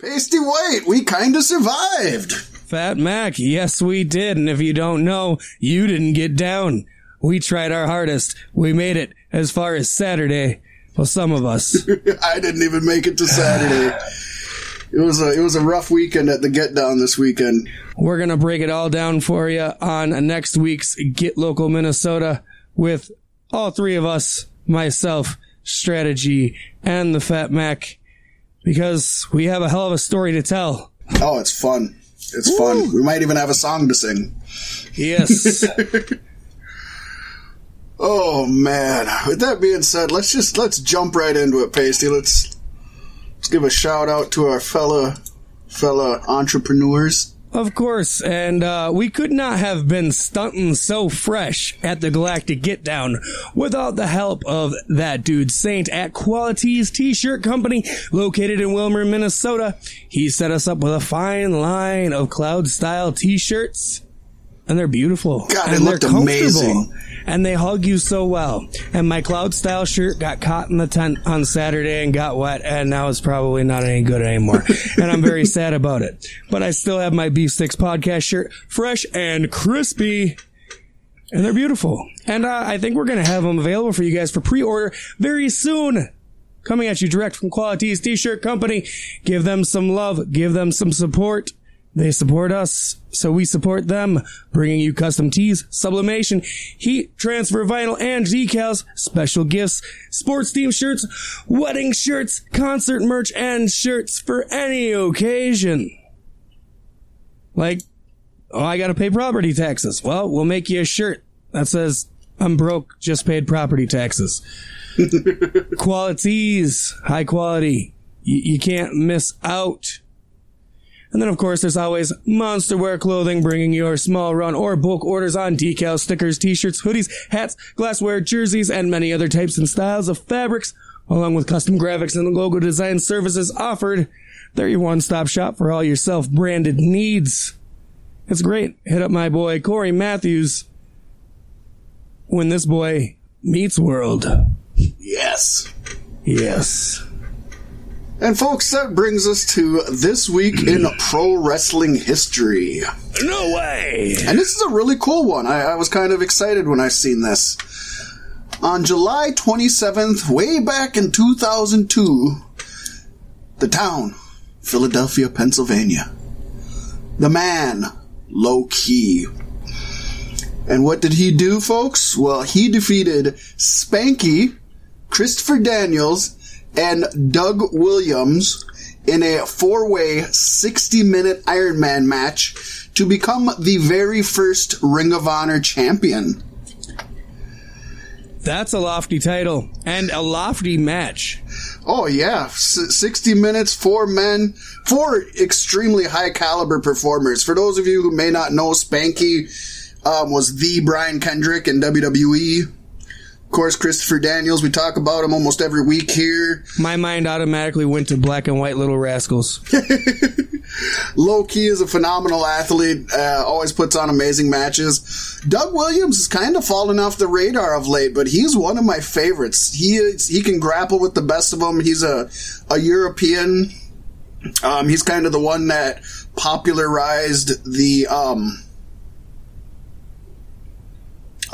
Pasty White, we kinda survived. Fat Mac, yes, we did. And if you don't know, you didn't get down. We tried our hardest. We made it as far as Saturday. Well, some of us. I didn't even make it to Saturday. It was a it was a rough weekend at the Get Down this weekend. We're gonna break it all down for you on next week's Get Local Minnesota with all three of us, myself, Strategy, and the Fat Mac, because we have a hell of a story to tell. Oh, it's fun. It's fun. We might even have a song to sing. Yes. Oh man. With that being said, let's just let's jump right into it, Pasty. Let's let's give a shout out to our fella fella entrepreneurs. Of course, and uh, we could not have been stunting so fresh at the Galactic Get Down without the help of that dude Saint at Qualities T-Shirt Company, located in Willmar, Minnesota. He set us up with a fine line of cloud style T-shirts, and they're beautiful. God, and looked they're amazing. And they hug you so well. And my cloud style shirt got caught in the tent on Saturday and got wet, and now it's probably not any good anymore. and I'm very sad about it. But I still have my Beef Sticks podcast shirt, fresh and crispy. And they're beautiful. And uh, I think we're going to have them available for you guys for pre-order very soon. Coming at you direct from Qualities T-Shirt Company. Give them some love. Give them some support. They support us, so we support them, bringing you custom tees, sublimation, heat transfer vinyl and decals, special gifts, sports team shirts, wedding shirts, concert merch, and shirts for any occasion. Like, oh, I gotta pay property taxes. Well, we'll make you a shirt that says, I'm broke, just paid property taxes. Qualities, high quality. You, you can't miss out. And then, of course, there's always Monster Wear Clothing bringing your small run or bulk orders on decals, stickers, t-shirts, hoodies, hats, glassware, jerseys, and many other types and styles of fabrics, along with custom graphics and logo design services offered. They're your one-stop shop for all your self-branded needs. It's great. Hit up my boy Corey Matthews when this boy meets world. Yes. Yes. And folks, that brings us to this week in mm. pro wrestling history. No way! And this is a really cool one. I, I was kind of excited when I seen this. On July 27th, way back in 2002, the town, Philadelphia, Pennsylvania. The man, Low Ki. And what did he do, folks? Well, he defeated Spanky, Christopher Daniels, and Doug Williams in a four way 60 minute Iron Man match to become the very first Ring of Honor champion. That's a lofty title and a lofty match. Oh yeah, S- 60 minutes, four men, four extremely high caliber performers. For those of you who may not know, Spanky um, was the Brian Kendrick in WWE. Of course, Christopher Daniels, we talk about him almost every week here. My mind automatically went to black and white little rascals. Low Ki is a phenomenal athlete, uh, always puts on amazing matches. Doug Williams has kind of fallen off the radar of late, but he's one of my favorites. He is, he can grapple with the best of them. He's a, a European. Um, he's kind of the one that popularized the, um,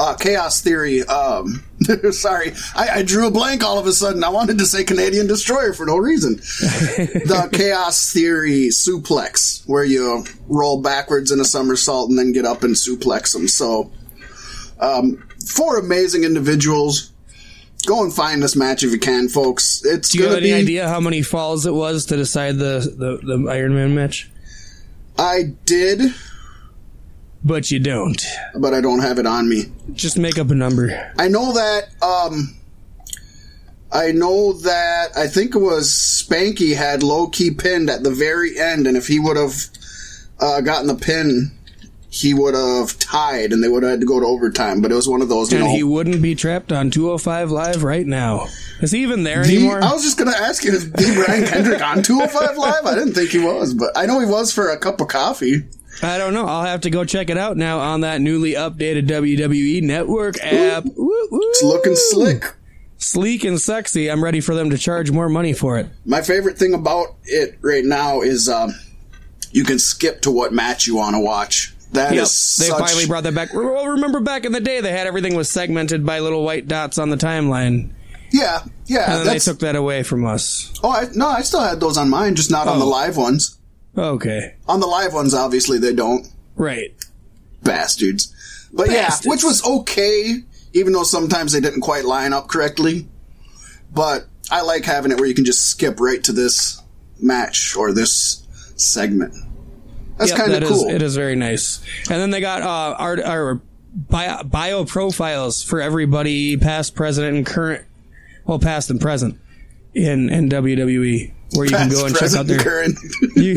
uh, chaos theory. Um, sorry, I, I drew a blank all of a sudden. I wanted to say Canadian destroyer for no reason. the chaos theory suplex, where you roll backwards in a somersault and then get up and suplex them. So, um, four amazing individuals. Go and find this match if you can, folks. It's Do you have any be. idea how many falls it was to decide the, the, the Iron Man match? I did, But you don't. but I don't have it on me. Just make up a number. I know that. Um, I know that. I think it was Spanky had Low Ki pinned at the very end, and if he would have uh, gotten the pin, he would have tied, and they would have had to go to overtime. But it was one of those. You And know, he wouldn't be trapped on 205 Live right now. Is he even there the- anymore? I was just going to ask you, is D. Brian Kendrick on 205 Live? I didn't think he was, but I know he was for a cup of coffee. I don't know. I'll have to go check it out now on that newly updated WWE Network app. Woo. It's looking slick. sleek and sexy. I'm ready for them to charge more money for it. My favorite thing about it right now is um, you can skip to what match you want to watch. That is Yep, they such, finally brought that back. Well, remember back in the day, they had everything was segmented by little white dots on the timeline, yeah, yeah. and then they took that away from us. oh, I, no, I still had those on mine, just not on the Oh. live ones. Okay, On the live ones, obviously they don't. right. Bastards. But Bastards. yeah, which was okay, even though sometimes they didn't quite line up correctly. But I like having it where you can just skip right to this match or this segment. That's Yep, kind of that is- cool. it is very nice. And then they got uh, art, or bio, bio profiles for everybody, past, present, and current. Well, past and present in in WWE, where you can go and check out their. current. You,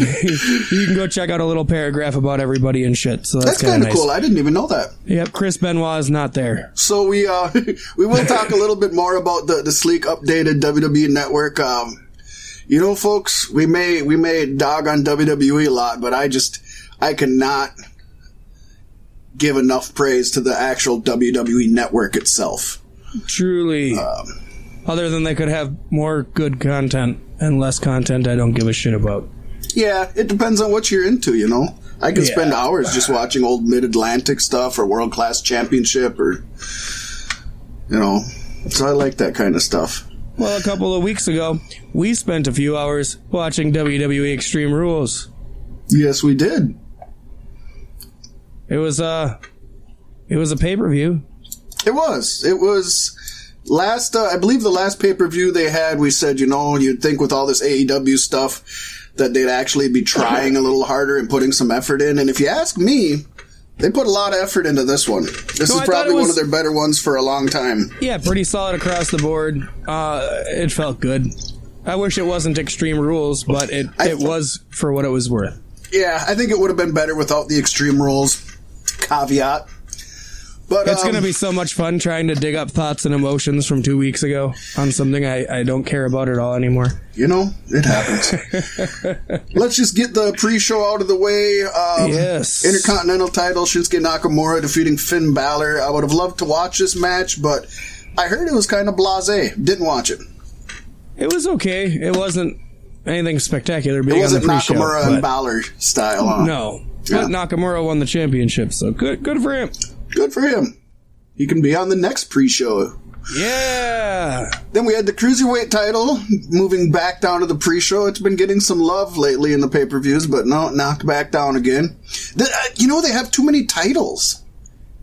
you can go check out a little paragraph about everybody and shit. So that's, That's kind of nice. cool. I didn't even know that. Yep, Chris Benoit is not there. So we uh we will talk a little bit more about the the sleek updated WWE network. Um, you know, folks, we may we may dog on WWE a lot, but I just I cannot give enough praise to the actual WWE network itself. Truly. Um, Other than they could have more good content and less content, I don't give a shit about. Yeah, it depends on what you're into, you know. I can Yeah. spend hours just watching old Mid Atlantic stuff or World Class Championship or you know. So I like that kind of stuff. Well, a couple of weeks ago, we spent a few hours watching WWE Extreme Rules. Yes, we did. It was uh it was a pay per view. It was. It was last. Uh, I believe the last pay per view they had. We said, you know, you'd think with all this AEW stuff that they'd actually be trying a little harder and putting some effort in. And if you ask me, they put a lot of effort into this one. This No, is probably it one of their better ones for a long time. Yeah, pretty solid across the board. Uh it felt good. I wish it wasn't Extreme Rules, but it I- it was for what it was worth. Yeah, I think it would have been better without the extreme rules caveat. But It's um, going to be so much fun trying to dig up thoughts and emotions from two weeks ago on something I, I don't care about at all anymore. you know, it happens. Let's just get the pre-show out of the way. Um, Yes. Intercontinental title, Shinsuke Nakamura defeating Finn Balor. I would have loved to watch this match, but I heard it was kind of blasé. Didn't watch it. It was okay. It wasn't anything spectacular It being wasn't on the pre-show. Nakamura and Balor style. Huh? no, Yeah. but Nakamura won the championship, so good. Good for him. Good for him. He can be on the next pre-show. Yeah. Then we had the cruiserweight title moving back down to the pre-show. It's been getting some love lately in the pay-per-views, but no, knocked back down again. The, uh, you know they have too many titles.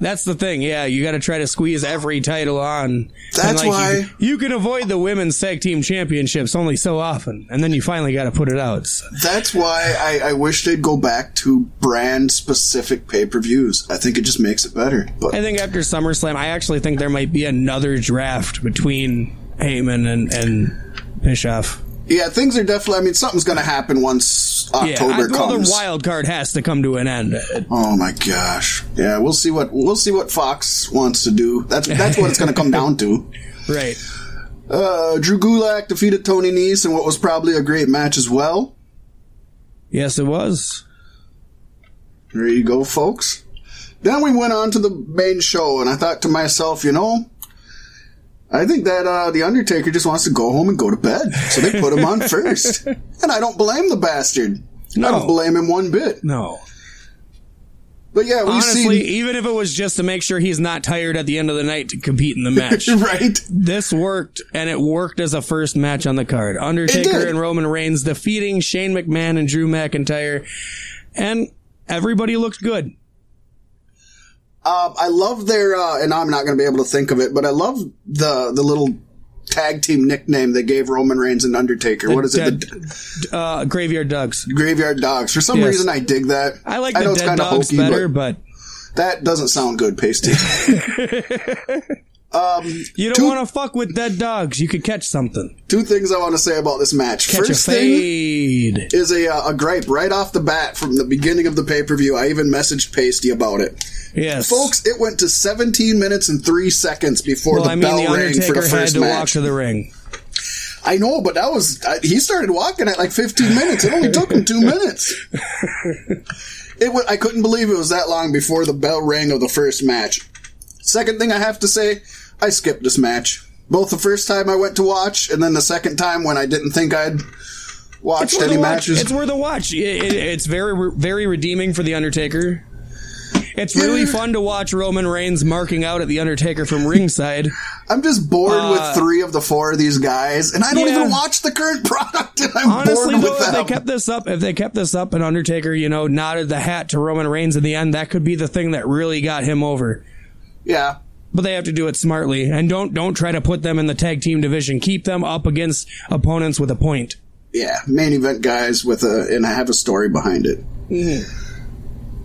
That's the thing. Yeah, you got to try to squeeze every title on. That's And, why- you, you can avoid the women's tag team championships only so often, and then you finally got to put it out. So- That's why I, I wish they'd go back to brand-specific pay-per-views. I think it just makes it better. But I think after SummerSlam, I actually think there might be another draft between Heyman and and Bischoff. Yeah, things are definitely. I mean, something's going to happen once Yeah, October I, well, comes. the wild card has to come to an end. Oh my gosh! Yeah, we'll see what we'll see what Fox wants to do. That's that's what it's going to come down to. Right. Uh, Drew Gulak defeated Tony Nese in what was probably a great match as well. Yes, it was. There you go, folks. Then we went on to the main show, and I thought to myself, you know, I think that uh, the Undertaker just wants to go home and go to bed, so they put him on first, and I don't blame the bastard. I don't blame him one bit. No. But yeah, we Honestly, see even if it was just to make sure he's not tired at the end of the night to compete in the match. right. this worked, and it worked as a first match on the card. Undertaker and Roman Reigns defeating Shane McMahon and Drew McIntyre, and everybody looked good. Uh, I love their, uh, and I'm not going to be able to think of it, but I love the the little tag team nickname they gave Roman Reigns and Undertaker. what is it? The uh, Graveyard Dogs. Graveyard Dogs. For some Yes. reason, I dig that. I like know the it's Dead Dogs hokey, better, but but that doesn't sound good, Pasty. you don't want to fuck with dead dogs. You could catch something. Two things I want to say about this match. Catch First thing is a, uh, a gripe right off the bat from the beginning of the pay per view. I even messaged Pasty about it. Yes, Folks, it went to 17 minutes and 3 seconds before Well, the I mean, bell the rang for the had first to walk match. to the ring. I know, but that was he started walking at like 15 minutes. It only took him two minutes. It wa I couldn't believe it was that long before the bell rang of the first match. Second thing I have to say, I skipped this match. Both the first time I went to watch, and then the second time when I didn't think I'd watched any watch. matches. It's worth a watch. It, it, it's very very redeeming for the Undertaker. It's really fun to watch Roman Reigns marking out at the Undertaker from ringside. I'm just bored Uh, with three of the four of these guys, and I don't Yeah. even watch the current product, and I'm Honestly, bored though, with if they kept this up, if they kept this up, and Undertaker, you know, nodded the hat to Roman Reigns in the end, that could be the thing that really got him over. yeah, But they have to do it smartly, and don't don't try to put them in the tag team division. Keep them up against opponents with a point. yeah, main event guys with a and I have a story behind it.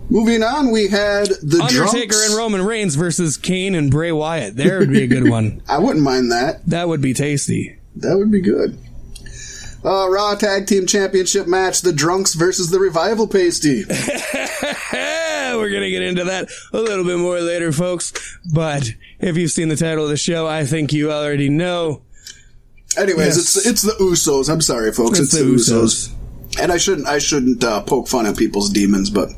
Moving on, we had the Undertaker Drunks. and Roman Reigns versus Kane and Bray Wyatt. There would be a good one. I wouldn't mind that. That would be tasty. That would be good. Uh, Raw Tag Team Championship match: The Drunks versus the Revival Pasty. We're gonna get into that a little bit more later, folks. But if you've seen the title of the show, I think you already know Anyways, Yes. it's it's the Usos. I'm sorry, folks. It's, it's, the, the Usos. Usos. And I shouldn't I shouldn't uh, poke fun at people's demons, but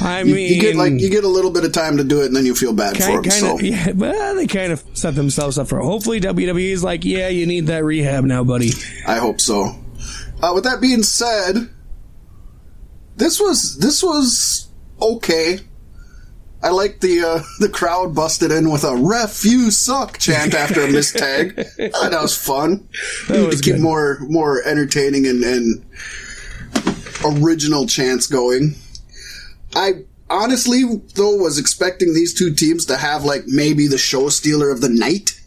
I you, mean, you get like you get a little bit of time to do it, and then you feel bad for kind, them. kind So of, yeah, well, they kind of set themselves up for. it. Hopefully, WWE's like, yeah, you need that rehab now, buddy. I hope so. Uh, with that being said, this was this was okay. I like the uh, the crowd busted in with a "ref you suck" chant after a missed tag. That was fun. That Need to keep good. more more entertaining and, and original chants going. I honestly though was expecting these two teams to have like maybe the show stealer of the night,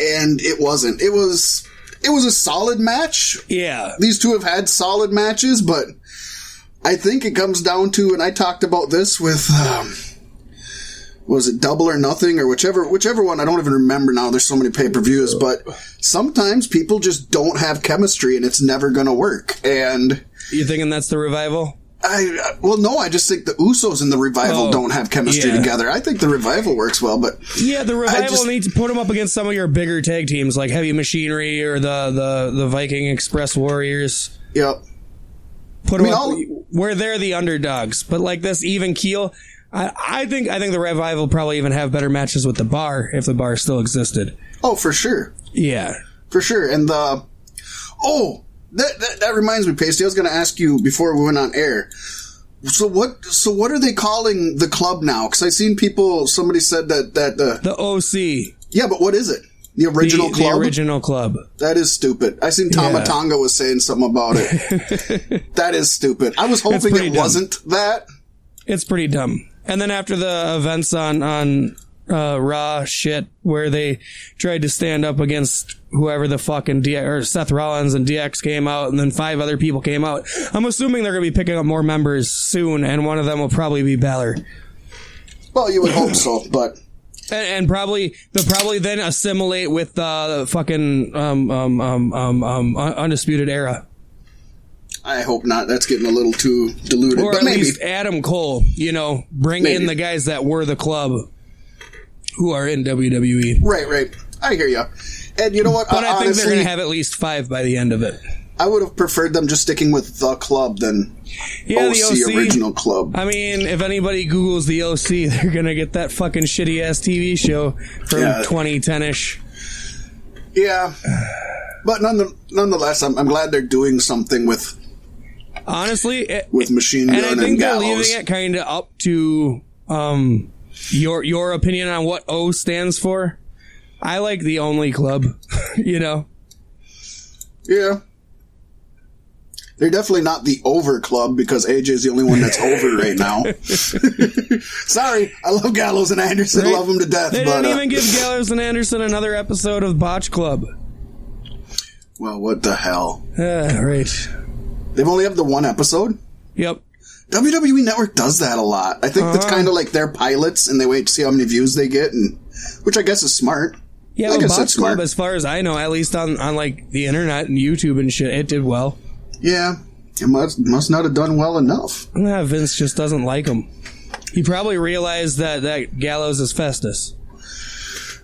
and it wasn't. It was it was a solid match Yeah, these two have had solid matches, but I think it comes down to, and I talked about this with, um, was it Double or Nothing or whichever whichever one? I don't even remember now. There's so many pay per views, but sometimes people just don't have chemistry, and it's never going to work. And you thinking that's the revival? I well, no, I just think the Usos and the Revival Oh, don't have chemistry yeah. together. I think the Revival works well, but Yeah, the revival just- needs to put them up against some of your bigger tag teams like Heavy Machinery or the the the Viking Express Warriors. yep. Put mean, up all- where they're the underdogs. But like this even keel, I, I think I think the revival probably even have better matches with the bar if the bar still existed. Oh, for sure. Yeah. For sure. And the oh, that that, that reminds me, Pasty. I was going to ask you before we went on air. So what? So what are they calling the club now? Because I seen people. Somebody said that that uh, The OC. yeah, but what is it? The original the, club. The original club. that is stupid. I seen Tama Yeah. Tonga was saying something about it. that is stupid. I was hoping it dumb. wasn't that. It's pretty dumb. And then after the events on on uh, Raw shit where they tried to stand up against whoever the fucking D- or Seth Rollins and DX came out, and then five other people came out. I'm assuming they're gonna be picking up more members soon, and one of them will probably be Balor. Well, you would hope so, but And, and probably they'll probably then assimilate with uh, the fucking um, um, um, um, um, undisputed era, I hope not. That's getting a little too diluted. or but at maybe. least Adam Cole. You know, bring Maybe. in the guys that were the club, who are in WWE. Right, right. I hear you. And you know what? But I think Honestly, they're going to have at least five by the end of it. I would have preferred them just sticking with the club than Yeah, OC, the OC. original club. I mean, if anybody Googles the OC, they're going to get that fucking shitty ass TV show from Yeah. 2010 ish. Yeah, but none, nonetheless, I'm, I'm glad they're doing something with Honestly, it, with Machine Gun and I and, think they're Gallows. leaving it kind of up to um your your opinion on what O stands for. I like the only club, you know. Yeah, they're definitely not the over club because AJ's the only one that's over right now. Sorry, I love Gallows and Anderson, Right. love them to death, They but didn't uh, even give Gallows and Anderson another episode of Botch Club. well, what the hell? Ah, right. They've only have the one episode. Yep. WWE Network does that a lot. I think that's Uh-huh. kind of like their pilots, and they wait to see how many views they get, and which I guess is smart. Yeah, I but Botch that's smart. Club, as far as I know, at least on, on like the internet and YouTube and shit, it did well. Yeah, it must must not have done well enough. Nah, Vince just doesn't like him. He probably realized that that Gallows is Festus.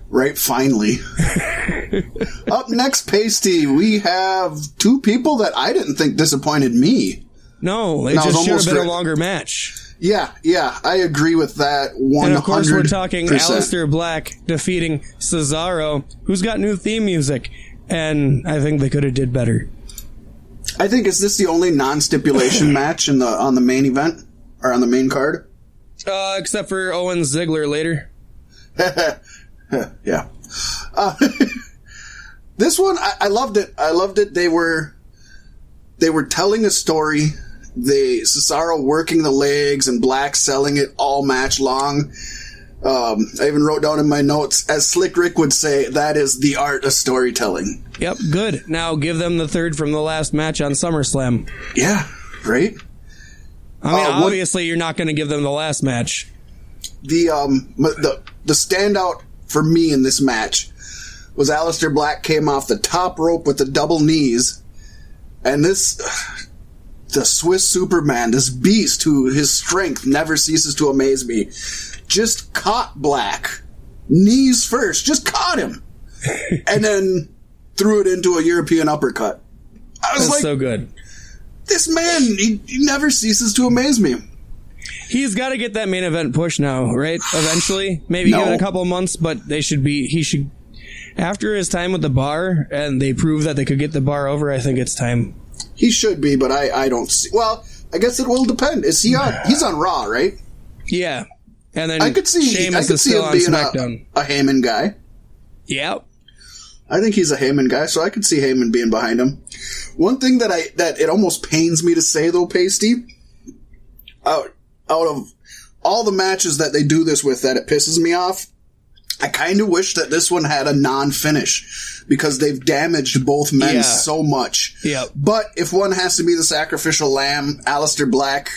Right, finally. Up next, Pasty, we have two people that I didn't think disappointed me. No, it No, it was just should have been a longer match. Yeah, yeah, I agree with that. One And of course, we're talking Aleister Black defeating Cesaro, who's got new theme music, and I think they could have did better. I think is this the only non-stipulation match in the on the main event or on the main card? Uh, except for Owen Ziggler later. yeah. Uh, this one, I, I loved it. I loved it. They were they were telling a story. They Cesaro working the legs and Black selling it all match long. Um, I even wrote down in my notes, as Slick Rick would say, that is the art of storytelling. Yep, good. Now give them the third from the last match on SummerSlam. Yeah, right. I mean, uh, obviously, what, you're not going to give them the last match. The um the the standout for me in this match was Aleister Black came off the top rope with the double knees, and this the Swiss Superman, this beast who his strength never ceases to amaze me, just caught Black knees first, just caught him, and then threw it into a European uppercut. I was That's like, so good. This man, he, he never ceases to amaze me. He's got to get that main event push now, right? Eventually, maybe no. give it a couple months, but they should be. He should after his time with the bar, and they prove that they could get the bar over. I think it's time. He should be, but I I don't see. Well, I guess it will depend. Is he on? He's on Raw, right? Yeah, and then I could see Sheamus I could see him being a, a Heyman guy. Yep. I think he's a Heyman guy, so I could see Heyman being behind him. One thing that I that it almost pains me to say though, Pasty, out out of all the matches that they do this with, that it pisses me off. I kind of wish that this one had a non-finish because they've damaged both men yeah. so much. Yeah. But if one has to be the sacrificial lamb, Aleister Black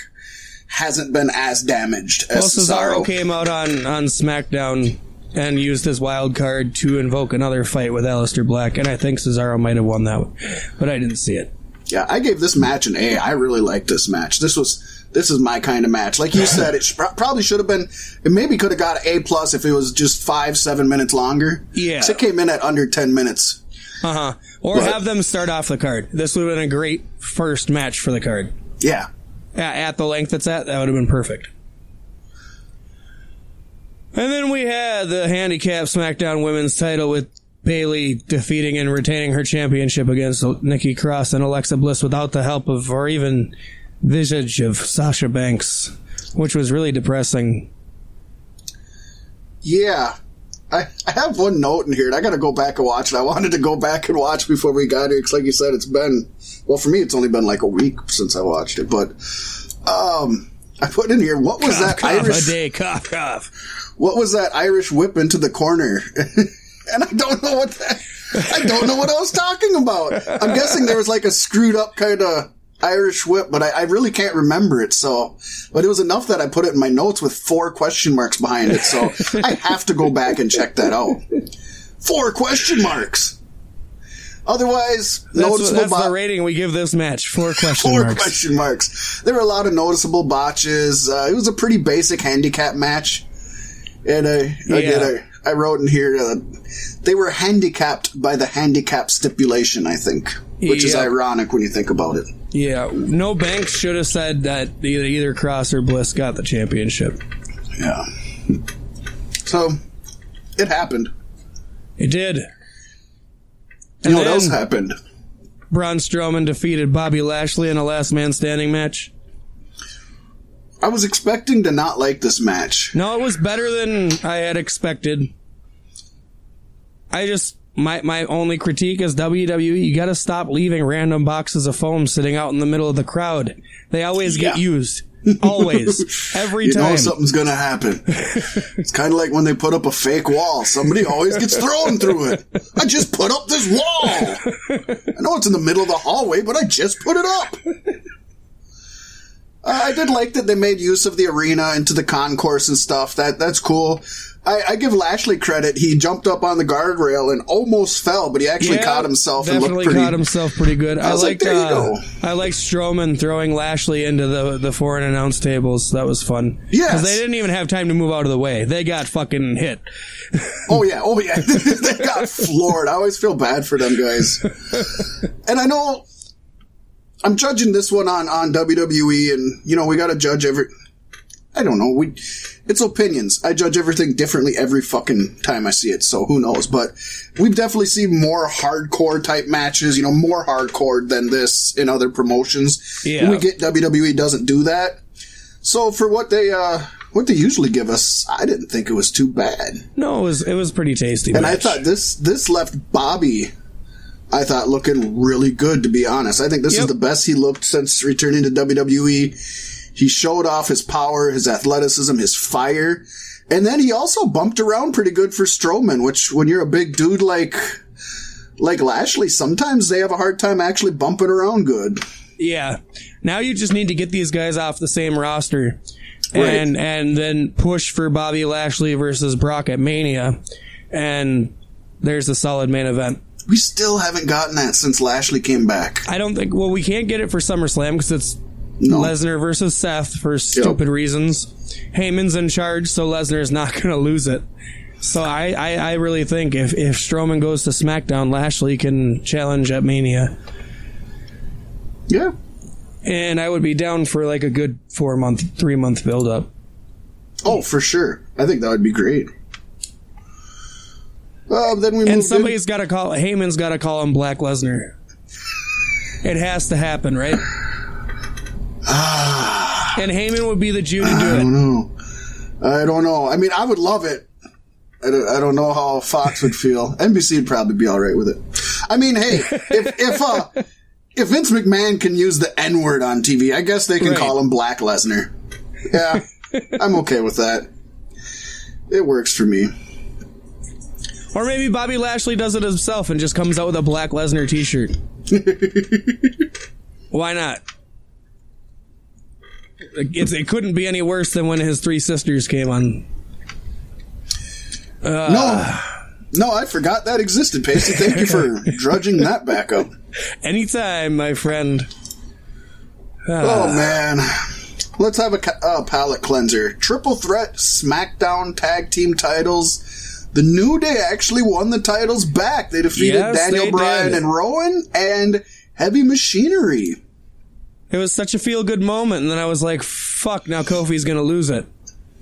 hasn't been as damaged as well, Cesaro. Cesaro came out on on SmackDown and used his wild card to invoke another fight with Aleister Black, and I think Cesaro might have won that, but I didn't see it. Yeah, I gave this match an A. I really liked this match. This was this is my kind of match. Like you said, it sh- probably should have been. It maybe could have got A plus if it was just five seven minutes longer. Yeah, it came in at under ten minutes. Uh huh. Or but, have them start off the card. This would have been a great first match for the card. Yeah. At the length it's at, that would have been perfect. And then we had the handicap SmackDown Women's title with Bayley defeating and retaining her championship against Nikki Cross and Alexa Bliss without the help of or even visage of Sasha Banks, which was really depressing. Yeah. I, I have one note in here, and I got to go back and watch it. I wanted to go back and watch before we got here, because, like you said, it's been well for me. It's only been like a week since I watched it, but um, I put in here what was cough, that cough Irish day cough cough what was that Irish whip into the corner? and I don't know what that, I don't know what I was talking about. I'm guessing there was like a screwed up kind of Irish whip, but I, I, really can't remember it. So, but it was enough that I put it in my notes with four question marks behind it. So I have to go back and check that out. Four question marks. Otherwise, that's noticeable. What, that's bo- the rating we give this match. Four question Four marks. question marks. There were a lot of noticeable botches. Uh, it was a pretty basic handicap match. And I, yeah. again, I, wrote in here, uh, they were handicapped by the handicap stipulation, I think, which yeah. is ironic when you think about it. Yeah, no Banks should have said that either, either Cross or Bliss got the championship. Yeah. So, it happened. It did. You know what else happened? Braun Strowman defeated Bobby Lashley in a last man standing match. I was expecting to not like this match. No, it was better than I had expected. I just my my only critique is WWE. You got to stop leaving random boxes of foam sitting out in the middle of the crowd. They always yeah. get used. Always, every you time. You know something's gonna happen. it's kind of like when they put up a fake wall. Somebody always gets thrown through it. I just put up this wall. I know it's in the middle of the hallway, but I just put it up. Uh, I did like that they made use of the arena into the concourse and stuff. That that's cool. I, I, give Lashley credit. He jumped up on the guardrail and almost fell, but he actually yeah, caught himself and looked pretty. caught himself pretty good. I, I liked, like, uh, I liked Strowman throwing Lashley into the the foreign announce tables. That was fun. Yeah, because they didn't even have time to move out of the way. They got fucking hit. oh yeah, oh yeah, they got floored. I always feel bad for them guys. and I know I'm judging this one on on WWE, and you know we got to judge every I don't know. We, it's opinions. I judge everything differently every fucking time I see it. So who knows? But we've definitely seen more hardcore type matches. You know, more hardcore than this in other promotions. Yeah. We get WWE doesn't do that. So for what they uh what they usually give us, I didn't think it was too bad. No, it was it was pretty tasty. And I thought this this left Bobby I thought looking really good to be honest. I think this is the best he looked since returning to WWE. He showed off his power, his athleticism, his fire. And then he also bumped around pretty good for Strowman, which when you're a big dude like like Lashley, sometimes they have a hard time actually bumping around good. Yeah. Now you just need to get these guys off the same roster. Right. And and then push for Bobby Lashley versus Brock at Mania. And there's a solid main event. We still haven't gotten that since Lashley came back. I don't think well we can't get it for SummerSlam because it's No. Lesnar versus Seth for stupid reasons. Heyman's in charge, so Lesnar's not going to lose it. So I, I, I really think if, if Strowman goes to SmackDown, Lashley can challenge at Mania. yeah. And I would be down for like a good four month, three month build up. Oh, for sure. I think that would be great. Uh, then we And moved in- somebody's got to call, Heyman's got to call him Black Lesnar. It has to happen, right? and Heyman would be the Jew to do it. I do don't know. I don't know. I mean, I would love it. I don't, I don't know how Fox would feel. NBC would probably be all right with it. I mean, hey, if if uh, if Vince McMahon can use the N word on TV, I guess they can Right. call him Black Lesnar. Yeah, I'm okay with that. It works for me. Or maybe Bobby Lashley does it himself and just comes out with a Black Lesnar t shirt. Why not? It's, it couldn't be any worse than when his three sisters came on. no, no, I forgot that existed, Pasty. Thank you for drudging that back up. Anytime, my friend. Oh man. Let's have a uh, palate cleanser. Triple threat SmackDown tag team titles. The New Day actually won the titles back. They defeated Yes, Daniel they Bryan did. and Rowan and Heavy Machinery. It was such a feel good moment, and then I was like, fuck, now Kofi's gonna lose it.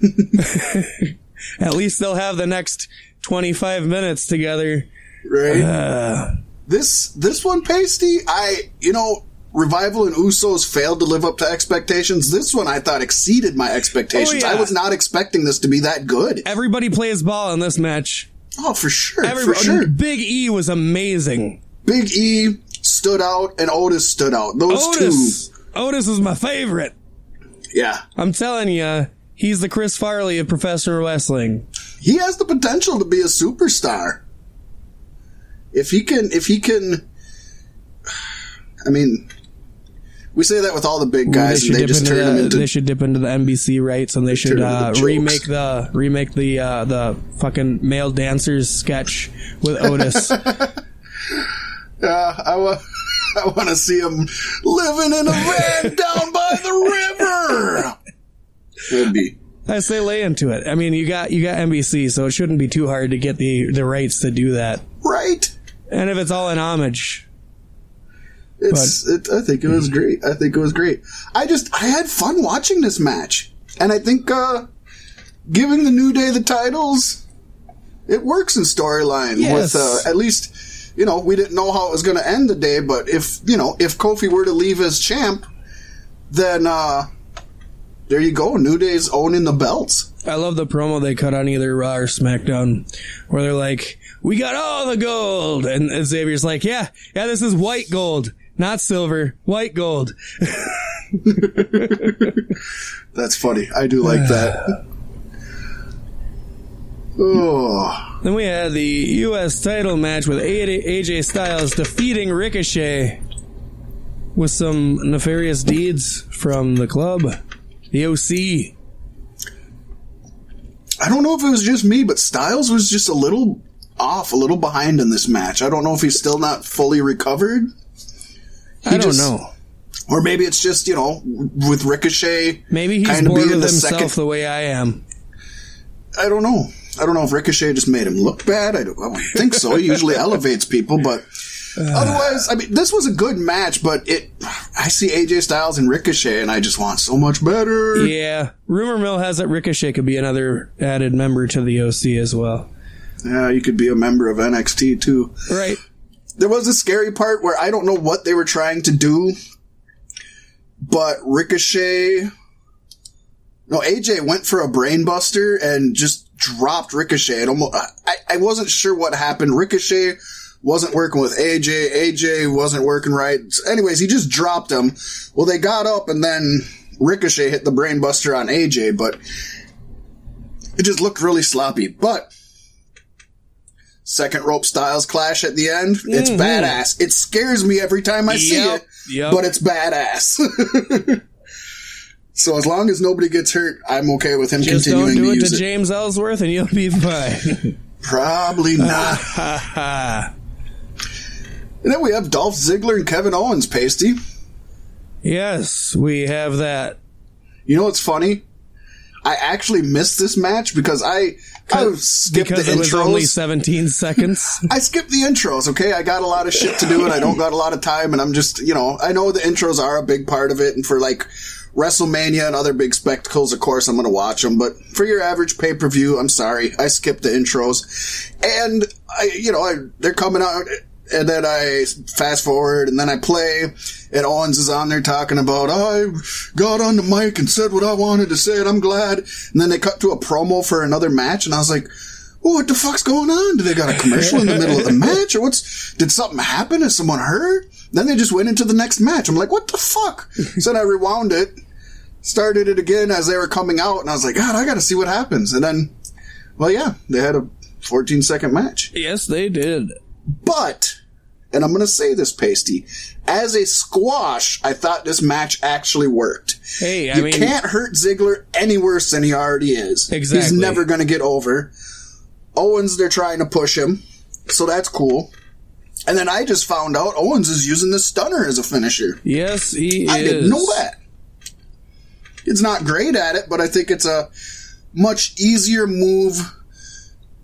At least they'll have the next 25 minutes together. Right? Uh, this this one, Pasty, I you know, Revival and Usos failed to live up to expectations. This one I thought exceeded my expectations. Oh, yeah. I was not expecting this to be that good. everybody plays ball in this match. Oh, for sure. Everybody, for sure. Big E was amazing. Big E stood out and Otis stood out. Those Otis. Otis is my favorite. Yeah. I'm telling you, he's the Chris Farley of professional wrestling. he has the potential to be a superstar. If he can, if he can, I mean, we say that with all the big guys, they they dip just into turn them the, into. they should dip into the NBC rights and they should uh, remake the remake the uh, the fucking male dancers sketch with Otis. Yeah, I want, I want to see him living in a van down by the river. Would be I say lay into it. I mean, you got you got NBC, so it shouldn't be too hard to get the the rights to do that. right. And if it's all in homage, It's. It, I think it was great. I think it was great. I just I had fun watching this match, and I think uh giving the New Day the titles, it works in storyline Yes. with uh, at least. You know, we didn't know how it was going to end the day, but if you know, if Kofi were to leave as champ, then uh there you go. New Day's owning the belts. I love the promo they cut on either Raw or SmackDown, where they're like, "We got all the gold," and Xavier's like, "Yeah, yeah, this is white gold, not silver, white gold." That's funny. I do like that. Oh, Then we had the U.S. title match with AJ Styles defeating Ricochet with some nefarious deeds from the club, the OC. I don't know if it was just me, but Styles was just a little off, a little behind in this match. I don't know if he's still not fully recovered, I don't just- know. or maybe it's just you know with Ricochet. Maybe he's kinda bored being with the himself second- the way I am. I don't know. I don't know if Ricochet just made him look bad. I don't, I don't think so. He usually elevates people, but uh. Otherwise, I mean, this was a good match, but it. I see AJ Styles and Ricochet, and I just want so much better. Yeah. Rumor mill has that Ricochet could be another added member to the OC as well. Yeah, you could be a member of NXT too. Right. There was a scary part where I don't know what they were trying to do, but Ricochet. No, AJ went for a brainbuster and just dropped Ricochet. It almost, I, I wasn't sure what happened. Ricochet wasn't working with AJ. AJ wasn't working right. Anyways, he just dropped him. Well, they got up and then Ricochet hit the brainbuster on AJ, but it just looked really sloppy. But second rope styles clash at the end. It's Mhm. badass. It scares me every time I see it, yep. but it's badass. so as long as nobody gets hurt, I'm okay with him Just continuing don't do to it use to it. James Ellsworth and you'll be fine. Probably not. and then we have Dolph Ziggler and Kevin Owens, Pasty. Yes, we have that. You know what's funny? I actually missed this match because I I skipped because the it was only 17 seconds. I skipped the intros, okay? I got a lot of shit to do and I don't got a lot of time and I'm just, you know, I know the intros are a big part of it and for like WrestleMania and other big spectacles, of course, I'm going to watch them, but for your average pay-per-view, I'm sorry. I skipped the intros. And I, you know, I, they're coming out and then I fast forward and then I play and Owens is on there talking about, I got on the mic and said what I wanted to say and I'm glad. And then they cut to a promo for another match and I was like, well, what the fuck's going on? Do they got a commercial in the middle of the match or what's, did something happen? Is someone hurt? Then they just went into the next match. I'm like, what the fuck? so then I rewound it, started it again as they were coming out and I was like, God, I gotta see what happens. And then, well, yeah, they had a 14 second match. yes, they did. But, and I'm going to say this, Pasty, as a squash, I thought this match actually worked. Hey, I you mean, can't hurt Ziggler any worse than he already is. Exactly. He's never going to get over. Owens, they're trying to push him, so that's cool. And then I just found out Owens is using the stunner as a finisher. yes, he I is. didn't know that. It's not great at it, but I think it's a much easier move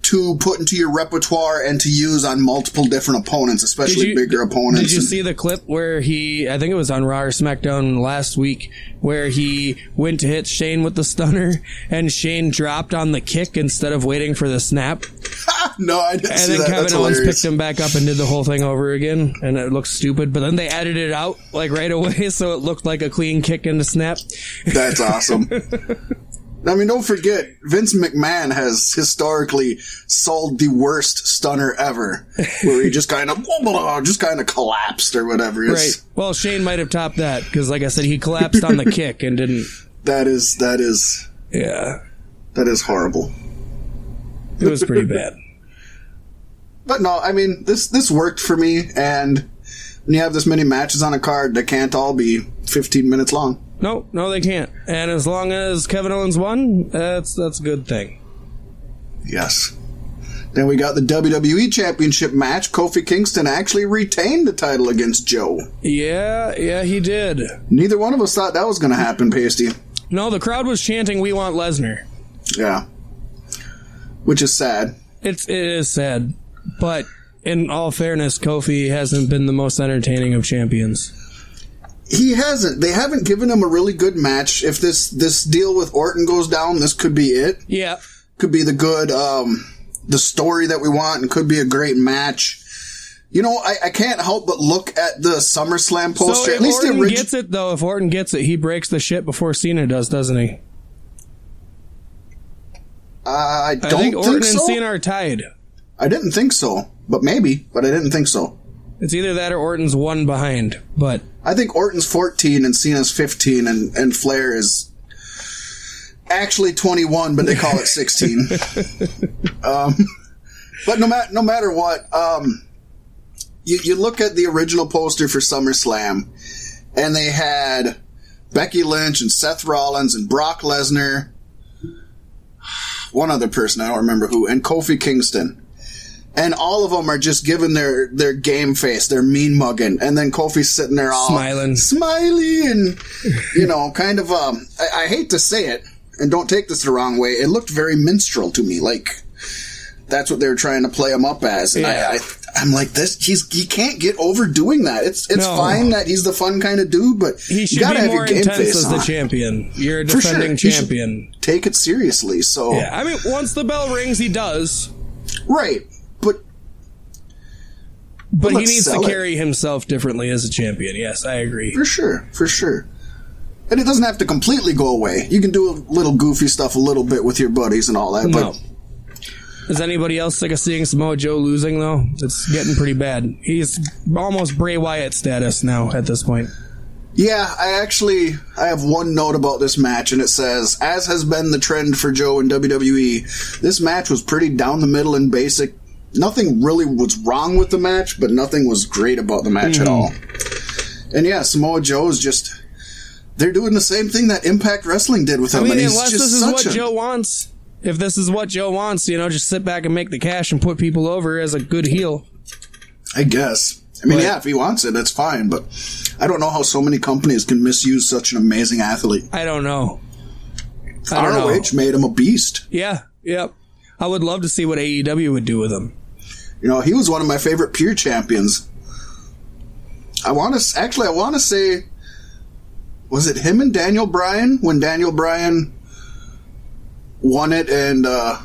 to put into your repertoire and to use on multiple different opponents, especially bigger opponents. Did you And- see the clip where he? I think it was on Raw or SmackDown last week, where he went to hit Shane with the stunner, and Shane dropped on the kick instead of waiting for the snap, no, I didn't and see then that. Kevin That's Owens hilarious. picked him back up and did the whole thing over again, and it looked stupid. But then they edited it out like right away, so it looked like a clean kick and a snap. That's awesome. I mean, don't forget, Vince McMahon has historically sold the worst stunner ever, where he just kind of, just kind of collapsed or whatever. Right. Well, Shane might have topped that because, like I said, he collapsed on the kick and didn't. That is, that is, Yeah, that is horrible. it was pretty bad. But no, I mean this this worked for me, and when you have this many matches on a card, they can't all be 15 minutes long. No, no, they can't. And as long as Kevin Owens won, that's that's a good thing. Yes. Then we got the WWE Championship match. Kofi Kingston actually retained the title against Joe. Yeah, yeah, he did. Neither one of us thought that was going to happen, Pasty. No, the crowd was chanting, "We want Lesnar." Yeah. Which is sad. It's it is sad, but in all fairness, Kofi hasn't been the most entertaining of champions. He hasn't. They haven't given him a really good match. If this this deal with Orton goes down, this could be it. Yeah, could be the good um the story that we want and could be a great match you know i, I can't help but look at the SummerSlam so poster if at least Orton original gets it though, if Orton gets it, he breaks the shit before Cena does, doesn't he? i I don't think think, Orton and so Cena are tied. i didn't think so but maybe but i didn't think so It's either that or Orton's one behind. But i think orton's 14 and cena's 15 and and flair is actually 21 but they call it 16 um but no matter no matter what um you, you look at the original poster for SummerSlam, and they had Becky Lynch and Seth Rollins and Brock Lesnar, one other person I don't remember who, and Kofi Kingston. And all of them are just giving their, their game face, their mean mugging, and then Kofi's sitting there all Smiling. smiley, and you know, kind of. Um, I, I hate to say it, and don't take this the wrong way. It looked very minstrel to me, like that's what they were trying to play him up as. And Yeah. I, I'm like this. He's he can't get over doing that. It's it's No. fine that he's the fun kind of dude, but He you should gotta be have more your game intense face as the champion. You're a For sure. defending champion. Take it seriously. So Yeah, I mean, once the bell rings, he does, right, but he needs to it. carry himself differently as a champion. Yes, I agree. for sure, for sure. And it doesn't have to completely go away. You can do a little goofy stuff a little bit with your buddies and all that. No. But Is anybody else sick of seeing Samoa Joe losing though? It's getting pretty bad. He's almost Bray Wyatt status now at this point. Yeah, I actually I have one note about this match, and it says, as has been the trend for Joe in WWE, this match was pretty down the middle and basic. Nothing really was wrong with the match, but nothing was great about the match at Hmm. all. And yeah, Samoa Joe is just they're doing the same thing that Impact Wrestling did with him. I mean, unless this is what a- Joe wants. If this is what Joe wants, you know, just sit back and make the cash and put people over as a good heel. I guess. I mean, But- yeah, if he wants it, that's fine. But I don't know how so many companies can misuse such an amazing athlete. I don't know. I don't know. ROH made him a beast. Yeah, yep. I would love to see what AEW would do with him. You know, he was one of my favorite pure champions. I want to actually, I want to say, was it him and Daniel Bryan when Daniel Bryan won it and uh,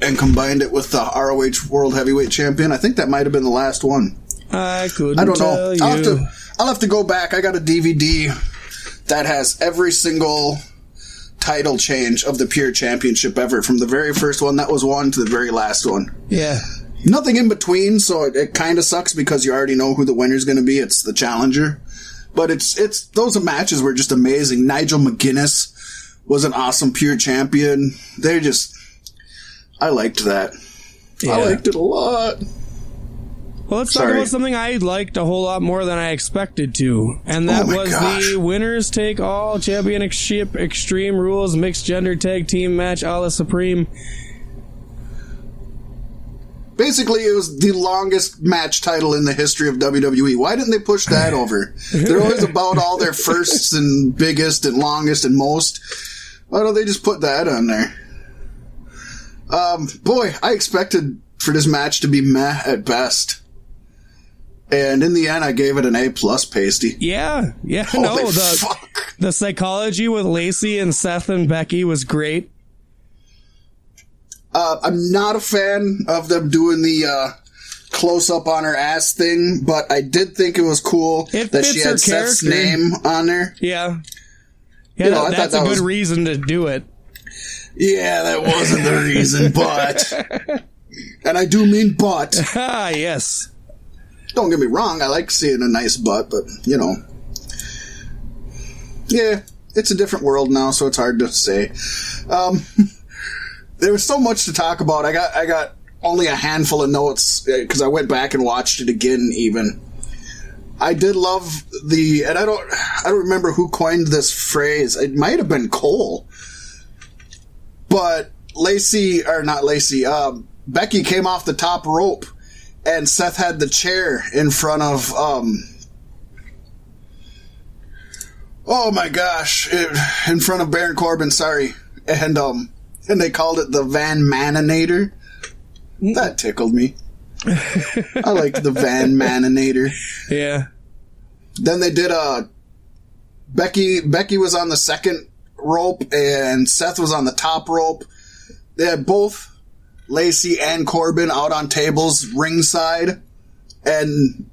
and combined it with the ROH World Heavyweight Champion? I think that might have been the last one. I couldn't I don't tell know. you. I'll have to. I'll have to go back. I got a DVD that has every single title change of the Pure Championship ever, from the very first one that was won to the very last one. yeah. Nothing in between, so it, it kind of sucks because you already know who the winner's going to be. It's the challenger, but it's it's those matches were just amazing. Nigel McGuinness was an awesome Pure Champion. They're just, I liked that. Yeah. I liked it a lot. Well, let's talk about something I liked a whole lot more than I expected to, and that Oh was gosh. the winners take all championship extreme rules mixed gender tag team match a la Supreme. Basically, it was the longest match title in the history of WWE. Why didn't they push that over? They're always about all their firsts and biggest and longest and most. Why don't they just put that on there? Um, boy, I expected for this match to be meh at best. And in the end, I gave it an A plus pasty. Yeah, yeah, Holy no, the fuck. the psychology with Lacey and Seth and Becky was great. Uh, I'm not a fan of them doing the uh, close up on her ass thing, but I did think it was cool It that she had Seth's name on there. Yeah, yeah, You know, that- that's a good was- reason to do it. Yeah, that wasn't the reason, but. And I do mean but. Ah, yes, Don't get me wrong, I like seeing a nice butt, but, you know. Yeah, it's a different world now, so it's hard to say. Um, there was so much to talk about. I got, I got only a handful of notes, because I went back and watched it again, even. I did love the, and I don't, I don't remember who coined this phrase. It might have been Cole, but Lacey or not Lacey, um, Becky came off the top rope, and Seth had the chair in front of, um, oh my gosh, it, in front of Baron Corbin. Sorry, and um, and they called it the Van Maninator. Mm. That tickled me. I liked the Van Maninator. yeah, Then they did a Becky. Becky was on the second rope, and Seth was on the top rope. They had both Lacey and Corbin out on tables ringside, and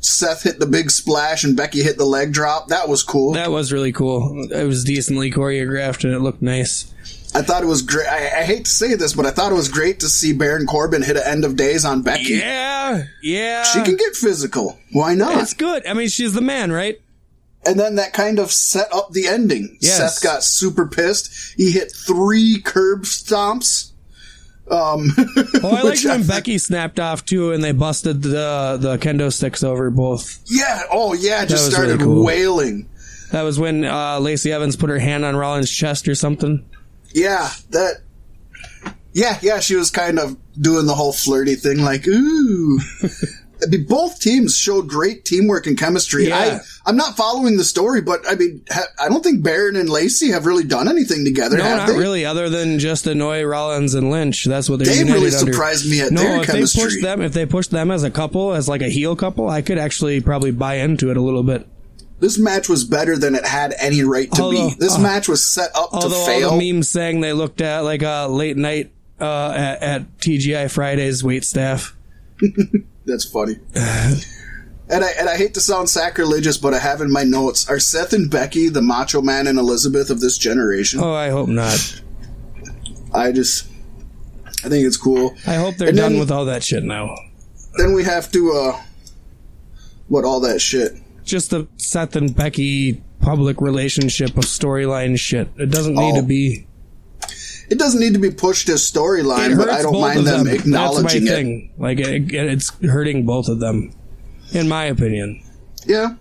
Seth hit the big splash, and Becky hit the leg drop. That was cool. that was really cool. It was decently choreographed and it looked nice. I thought it was great. I, I hate to say this, but I thought it was great to see Baron Corbin hit an end of days on Becky. Yeah, yeah, She can get physical. Why not? It's good. I mean, she's the man, right? And then that kind of set up the ending. Yes. Seth got super pissed. He hit three curb stomps. Um, Oh, I liked which when I- Becky snapped off too, and they busted the the kendo sticks over both. Yeah. Oh, yeah. Just started really cool. wailing. That was when uh, Lacey Evans put her hand on Rollins' chest or something. Yeah. That. Yeah, yeah. She was kind of doing the whole flirty thing, like, ooh. I mean, both teams showed great teamwork and chemistry. Yeah. I, I'm not following the story, but I mean, ha, I don't think Baron and Lacey have really done anything together. No, not they? really. Other than just annoy Rollins and Lynch, that's what they're. They really under. surprised me at no, their if chemistry. they pushed them, if they pushed them as a couple, as like a heel couple, I could actually probably buy into it a little bit. This match was better than it had any right to Although- be. This uh, match was set up to fail. all the memes saying they looked at like a late night uh, at, at TGI Fridays wait staff. That's funny. and I and I hate to sound sacrilegious, but I have in my notes are Seth and Becky the Macho Man and Elizabeth of this generation. Oh, I hope not. I just I think it's cool. I hope they're And done then- with all that shit now. Then we have to uh what all that shit. Just the Seth and Becky public relationship of storyline shit. It doesn't need Oh. to be. It doesn't need to be pushed as storyline, but I don't mind them, them. acknowledging That's my it. thing. Like it, it's hurting both of them, in my opinion. Yeah.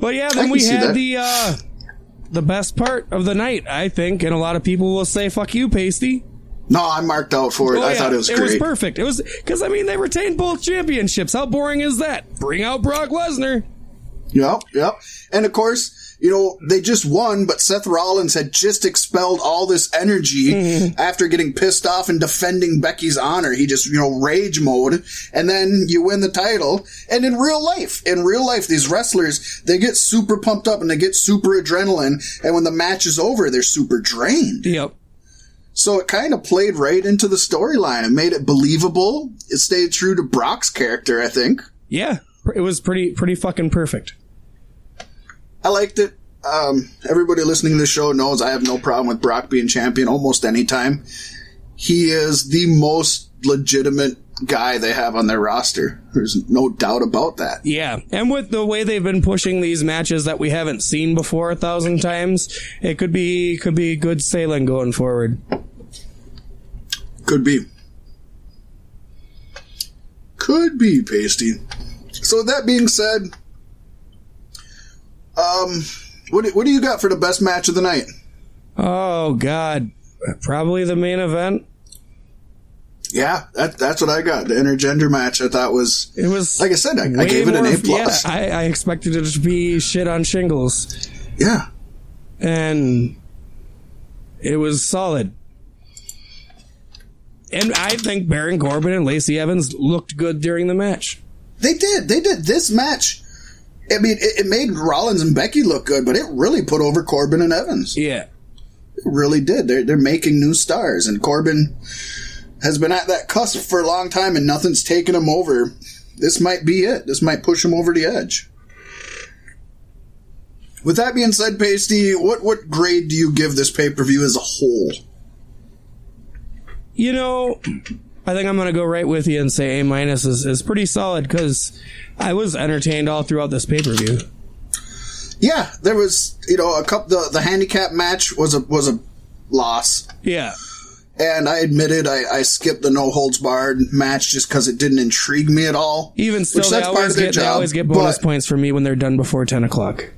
But yeah, then we had that. the uh, the best part of the night, I think, and a lot of people will say "fuck you, Pasty." No, I marked out for it. Oh, I yeah, thought it was It great. was perfect. It was because I mean they retained both championships. How boring is that? Bring out Brock Lesnar. Yep, yep. And of course, you know, they just won, but Seth Rollins had just expelled all this energy Mm-hmm. after getting pissed off and defending Becky's honor. He just, you know, rage mode. And then you win the title. And in real life, in real life, these wrestlers, they get super pumped up and they get super adrenaline. And when the match is over, they're super drained. Yep. So it kind of played right into the storyline. It made it believable. It stayed true to Brock's character, I think. Yeah, it was pretty pretty fucking perfect. I liked it. Um, everybody listening to the show knows I have no problem with Brock being champion almost any time. He is the most legitimate guy they have on their roster. There's no doubt about that. Yeah, and with the way they've been pushing these matches that we haven't seen before a thousand times, it could be could be good sailing going forward. Could be. Could be, Pasty. So with that being said, um, what, do- what do you got for the best match of the night? Oh God, probably the main event. Yeah, that, that's what I got. The intergender match I thought was, It was like I said, I, I gave it an A plus. Yeah, I, I expected it to be shit on shingles, yeah. and it was solid. And I think Baron Corbin and Lacey Evans looked good during the match. They did. They did. This match, I mean, it, it made Rollins and Becky look good, but it really put over Corbin and Evans. Yeah, it really did. They're, they're making new stars, and Corbin has been at that cusp for a long time, and nothing's taken him over. This might be it. This might push him over the edge. With that being said, Pasty, what, what grade do you give this pay per view as a whole? You know, I think I'm gonna go right with you and say A minus is, is pretty solid because I was entertained all throughout this pay per view. Yeah, there was, you know, a couple. The, the handicap match was a was a loss. Yeah. And I admitted I, I skipped the no holds barred match just because it didn't intrigue me at all. Even still, they always get they job, always get bonus but- points for me when they're done before ten o'clock.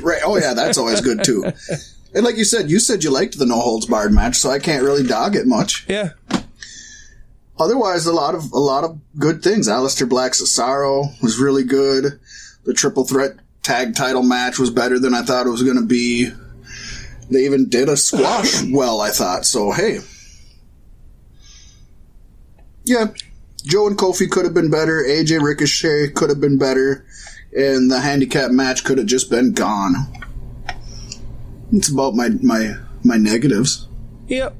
Right. Oh yeah, that's always good too. and like you said, you said you liked the no holds barred match, so I can't really dog it much. Yeah. Otherwise, a lot of a lot of good things. Aleister Black's Cesaro was really good. The triple threat tag title match was better than I thought it was going to be. They even did a squash well, I thought. So hey, yeah, Joe and Kofi could have been better. AJ Ricochet could have been better, and the handicap match could have just been gone. It's about my my my negatives. Yep.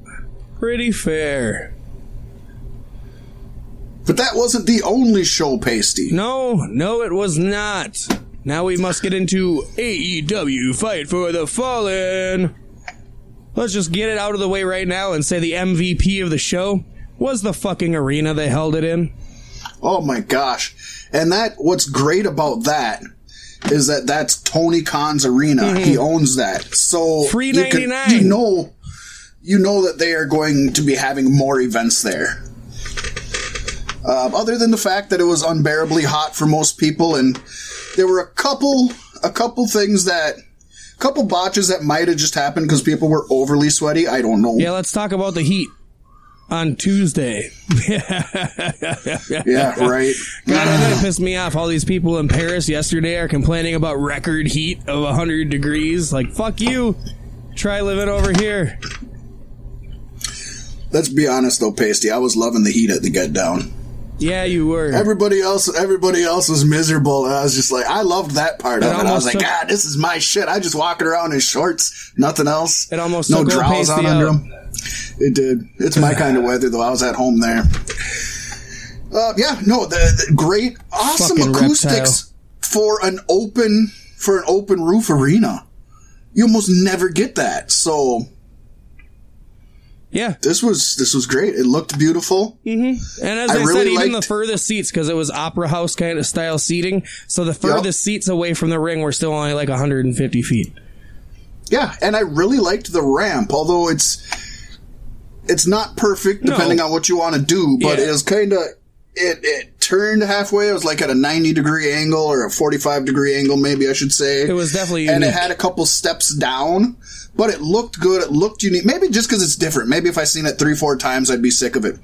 Pretty fair. But that wasn't the only show, Pasty. No, no, it was not. Now we must get into AEW Fight for the Fallen. Let's just get it out of the way right now and say the MVP of the show was the fucking arena they held it in. Oh my gosh. And that, what's great about that is that that's Tony Khan's arena. He owns that. So Mm-hmm. Free you can- you know, you know that they are going to be having more events there. Um, other than the fact that it was unbearably hot for most people, and there were a couple, a couple things that, a couple botches that might have just happened because people were overly sweaty. I don't know. Yeah, let's talk about the heat. on Tuesday. Yeah, right. God, that pissed me off. All these people in Paris yesterday are complaining about record heat of 100 degrees. Like, fuck you. Try living over here. Let's be honest though, Pasty. I was loving the heat at the get down. Yeah, you were. Everybody else, everybody else was miserable. And I was just like, I loved that part of It it. I was like, took- God, this is my shit. I just walking around in shorts, nothing else. It almost no drawers on under them. It did. It's my kind of weather though. I was at home there. Uh, yeah, no, the, the great, awesome Fucking acoustics for an open for an open roof arena. You almost never get that. So Yeah. this was this was great. It looked beautiful. Mm-hmm. And as I I, said, really even liked- the furthest seats, because it was opera house kind of style seating, so the furthest seats away from the ring were still only like 150 feet. Yeah, and I really liked the ramp, although it's it's not perfect No. depending on what you want to do, but Yeah. it was kind of it it turned halfway. It was like at a 90 degree angle or a 45 degree angle maybe I should say. It was definitely and it had a couple steps down, but it looked good. It looked unique. Maybe just cuz it's different. Maybe if I seen it 3-4 times I'd be sick of it.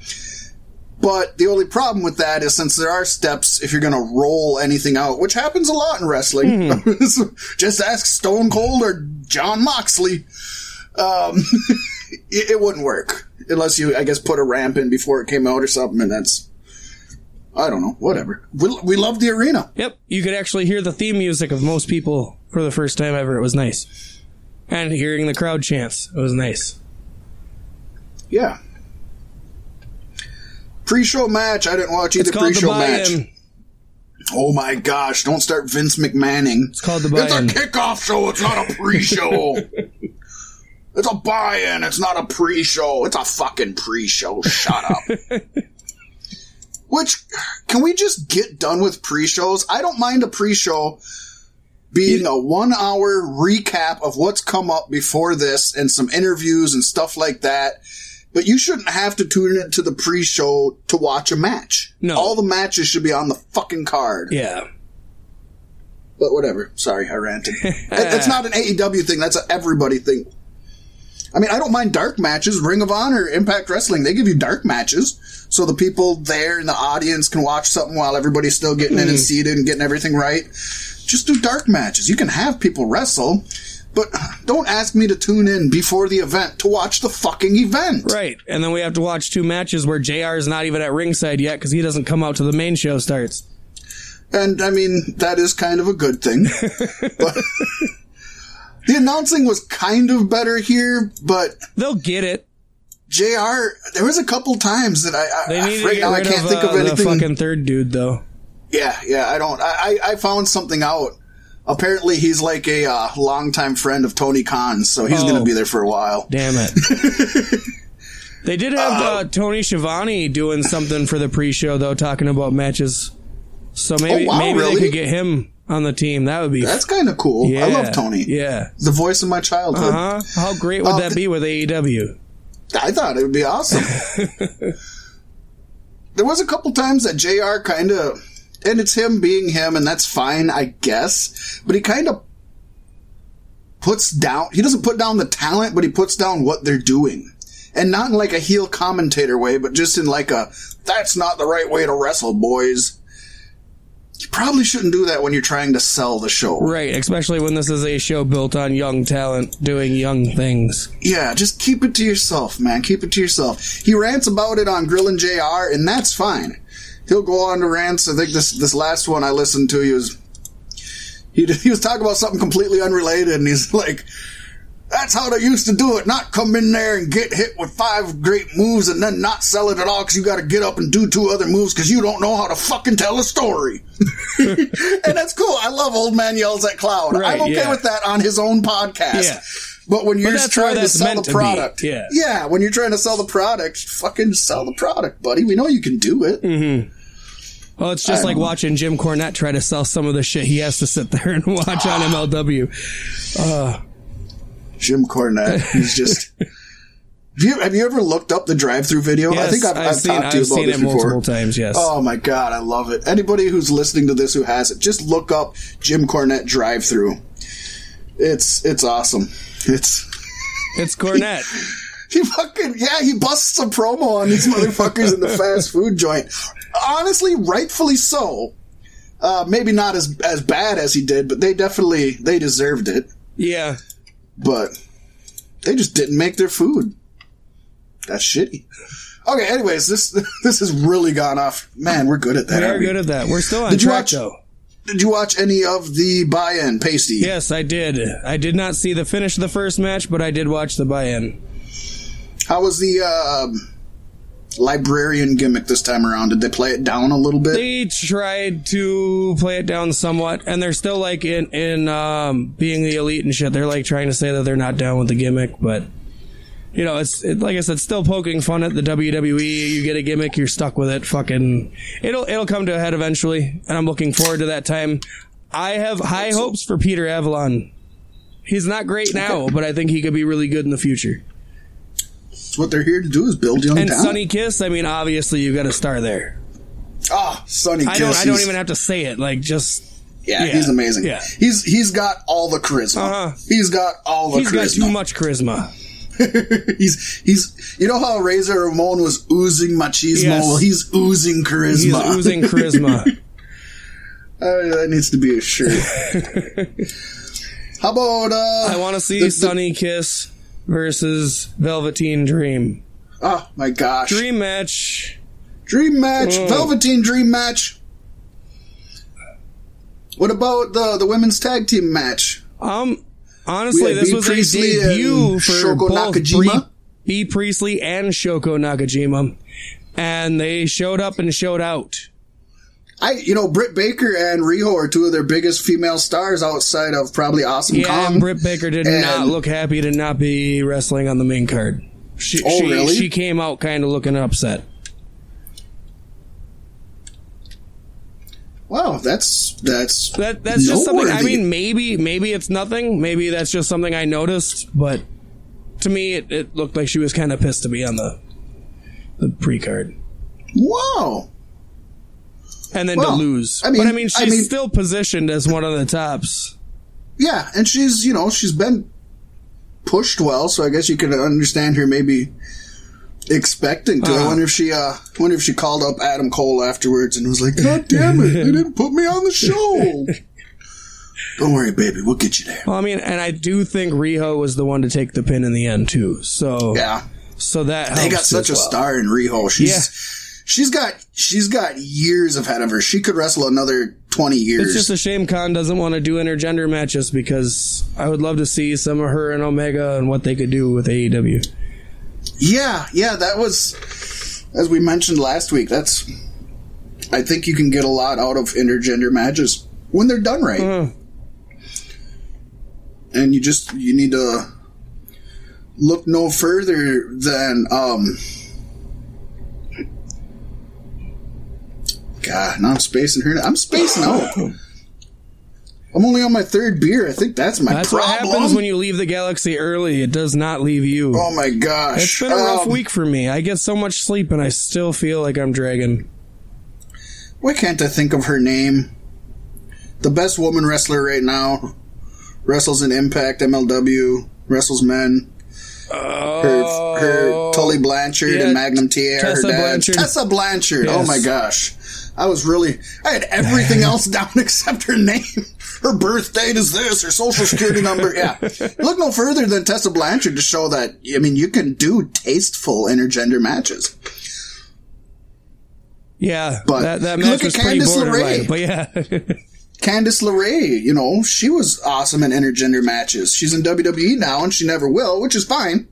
But the only problem with that is since there are steps, if you're going to roll anything out, which happens a lot in wrestling, Hmm. just ask Stone Cold or Jon Moxley. Um, it, it wouldn't work unless you, I guess, put a ramp in before it came out or something, and that's, I don't know, whatever. We, we love the arena. Yep, you could actually hear the theme music of most people for the first time ever. It was nice. And hearing the crowd chants, it was nice. Yeah. Pre-show match. I didn't watch either pre-show match. Oh my gosh! Don't start Vince McMahonning. It's called the buy-in. It's a kickoff show. It's not a pre-show. it's a buy-in. It's not a pre-show. It's a fucking pre-show. Shut up. Which can we just get done with pre-shows? I don't mind a pre-show being a one-hour recap of what's come up before this and some interviews and stuff like that. But you shouldn't have to tune into the pre-show to watch a match. No. all the matches should be on the fucking card. Yeah. But whatever. Sorry, I ranted. It's not an AEW thing. That's an everybody thing. I mean, I don't mind dark matches. Ring of Honor, Impact Wrestling, they give you dark matches. So the people there in the audience can watch something while everybody's still getting in and hmm. seated and getting everything right. Just do dark matches. You can have people wrestle, but don't ask me to tune in before the event to watch the fucking event. Right. And then we have to watch two matches where JR is not even at ringside yet because he doesn't come out till the main show starts. And I mean, that is kind of a good thing. but the announcing was kind of better here, but They'll get it. JR, there was a couple times that I, I They need to right get I rid can't of, think uh, of the anything. fucking third dude, though. Yeah, yeah, I don't. I, I found something out. Apparently, he's like a uh, longtime friend of Tony Khan's, so he's Oh. going to be there for a while. Damn it. they did have uh, Tony Schiavone doing something for the pre-show, though, talking about matches. So maybe Oh, wow, maybe really? they could get him on the team. That would be. That's kind of cool. yeah, I love Tony. Yeah. The voice of my childhood. Uh huh. How great would Uh, that be with AEW? I thought it would be awesome. there was a couple times that JR kind of, and it's him being him, and that's fine, I guess. But he kind of puts down. He doesn't put down the talent, but he puts down what they're doing, and not in like a heel commentator way, but just in like a that's not the right way to wrestle, boys. You probably shouldn't do that when you're trying to sell the show. Right, especially when this is a show built on young talent doing young things. Yeah, just keep it to yourself, man. Keep it to yourself. He rants about it on Grillin' JR, and that's fine. He'll go on to rants. I think this this last one I listened to, he was he, he was talking about something completely unrelated, and he's like, "That's how they used to do it. Not come in there and get hit with five great moves, and then not sell it at all because you got to get up and do two other moves because you don't know how to fucking tell a story." and that's cool. I love old man yells at cloud. Right, I'm okay yeah. with that on his own podcast. Yeah. But when you're that's trying to sell the product, Yeah. yeah, when you're trying to sell the product, fucking sell the product, buddy. We know you can do it. Mm-hmm. Well, it's just I like watching Jim Cornette try to sell some of the shit he has to sit there and watch on MLW. Jim Cornette, he's just. Have you, have you ever looked up the drive-through video? I think I've, I've I've seen- talked to you about this it before. multiple times, yes. Oh my god, I love it. Anybody who's listening to this who has it, just look up Jim Cornette drive-through. It's it's awesome. It's It's Cornette. He fucking yeah, he busts a promo on these motherfuckers in the fast food joint. Honestly, rightfully so. Uh, maybe not as as bad as he did, but they definitely they deserved it. Yeah. But they just didn't make their food. That's shitty. Okay, anyways, this this has really gone off. Man, we're good at that. We are we? good at that. We're still on Did you track watch- though. Did you watch any of the buy-in, Pasty? Yes, I did. I did not see the finish of the first match, but I did watch the buy-in. How was the uh, librarian gimmick this time around? Did they play it down a little bit? They tried to play it down somewhat, and they're still like in in um, being the elite and shit. They're like trying to say that they're not down with the gimmick, but you know, it's it, like I said, still poking fun at the WWE. You get a gimmick, you're stuck with it. Fucking, it'll it'll come to a head eventually, and I'm looking forward to that time. I have high hopes for Peter Avalon. He's not great now, but I think he could be really good in the future. What they're here to do is build young And talent. Sonny Kiss, I mean, obviously you've got a star there. Ah, Sonny I Kiss. don't I don't even have to say it. Like just Yeah, yeah, he's amazing. yeah. He's he's got all the charisma. Uh-huh. He's got all the he's got too much charisma. he's he's you know how Razor Ramon was oozing machismo. Yes. Well, he's oozing charisma. He's oozing charisma. Uh, that needs to be a shirt. how about uh? I want to see the- the- Sonny Kiss versus Velveteen Dream. Oh my gosh! Dream match. Dream match, Oh. Velveteen Dream match. What about the the women's tag team match? Um, honestly, this Bea was Priestley a debut for Shoko both Nakajima. Bea Priestley and Shoko Nakajima, and they showed up and showed out. I, you know, Britt Baker and Riho are two of their biggest female stars outside of probably Awesome Yeah, Kong. and Britt Baker did and- not look happy to not be wrestling on the main card. She, Oh, she, really? she came out kind of looking upset. Wow, that's that's That that's just something. I mean, maybe maybe it's nothing. Maybe that's just something I noticed. But to me, it, it looked like she was kind of pissed to be on the the pre card wow. and then Well, to lose. I mean- but I mean, she's I mean- still positioned as one of the tops. Yeah, and she's you know she's been pushed well, so I guess you could understand her maybe expecting to. I Uh-huh. wonder if she uh wonder if she called up Adam Cole afterwards and was like, "God damn it, they didn't put me on the show." Don't worry, baby, we'll get you there. Well, I mean, and I do think Riho was the one to take the pin in the end too. So Yeah, so that they got such a well. star in Riho. She's Yeah. she's got she's got years ahead of her. She could wrestle another twenty years. It's just a shame Khan doesn't want to do intergender matches because I would love to see some of her and Omega and what they could do with AEW. Yeah, yeah, that was as we mentioned last week. That's I think you can get a lot out of intergender matches when they're done right. Uh, And you just you need to look no further than um God, now I'm spacing her. I'm spacing out. I'm only on my third beer. I think that's my That's problem. what happens when you leave the galaxy early. It does not leave you. Oh my gosh. it's been a rough Um, week for me. I get so much sleep and I still feel like I'm dragging. Why can't I think of her name? The best woman wrestler right now wrestles in Impact, MLW, wrestles men. Her, her Tully Blanchard Oh. yeah, and Magnum TA are her Tessa dads. Blanchard. Tessa Blanchard. Oh my gosh. I was really, I had everything else down except her name. Her birth date is this, her social security number. Yeah. Look no further than Tessa Blanchard to show that, I mean, you can do tasteful intergender matches. Yeah, But that that look match at was pretty Candice. LeRae. But yeah, Candice LeRae, you know, she was awesome in intergender matches. She's in WWE now and she never will, which is fine.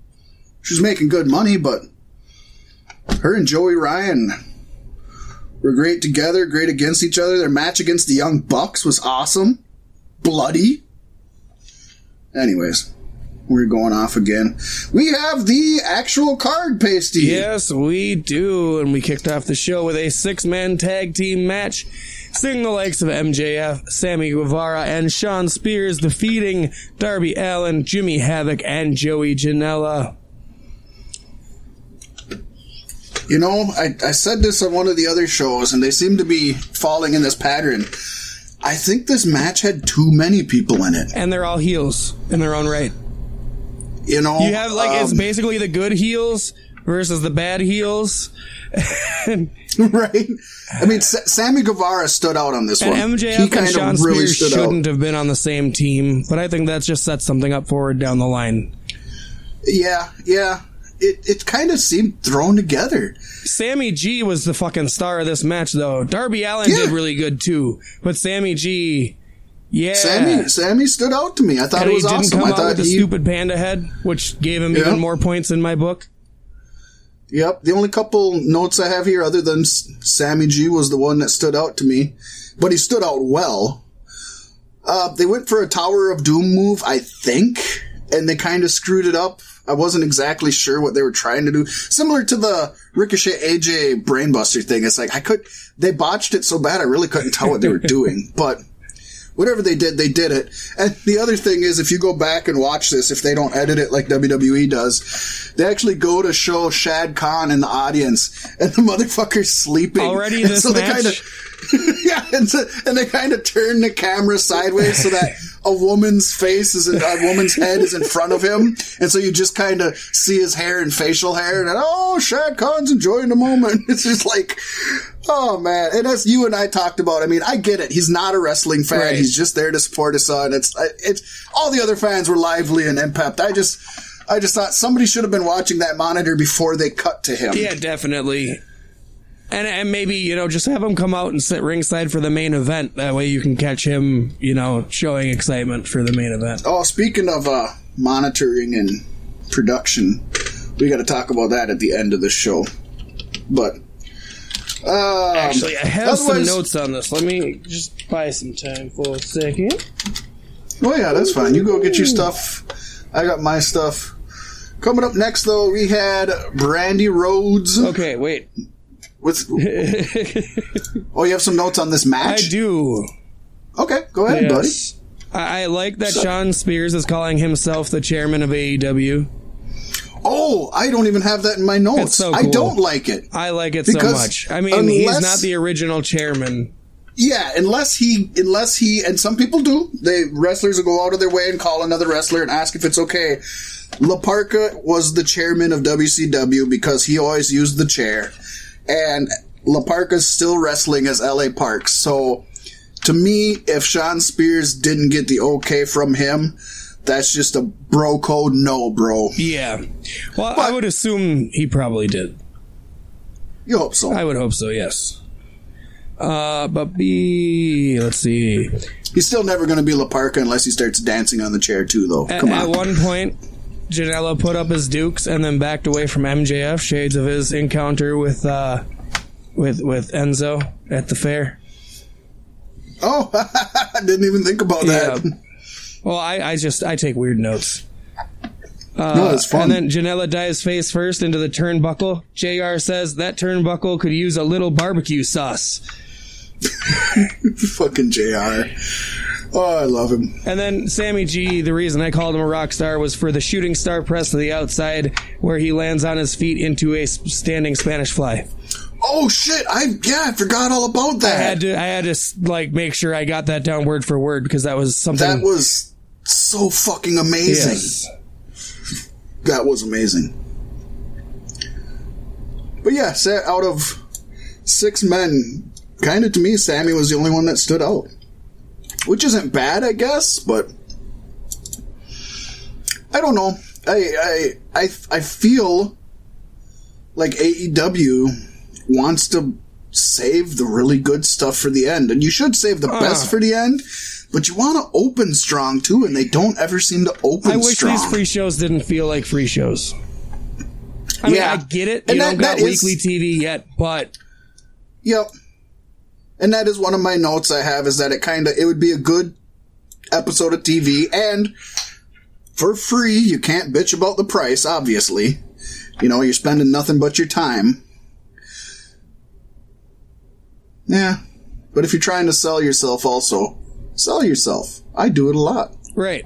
She's making good money, but her and Joey Ryan were great together, great against each other. Their match against the Young Bucks was awesome. Bloody. Anyways, we're going off again. We have the actual card pasty. yes, we do, and we kicked off the show with a six-man tag team match. Seeing the likes of MJF, Sammy Guevara, and Shawn Spears defeating Darby Allin, Jimmy Havoc, and Joey Janela. You know, I, I said this on one of the other shows, and they seem to be falling in this pattern. I think this match had too many people in it. And they're all heels in their own right. You know, You have like it's Um, basically the good heels versus the bad heels. right. I mean, Sa- Sammy Guevara stood out on this And one. MJF and Shawn Spears shouldn't have been on the same team, but I think that just sets something up forward down the line. Yeah, yeah. It it kind of seemed thrown together. Sammy G was the fucking star of this match, though. Darby Allin Yeah. did really good too, but Sammy G, yeah, Sammy Sammy stood out to me. I thought and it he was didn't awesome. come I out thought with the he, stupid panda head, which gave him even more points in my book. Yep. The only couple notes I have here, other than Sammy G, was the one that stood out to me, but he stood out well. Uh, they went for a Tower of Doom move, I think, and they kind of screwed it up. I wasn't exactly sure what they were trying to do. Similar to the Ricochet AJ Brainbuster thing. It's like I could, they botched it so bad I really couldn't tell what they were doing, but whatever they did, they did it. And the other thing is, if you go back and watch this, if they don't edit it like WWE does, they actually go to show Shad Khan in the audience, and the motherfucker's sleeping Already And this they match? kinda- yeah, and, so, and they kind of turn the camera sideways so that a woman's face is in, a woman's head is in front of him, and so you just kind of see his hair and facial hair, and oh, Shad Khan's enjoying the moment. It's just like, oh man, and as you and I talked about, I mean, I get it. He's not a wrestling fan. Right. He's just there to support his son. It's it's all the other fans were lively and impepped. I just. I just thought somebody should have been watching that monitor before they cut to him. Yeah, definitely. And, and maybe, you know, just have him come out and sit ringside for the main event. That way you can catch him, you know, showing excitement for the main event. Oh, speaking of uh, monitoring and production, we got to talk about that at the end of the show. But um, Actually, I have some notes on this. Let me just buy some time for a second. Oh yeah, that's fine. You go get your stuff. I got my stuff. Coming up next, though, we had Brandi Rhodes Okay, wait. With. oh, you have some notes on this match. I do. Okay, go ahead, buddy. I, I like that Shawn Spears is calling himself the chairman of AEW. Oh, I don't even have that in my notes. So I don't like it. I like it so Because much. I mean, he's not the original chairman. Yeah, unless he, unless he, and some people do. They wrestlers will go out of their way and call another wrestler and ask if it's okay. La Parca was the chairman of WCW because he always used the chair, and La Parca's still wrestling as LA Parks. So, to me, if Shawn Spears didn't get the okay from him, that's just a bro code. No, bro. Yeah. Well, I would assume he probably did. You hope so. I would hope so, yes. Uh, but B, let's see. He's still never going to be La Parca unless he starts dancing on the chair too, though. At, Come at on. one point, Janela put up his dukes and then backed away from MJF, shades of his encounter with uh, with with Enzo at the fair. Oh, I didn't even think about that. Well, I, I just I take weird notes. no, it's fun. And then Janela dives face first into the turnbuckle. JR says that turnbuckle could use a little barbecue sauce. Fucking JR. Oh, I love him. And then Sammy G, the reason I called him a rock star was for the shooting star press to the outside where he lands on his feet into a standing Spanish fly. Oh shit! I yeah, I forgot all about that. I had to I had to like make sure I got that down word for word because that was something that was so fucking amazing. Yes. That was amazing. But yeah, out of six men, kind of to me, Sammy was the only one that stood out, which isn't bad, I guess. But I don't know. I I I I feel like AEW wants to save the really good stuff for the end, and you should save the best Uh. for the end. But you want to open strong too, and they don't ever seem to open I wish strong. these free shows didn't feel like free shows. I mean, Yeah. I get it. And You that- don't got that is- weekly TV yet, but Yep. And that is one of my notes I have is that it kind of it would be a good episode of TV and for free. You can't bitch about the price, obviously. You know, you're spending nothing but your time. Yeah. But if you're trying to sell yourself also, sell yourself. I do it a lot. right.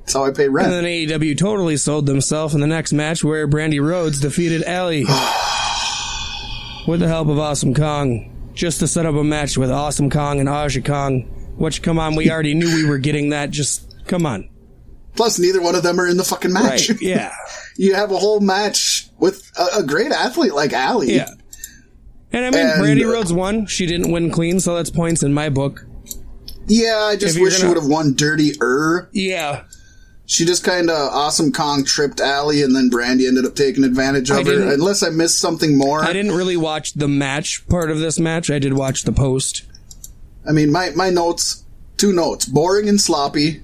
That's how I pay rent. And then AEW totally sold themselves in the next match where Brandi Rhodes defeated Allie with the help of Awesome Kong, just to set up a match with Awesome Kong and Aja Kong. Which, come on, we already knew we were getting that. Just come on. Plus, neither one of them are in the fucking match. Right. Yeah. you have a whole match with a, a great athlete like Allie. Yeah. And I mean, And, Brandi Rhodes won. She didn't win clean, so that's points in my book. Yeah, I just wish she gonna- would have won dirty-er. Yeah. She just kind of awesome Kong tripped Allie, and then Brandi ended up taking advantage of her. Unless I missed something more. I didn't really watch the match part of this match. I did watch the post. I mean, my, my notes, two notes, boring and sloppy.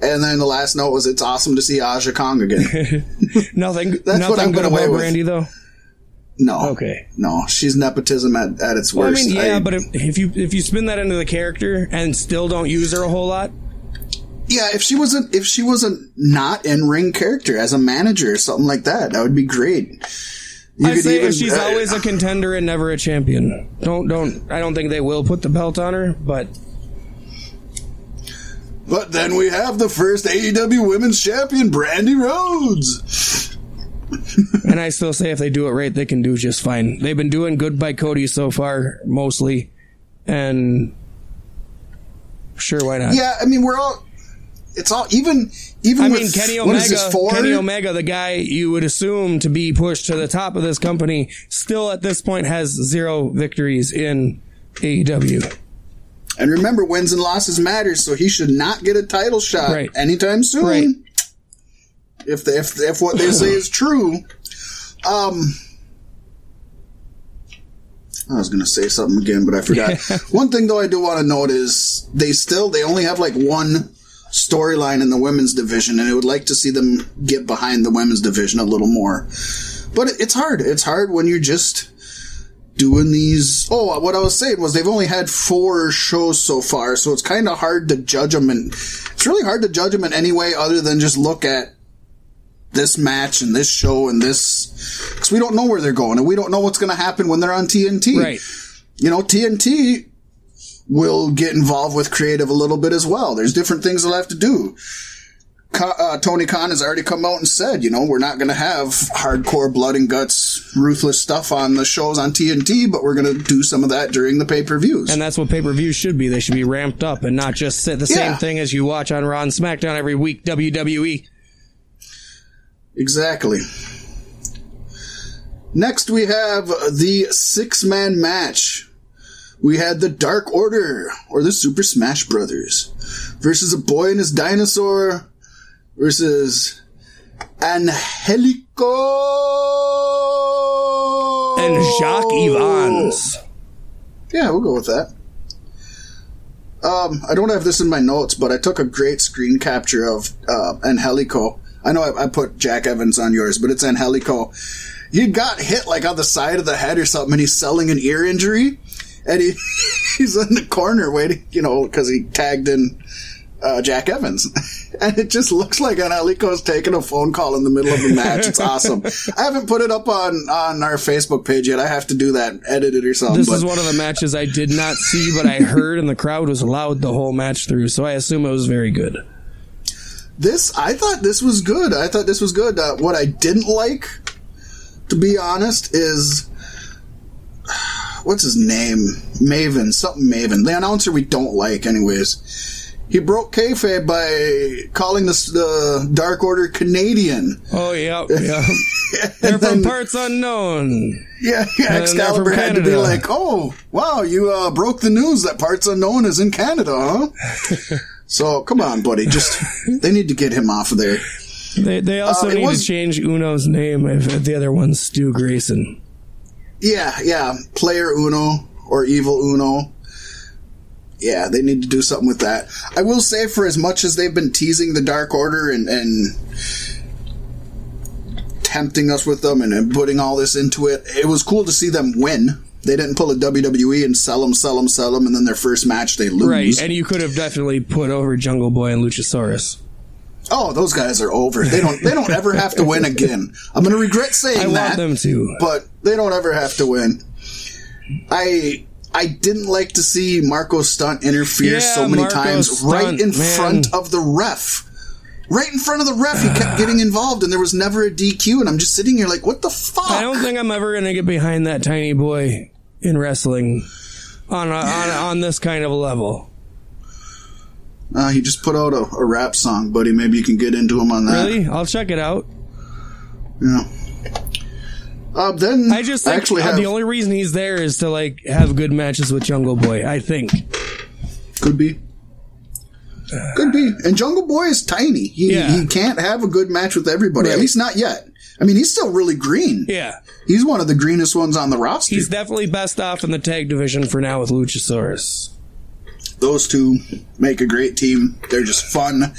And then the last note was, it's awesome to see Aja Kong again. Nothing. what nothing I'm good going away with. Brandi though. No. Okay. No, she's nepotism at, at its Well, I worst. mean, yeah, I- but if, if you if you spin that into the character and still don't use her a whole lot, yeah, if she was a if she was a not in ring character as a manager or something like that, that would be great. You I say even- she's uh, always a contender and never a champion. Don't don't. I don't think they will put the belt on her, but But then we have the first AEW Women's Champion, Brandi Rhodes. and I still say if they do it right, they can do just fine. They've been doing good by Cody so far, mostly, and sure, why not? Yeah, I mean we're all. It's all even even I with mean, Kenny what is this, Omega. Kenny Omega, the guy you would assume to be pushed to the top of this company, still at this point has zero victories in AEW. And remember, wins and losses matter, so he should not get a title shot Right. anytime soon. Right. If the, if if what they say is true, um, I was going to say something again, but I forgot. one thing though, I do want to note is they still they only have like one storyline in the women's division, and I would like to see them get behind the women's division a little more. But it's hard. It's hard when you're just doing these. Oh, what I was saying was they've only had four shows so far, so it's kind of hard to judge them. And it's really hard to judge them in any way other than just look at this match and this show and this because we don't know where they're going and we don't know what's going to happen when they're on TNT. Right. You know, TNT will get involved with creative a little bit as well. There's different things they'll have to do. Uh, Tony Khan has already come out and said, you know, we're not going to have hardcore blood and guts, ruthless stuff on the shows on TNT, but we're going to do some of that during the pay per views. And that's what pay per views should be. They should be ramped up and not just sit the same thing as you watch on Raw and SmackDown every week. WWE. Exactly. Next, we have the six man match. We had the Dark Order, or the Super Smash Brothers, versus a boy and his dinosaur, versus Angelico And Jack Evans. Yeah, we'll go with that. Um, I don't have this in my notes, but I took a great screen capture of uh, Angelico. I know I, I put Jack Evans on yours, but it's Angelico. He got hit like on the side of the head or something, and he's selling an ear injury, and he he's in the corner waiting, you know, because he tagged in uh, Jack Evans, and it just looks like Angelico's taking a phone call in the middle of the match. It's awesome. I haven't put it up on on our Facebook page yet. I have to do that, edit it or something. This but is one of the matches I did not see, but I heard, and the crowd was loud the whole match through, so I assume it was very good. This, I thought this was good. I thought this was good. Uh, what I didn't like, to be honest, is what's his name? Maven, something Maven. The announcer we don't like, anyways. He broke kayfabe by calling the, the Dark Order Canadian. Oh, yeah, yeah. They're from then- parts unknown. Yeah, yeah Excalibur from had to be like, "Oh, wow, you uh, broke the news that parts unknown is in Canada, huh?" so come on, buddy, just they need to get him off of there. They, they also Uh, need was- to change Uno's name if, if the other one's Stu Grayson. Yeah, yeah. Player Uno or Evil Uno. Yeah, they need to do something with that. I will say, for as much as they've been teasing the Dark Order and, and tempting us with them and, and putting all this into it, it was cool to see them win. They didn't pull a WWE and sell them, sell them, sell them, and then their first match they lose. Right, and you could have definitely put over Jungle Boy and Luchasaurus. Oh, those guys are over. They don't. They don't ever have to win again. I'm going to regret saying I that. want them to. but they don't ever have to win. I I didn't like to see Marco Stunt interfere Yeah, so many Marco times right in man. front of the ref. Right in front of the ref, he kept getting involved, and there was never a DQ. And I'm just sitting here like, what the fuck? I don't think I'm ever going to get behind that tiny boy in wrestling on a, on on this kind of a level. Uh, he just put out a, a rap song, buddy. Maybe you can get into him on that. Really? I'll check it out. Yeah. Uh, then I just think actually uh, have, the only reason he's there is to like have good matches with Jungle Boy. I think. could be. Could be. And Jungle Boy is tiny. He, Yeah. he can't have a good match with everybody. At least not yet. I mean, he's still really green. Yeah, He's one of the greenest ones on the roster. he's definitely best off in the tag division for now with Luchasaurus. Those two make a great team. They're just fun.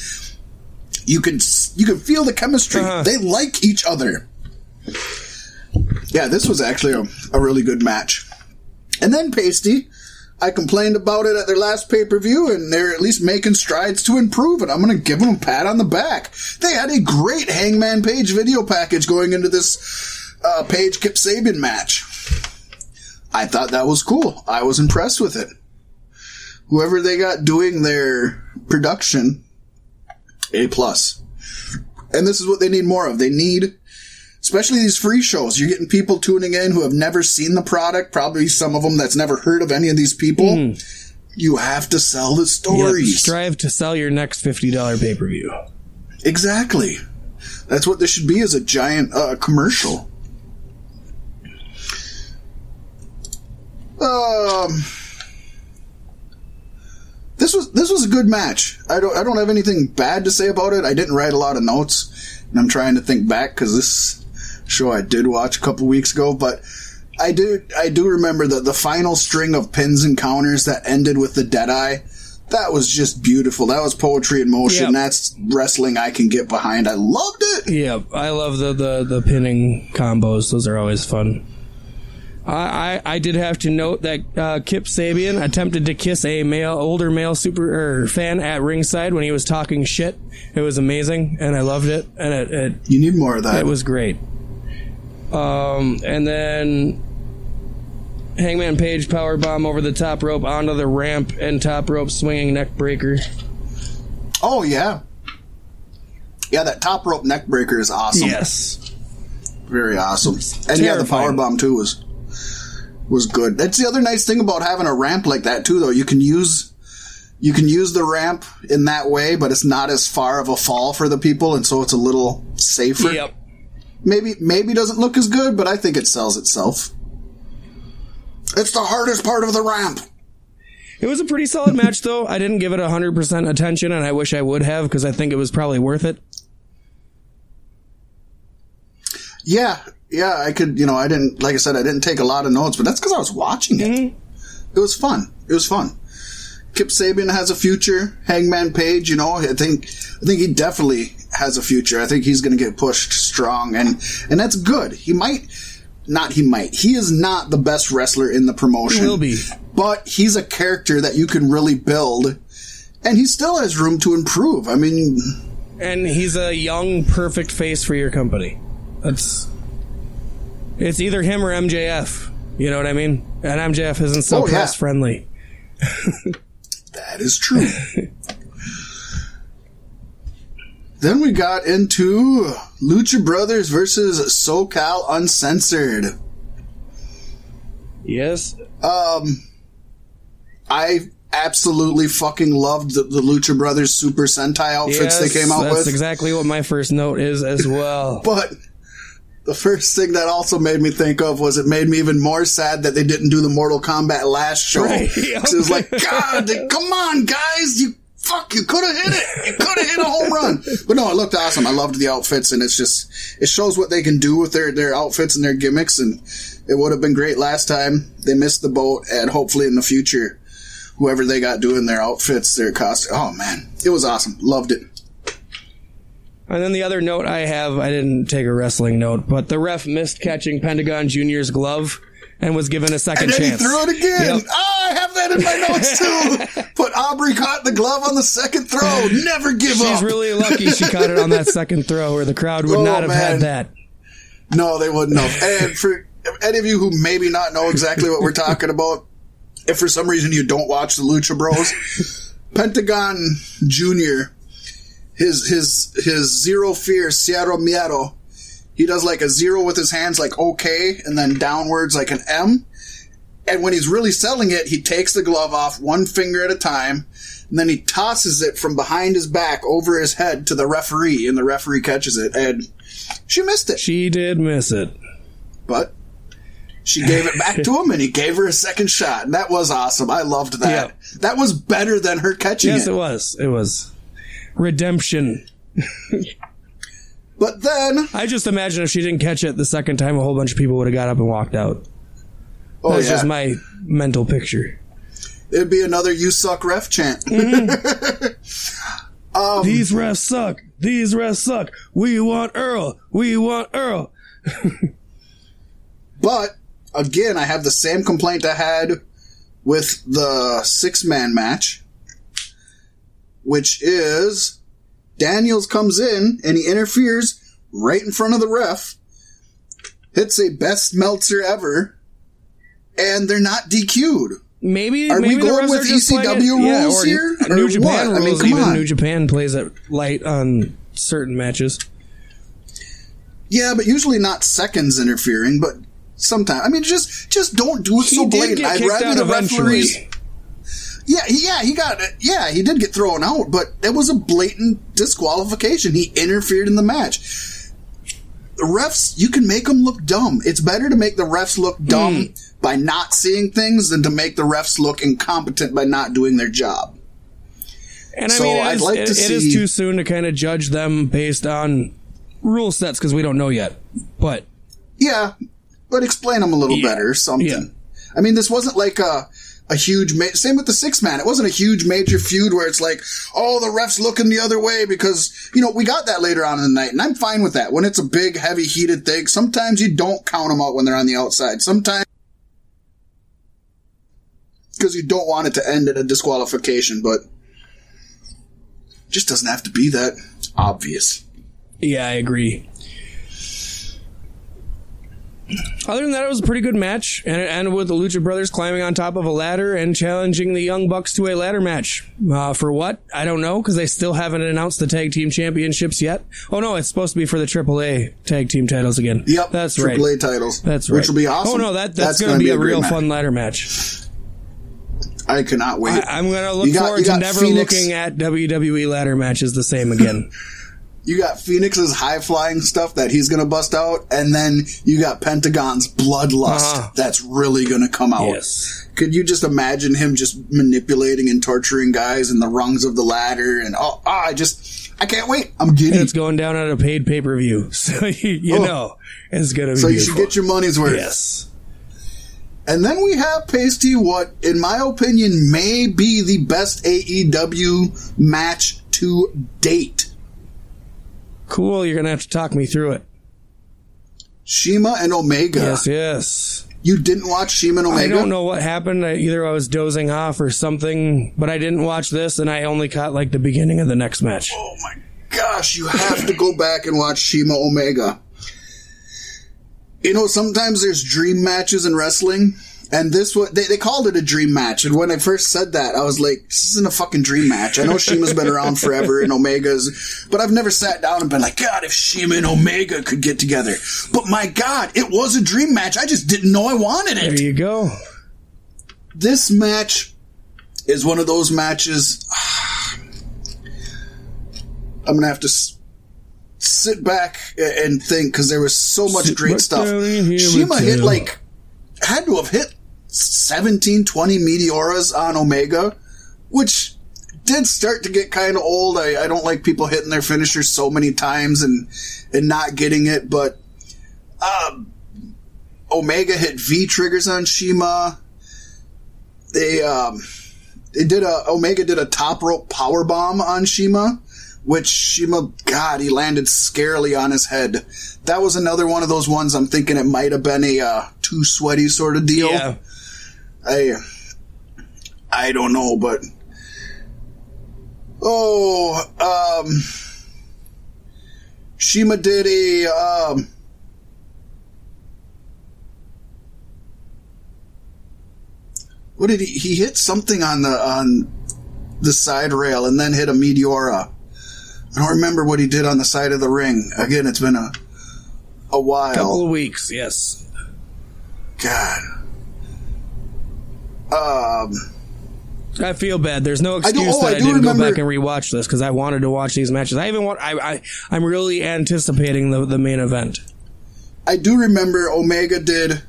You can you can feel the chemistry. Uh-huh. They like each other. Yeah, this was actually a, a really good match. And then Pasty, I complained about it at their last pay per view, and they're at least making strides to improve it. I'm going to give them a pat on the back. They had a great Hangman Page video package going into this uh, Page Kip Sabian match. I thought that was cool. I was impressed with it. Whoever they got doing their production, A plus. And this is what they need more of. They need especially these free shows. You're getting people tuning in who have never seen the product, probably some of them that's never heard of any of these people. You have to sell the Yep, stories. strive to sell your next fifty dollar pay per view. Exactly. That's what this should be as a giant uh, commercial. Um This was this was a good match. I don't I don't have anything bad to say about it. I didn't write a lot of notes, and I'm trying to think back cuz this show I did watch a couple weeks ago, but I do I do remember the the final string of pins and counters that ended with the dead eye. That was just beautiful. That was poetry in motion. Yep. That's wrestling I can get behind. I loved it. Yeah, I love the, the, the pinning combos. Those are always fun. I, I, I did have to note that uh, Kip Sabian attempted to kiss a male, older male super or fan at ringside when he was talking shit. It was amazing, and I loved it, and it, it You need more of that. it was great. Um, and then Hangman Page power bomb over the top rope onto the ramp and top rope swinging neck breaker. oh yeah, yeah. That top rope neck breaker is awesome. Yes. very awesome. And yeah, the power bomb too was was good. That's the other nice thing about having a ramp like that too, though. You can use you can use the ramp in that way, but it's not as far of a fall for the people, and so it's a little safer. Yep. Maybe maybe doesn't look as good, but I think it sells itself. It's the hardest part of the ramp. It was a pretty solid match, though. I didn't give it 100% attention, and I wish I would have because I think it was probably worth it. Yeah, yeah, I could, you know, I didn't, like I said, I didn't take a lot of notes, but that's because I was watching it. Mm-hmm. It was fun. It was fun. Kip Sabian has a future. Hangman Page, you know, I think, I think he definitely has a future. I think he's going to get pushed strong, and and that's good. He might, not he might. He is not the best wrestler in the promotion. He will be. but he's a character that you can really build, and he still has room to improve. I mean, And he's a young, perfect face for your company. That's. It's either him or MJF. You know what I mean? And MJF isn't so Oh, yeah. press friendly. That is true. then we got into Lucha Brothers versus SoCal Uncensored. Yes. Um, I absolutely fucking loved the, the Lucha Brothers Super Sentai outfits yes, they came out that's with. That's exactly what my first note is as well. But the first thing that also made me think of was it made me even more sad that they didn't do the Mortal Kombat last show. Right. It was like, God, come on, guys, you fuck, you could have hit it. You could have hit a home run. But no, it looked awesome. I loved the outfits, and it's just it shows what they can do with their their outfits and their gimmicks. And it would have been great last time. They missed the boat, and hopefully in the future, whoever they got doing their outfits, their costume. Oh man, it was awesome. Loved it. And then the other note I have, I didn't take a wrestling note, but the ref missed catching Pentagon Jr.'s glove and was given a second And then chance. he threw it again. Yep. Oh, I have that in my notes too. But Aubrey caught the glove on the second throw. Never give She's up. She's really lucky she caught it on that second throw, or the crowd would Oh, not have man. had that. no, they wouldn't have. And for any of you who maybe not know exactly what we're talking about, if for some reason you don't watch the Lucha Bros, Pentagon Junior, his his his zero fear Cero Miedo, he does like a zero with his hands, like okay, and then downwards like an M. And when he's really selling it, he takes the glove off one finger at a time, and then he tosses it from behind his back over his head to the referee, and the referee catches it, and she missed it. She did miss it. But she gave it back to him, and he gave her a second shot, and that was awesome. I loved that. Yeah. That was better than her catching Yes, it. Yes, it was. It was. Redemption. But then, I just imagine if she didn't catch it the second time, a whole bunch of people would have got up and walked out. oh That's yeah, just my mental picture. it'd be another "you suck" ref chant. Um, These refs suck. These refs suck. We want Earl. We want Earl. But again, I have the same complaint I had with the six man match, which is Daniels comes in and he interferes right in front of the ref, hits a best Meltzer ever, and they're not DQ'd. Maybe Are we maybe the going with are just playing it- ECW yeah, rules or here? New Japan what? I mean, rules. even on. New Japan plays it light on certain matches. Yeah, but usually not seconds interfering, but sometimes. I mean, just just don't do it He so blatant. I'd rather the eventually. referees. Yeah, he, yeah, he got yeah, he did get thrown out, but it was a blatant disqualification. He interfered in the match. The refs, you can make them look dumb. It's better to make the refs look dumb Hmm. by not seeing things than to make the refs look incompetent by not doing their job. And I So mean, it I'd is- like it- to it is see- too soon to kind of judge them based on rule sets because we don't know yet. But Yeah, but explain them a little Yeah. better something. Yeah. I mean, this wasn't like a a huge ma- same with the six man. It wasn't a huge major feud where it's like, oh, the refs looking the other way because you know we got that later on in the night, and I'm fine with that. When it's a big, heavy, heated thing, sometimes you don't count them out when they're on the outside. Sometimes because you don't want it to end in a disqualification, but just doesn't have to be that obvious. yeah, I agree. Other than that, it was a pretty good match, and it ended with the Lucha Brothers climbing on top of a ladder and challenging the Young Bucks to a ladder match. Uh, for what? I don't know, because they still haven't announced the tag team championships yet. Oh no, it's supposed to be for the AAA tag team titles again. Yep, that's right. AAA titles. That's right. Which will be awesome. Oh no, that that's, going gonna to be, a great real match. fun ladder match. I cannot wait. I, I'm going to look got- forward to never Phoenix- looking at WWE ladder matches the same again. you got Phoenix's high flying stuff that he's gonna bust out, and then you got Pentagon's bloodlust Uh-huh. that's really gonna come out. yes. Could you just imagine him just manipulating and torturing guys in the rungs of the ladder? And oh, ah, I just, I can't wait. I'm giddy. It's going down at a paid pay per view, so you, you Oh. know it's going to be. so you should get your money's worth. yes. And then we have Pasty, what, in my opinion, may be the best AEW match to date. Cool. You're going to have to talk me through it. CIMA and Omega. Yes, yes. You didn't watch CIMA and Omega? I don't know what happened. I, either I was dozing off or something, but I didn't watch this, and I only caught like the beginning of the next match. Oh my gosh, you have to go back and watch CIMA Omega. You know, sometimes there's dream matches in wrestling, and this what they, they called it a dream match. And when I first said that, I was like, "This isn't a fucking dream match." I know CIMA's been around forever, and Omega's, but I've never sat down and been like, "God, if CIMA and Omega could get together." But my God, it was a dream match. I just didn't know I wanted it. There you go. This match is one of those matches. I'm gonna have to sit back and think because there was so much Sit great stuff. down and hear CIMA hit like had to have hit 17, 20 meteoras on Omega, which did start to get kind of old. I, I don't like people hitting their finishers so many times and and not getting it, but um, Omega hit V triggers on CIMA. They um, they did a Omega did a top rope power bomb on CIMA, which CIMA God he landed scarily on his head. That was another one of those ones I'm thinking it might have been a uh, too sweaty sort of deal. Yeah. I I don't know, but oh, um, CIMA did a um. What did he? He hit something on the on the side rail and then hit a meteora. I don't remember what he did on the side of the ring. Again, it's been a a while. Couple of weeks. Yes. God. Um. I feel bad. There's no excuse oh, that I I, didn't go back and rewatch this because I wanted to watch these matches. I even want. I, I I'm really anticipating the the main event. I do remember Omega did,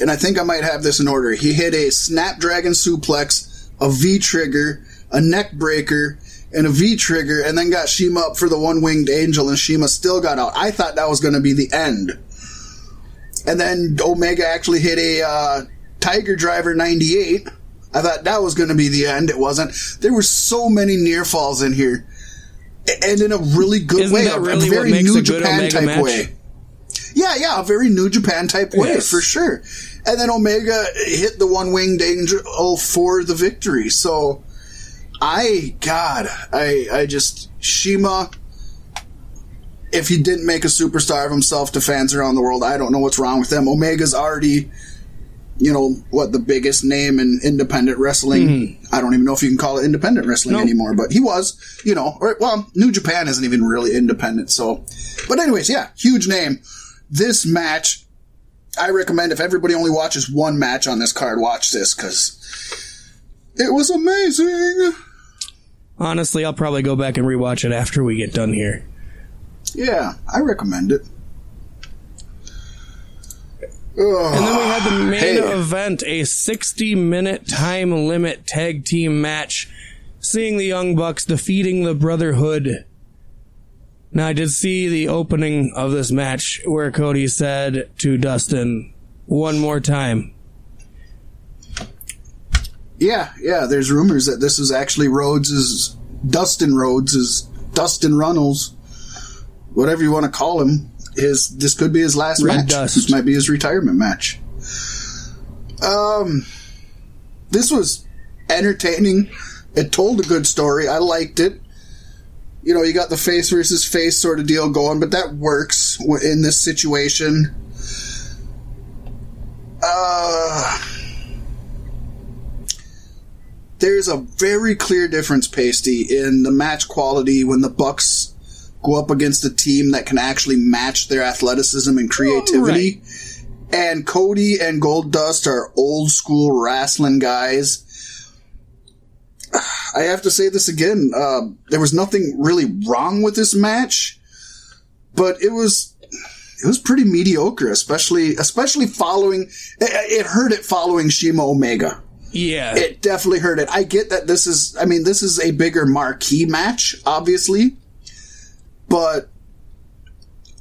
and I think I might have this in order. He hit a Snapdragon suplex, a V trigger, a neck breaker, and a V trigger, and then got CIMA up for the one winged angel, and CIMA still got out. I thought that was going to be the end. And then Omega actually hit a uh, Tiger Driver 98. I thought that was going to be the end. It wasn't. There were so many near falls in here. And in a really good Isn't way, really a very New Japan Omega type match? way. Yeah, yeah, a very New Japan type way Yes. for sure. And then Omega hit the one winged angel for the victory. So, I, God, I, I just CIMA. If he didn't make a superstar of himself to fans around the world, I don't know what's wrong with them. Omega's already, you know, what the biggest name in independent wrestling. Hmm. I don't even know if you can call it independent wrestling Nope. anymore, but he was, you know, or well, New Japan isn't even really independent. So, but anyways, yeah, huge name. This match, I recommend if everybody only watches one match on this card, watch this because it was amazing. Honestly, I'll probably go back and rewatch it after we get done here. Yeah, I recommend it. Ugh. And then we had the main Hey. event, a 60 minute time limit tag team match, seeing the Young Bucks defeating the Brotherhood. Now, I did see the opening of this match where Cody said to Dustin, one more time. Yeah, yeah. There's rumors that this is actually Rhodes's Dustin Rhodes' Dustin Runnels, whatever you want to call him. His this could be his last Red match. Dust. This might be his retirement match. Um, this was entertaining. It told a good story. I liked it. You know, you got the face versus face sort of deal going, but that works in this situation. Uh, there's a very clear difference, Pasty, in the match quality when the Bucks go up against a team that can actually match their athleticism and creativity. And Cody and Goldust are old school wrestling guys. I have to say this again. Uh, there was nothing really wrong with this match, but it was it was pretty mediocre, especially especially following. It, it hurt it following CIMA Omega. Yeah. It definitely hurt it. I get that this is. I mean, this is a bigger marquee match, obviously, but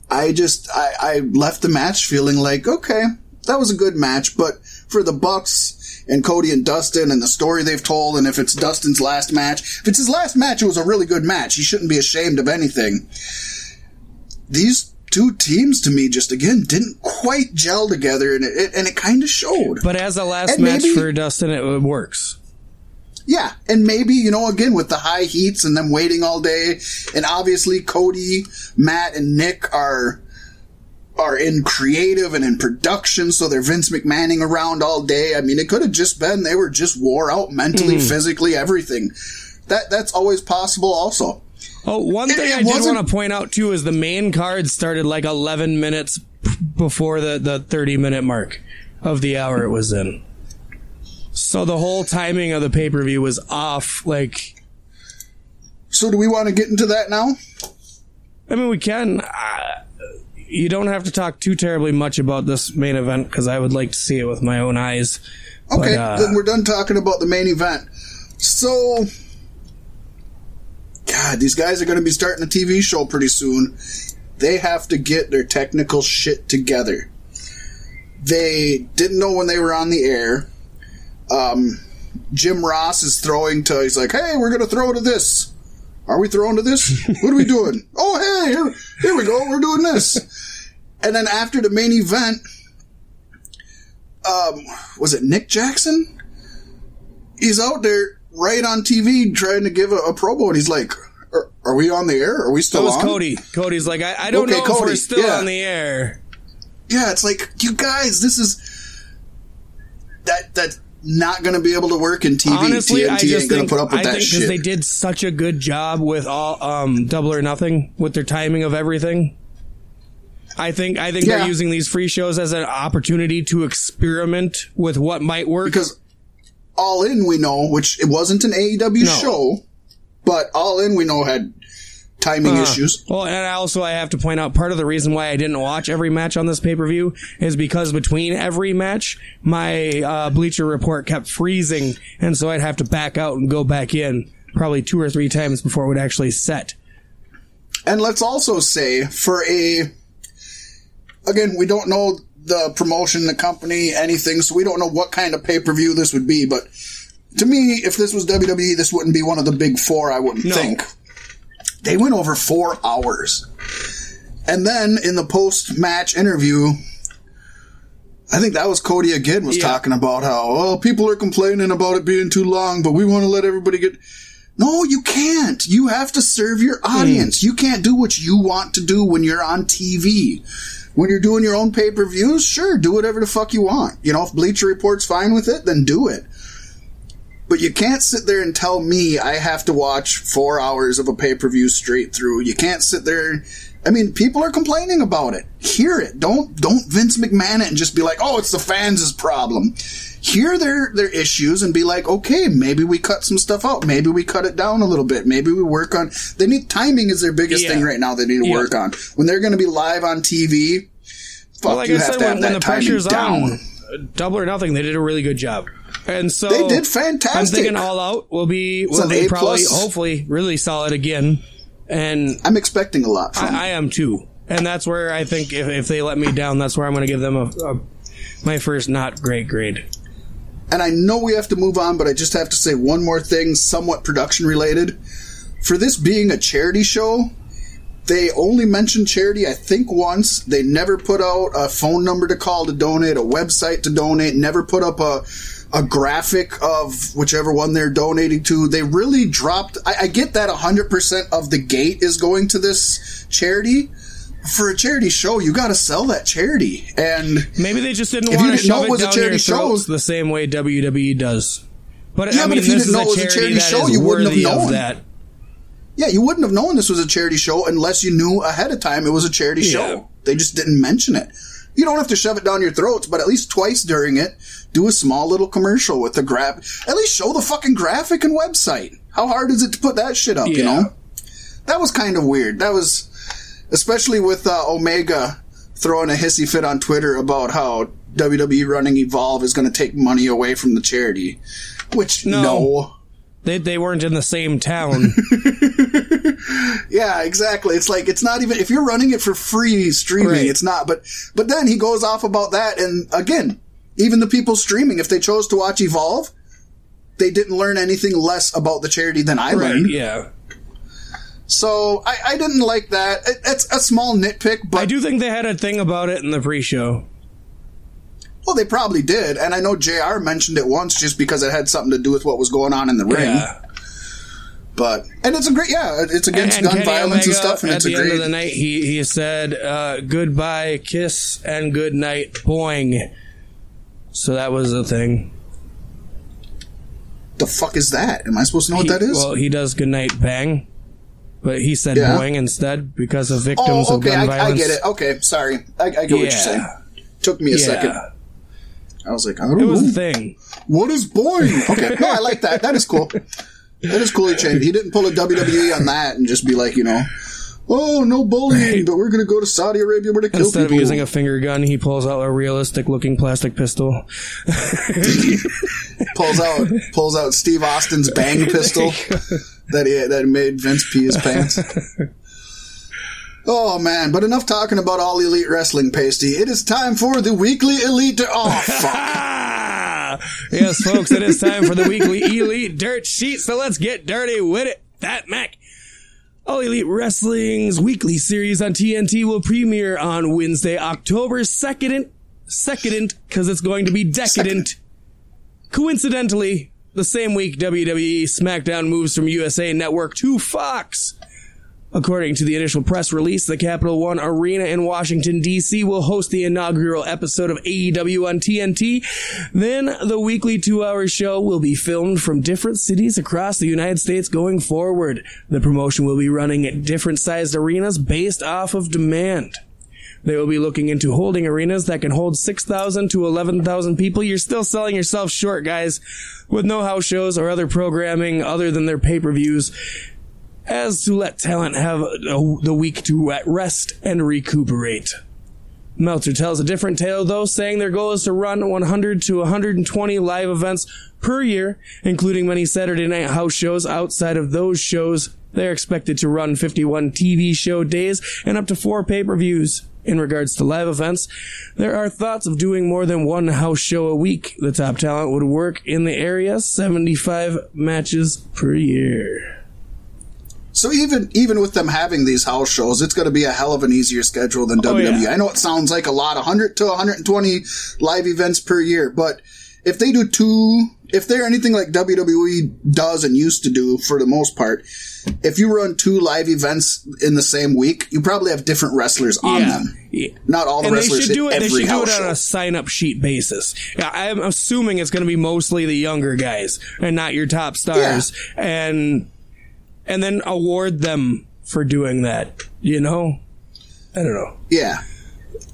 I just I, I left the match feeling like okay, that was a good match, but for the Bucks and Cody and Dustin and the story they've told, and if it's Dustin's last match, if it's his last match, it was a really good match. He shouldn't be ashamed of anything. These two teams, to me, just again didn't quite gel together, and it, and it kind of showed. but as a last And match maybe- for Dustin, it works. Yeah, and maybe, you know, again, with the high heats and them waiting all day, and obviously Cody, Matt, and Nick are are in creative and in production, so they're Vince McMahoning around all day. I mean, it could have just been they were just wore out mentally, mm. physically, everything. That that's always possible also. Oh, one It- thing it I did want to point out too is the main card started like 11 minutes before the, the 30 minute mark of the hour it was in. So the whole timing of the pay per view was off. Like, So do we want to get into that now? I mean, we can. Uh, you don't have to talk too terribly much about this main event because I would like to see it with my own eyes. Okay, But, uh, then we're done talking about the main event. So, God, these guys are going to be starting a TV show pretty soon. They have to get their technical shit together. They didn't know when they were on the air. Um, Jim Ross is throwing to, he's like, hey, we're to throw to this. Are we throwing to this? What are we doing? oh, hey, here, here we go. We're doing this. And then after the main event, um, was it Nick Jackson? He's out there right on TV trying to give a, a promo, and he's like, "Are, are we on the air? Are we still that was on?" Cody. Cody's like, I, I don't Okay, know if we're still yeah. on the air. Yeah, it's like you guys. This is that that's not going to be able to work in TV. Honestly, TNT I just ain't going think, to put up with I that think shit. they did such a good job with all um, double or nothing with their timing of everything. I think I think Yeah. they're using these free shows as an opportunity to experiment with what might work. because All In we know, which it wasn't an AEW No. show, but All In we know had timing Uh, issues. Well, and also I have to point out part of the reason why I didn't watch every match on this pay per view is because between every match, my uh, Bleacher Report kept freezing, and so I'd have to back out and go back in probably two or three times before it would actually set. And let's also say for a again, we don't know the promotion, the company, anything, so we don't know what kind of pay per view this would be. But to me, if this was WWE, this wouldn't be one of the big four. I wouldn't No. think. They went over four hours, and then in the post match interview. I think that was Cody again was Yeah. talking about how oh people are complaining about it being too long, but we want to let everybody get. No, you can't. You have to serve your hmm. audience. You can't do what you want to do when you're on TV. When you're doing your own pay per views, sure, do whatever the fuck you want. You know, if Bleacher Report's fine with it, then do it. But you can't sit there and tell me I have to watch four hours of a pay per view straight through. You can't sit there. I mean, people are complaining about it. Hear it. Don't don't Vince McMahon it and just be like, "Oh, it's the fans' problem." Hear their their issues and be like, "Okay, maybe we cut some stuff out. Maybe we cut it down a little bit. Maybe we work on." They need timing is their biggest Yeah. thing right now. They need to Yeah. work on when they're going to be live on TV. Fuck, Well, like you I have said, to when, have when that the timing pressure's down. on, uh, double or nothing, they did a really good job. And so They did fantastic. I'm thinking All Out will be will be probably plus. hopefully really solid again, and I'm expecting a lot from. I, I am too. And that's where I think if, if they let me down, that's where I'm going to give them a, a my first not great grade. and I know we have to move on, but I just have to say one more thing, somewhat production related. For this being a charity show, they only mentioned charity, I think, once. They never put out a phone number to call to donate, a website to donate, never put up a a graphic of whichever one they're donating to. They really dropped. I, I get that 100% of the gate is going to this charity. For a charity show, you got to sell that charity. And Maybe they just didn't want to shove it it down charity your throats show- the same way WWE does. But Yeah, I but mean, if you didn't know it was a charity charity show, you wouldn't have known. that. Yeah, you wouldn't have known this was a charity show unless you knew ahead of time it was a charity Yeah. show. They just didn't mention it. You don't have to shove it down your throats, but at least twice during it, do a small little commercial with the grab. At least show the fucking graphic and website. How hard is it to put that shit up, you know? That was kind of weird. That was, especially with uh, Omega throwing a hissy fit on Twitter about how WWE running Evolve is going to take money away from the charity. Which, No. no They they weren't in the same town. Yeah, exactly. It's like it's not even if you're running it for free streaming, Right. it's not. But but then he goes off about that, and again, even the people streaming, if they chose to watch Evolve, they didn't learn anything less about the charity than I right? learned. Yeah. So I, I didn't like that. It, it's a small nitpick, but I do think they had a thing about it in the pre-show. well, they probably did, and I know Jr. mentioned it once just because it had something to do with what was going on in the ring. Yeah. But and it's a great, yeah, it's against gun Kenny violence and stuff, and at it's the a end great. of the night, he he said uh, goodbye, kiss, and good night, boing. So that was a thing. the fuck is that? Am I supposed to know what that is? Well, he does good night, bang, but he said Yeah. boing instead because of victims Oh, of gun I, violence. I get it. Okay, sorry. I, I get what you're Yeah. saying. Took me a Yeah. second. I was like, I don't It was know. a thing. What is boing? Okay, no, I like that. That is cool. That is cool. He changed. He didn't pull a WWE on that and just be like, you know, oh, no bullying, but we're going to go to Saudi Arabia where to kill Instead of using a finger gun, he pulls out a realistic-looking plastic pistol. pulls out pulls out Steve Austin's bang pistol that he that made Vince pee his pants. Oh man, but enough talking about all elite wrestling pasty. It is time for the weekly elite. Oh fuck. Yes, folks, it is time for the weekly Elite Dirt Sheet, so let's get dirty with it. Fat Mac. All Elite Wrestling's weekly series on TNT will premiere on Wednesday, October 2nd. Second, because it's going to be decadent. Coincidentally, the same week WWE SmackDown moves from USA Network to Fox. According to the initial press release, the Capital One Arena in Washington, D.C. will host the inaugural episode of AEW on TNT. Then the weekly two hour show will be filmed from different cities across the United States going forward. The promotion will be running at different sized arenas based off of demand. They will be looking into holding arenas that can hold 6,000 to 11,000 people. You're still selling yourself short, guys, with no house shows or other programming other than their pay-per-views as to let talent have the week to rest and recuperate. Meltzer tells a different tale, though, saying their goal is to run 100 to 120 live events per year, including many Saturday night house shows. Outside of those shows, they're expected to run 51 TV show days and up to four pay-per-views. In regards to live events, there are thoughts of doing more than one house show a week. The top talent would work in the area 75 matches per year. So even even with them having these house shows, it's going to be a hell of an easier schedule than Oh, WWE. yeah. I know it sounds like a lot, 100 to 120 live events per year, but if they do two, if they're anything like WWE does and used to do for the most part, if you run two live events in the same week, you probably have different wrestlers on Yeah. them. Yeah. Not all the and they wrestlers should do it. They should do it on show. a sign-up sheet basis. I'm assuming it's going to be mostly the younger guys and not your top stars, and and then award them for doing that. You know, I don't know. Yeah.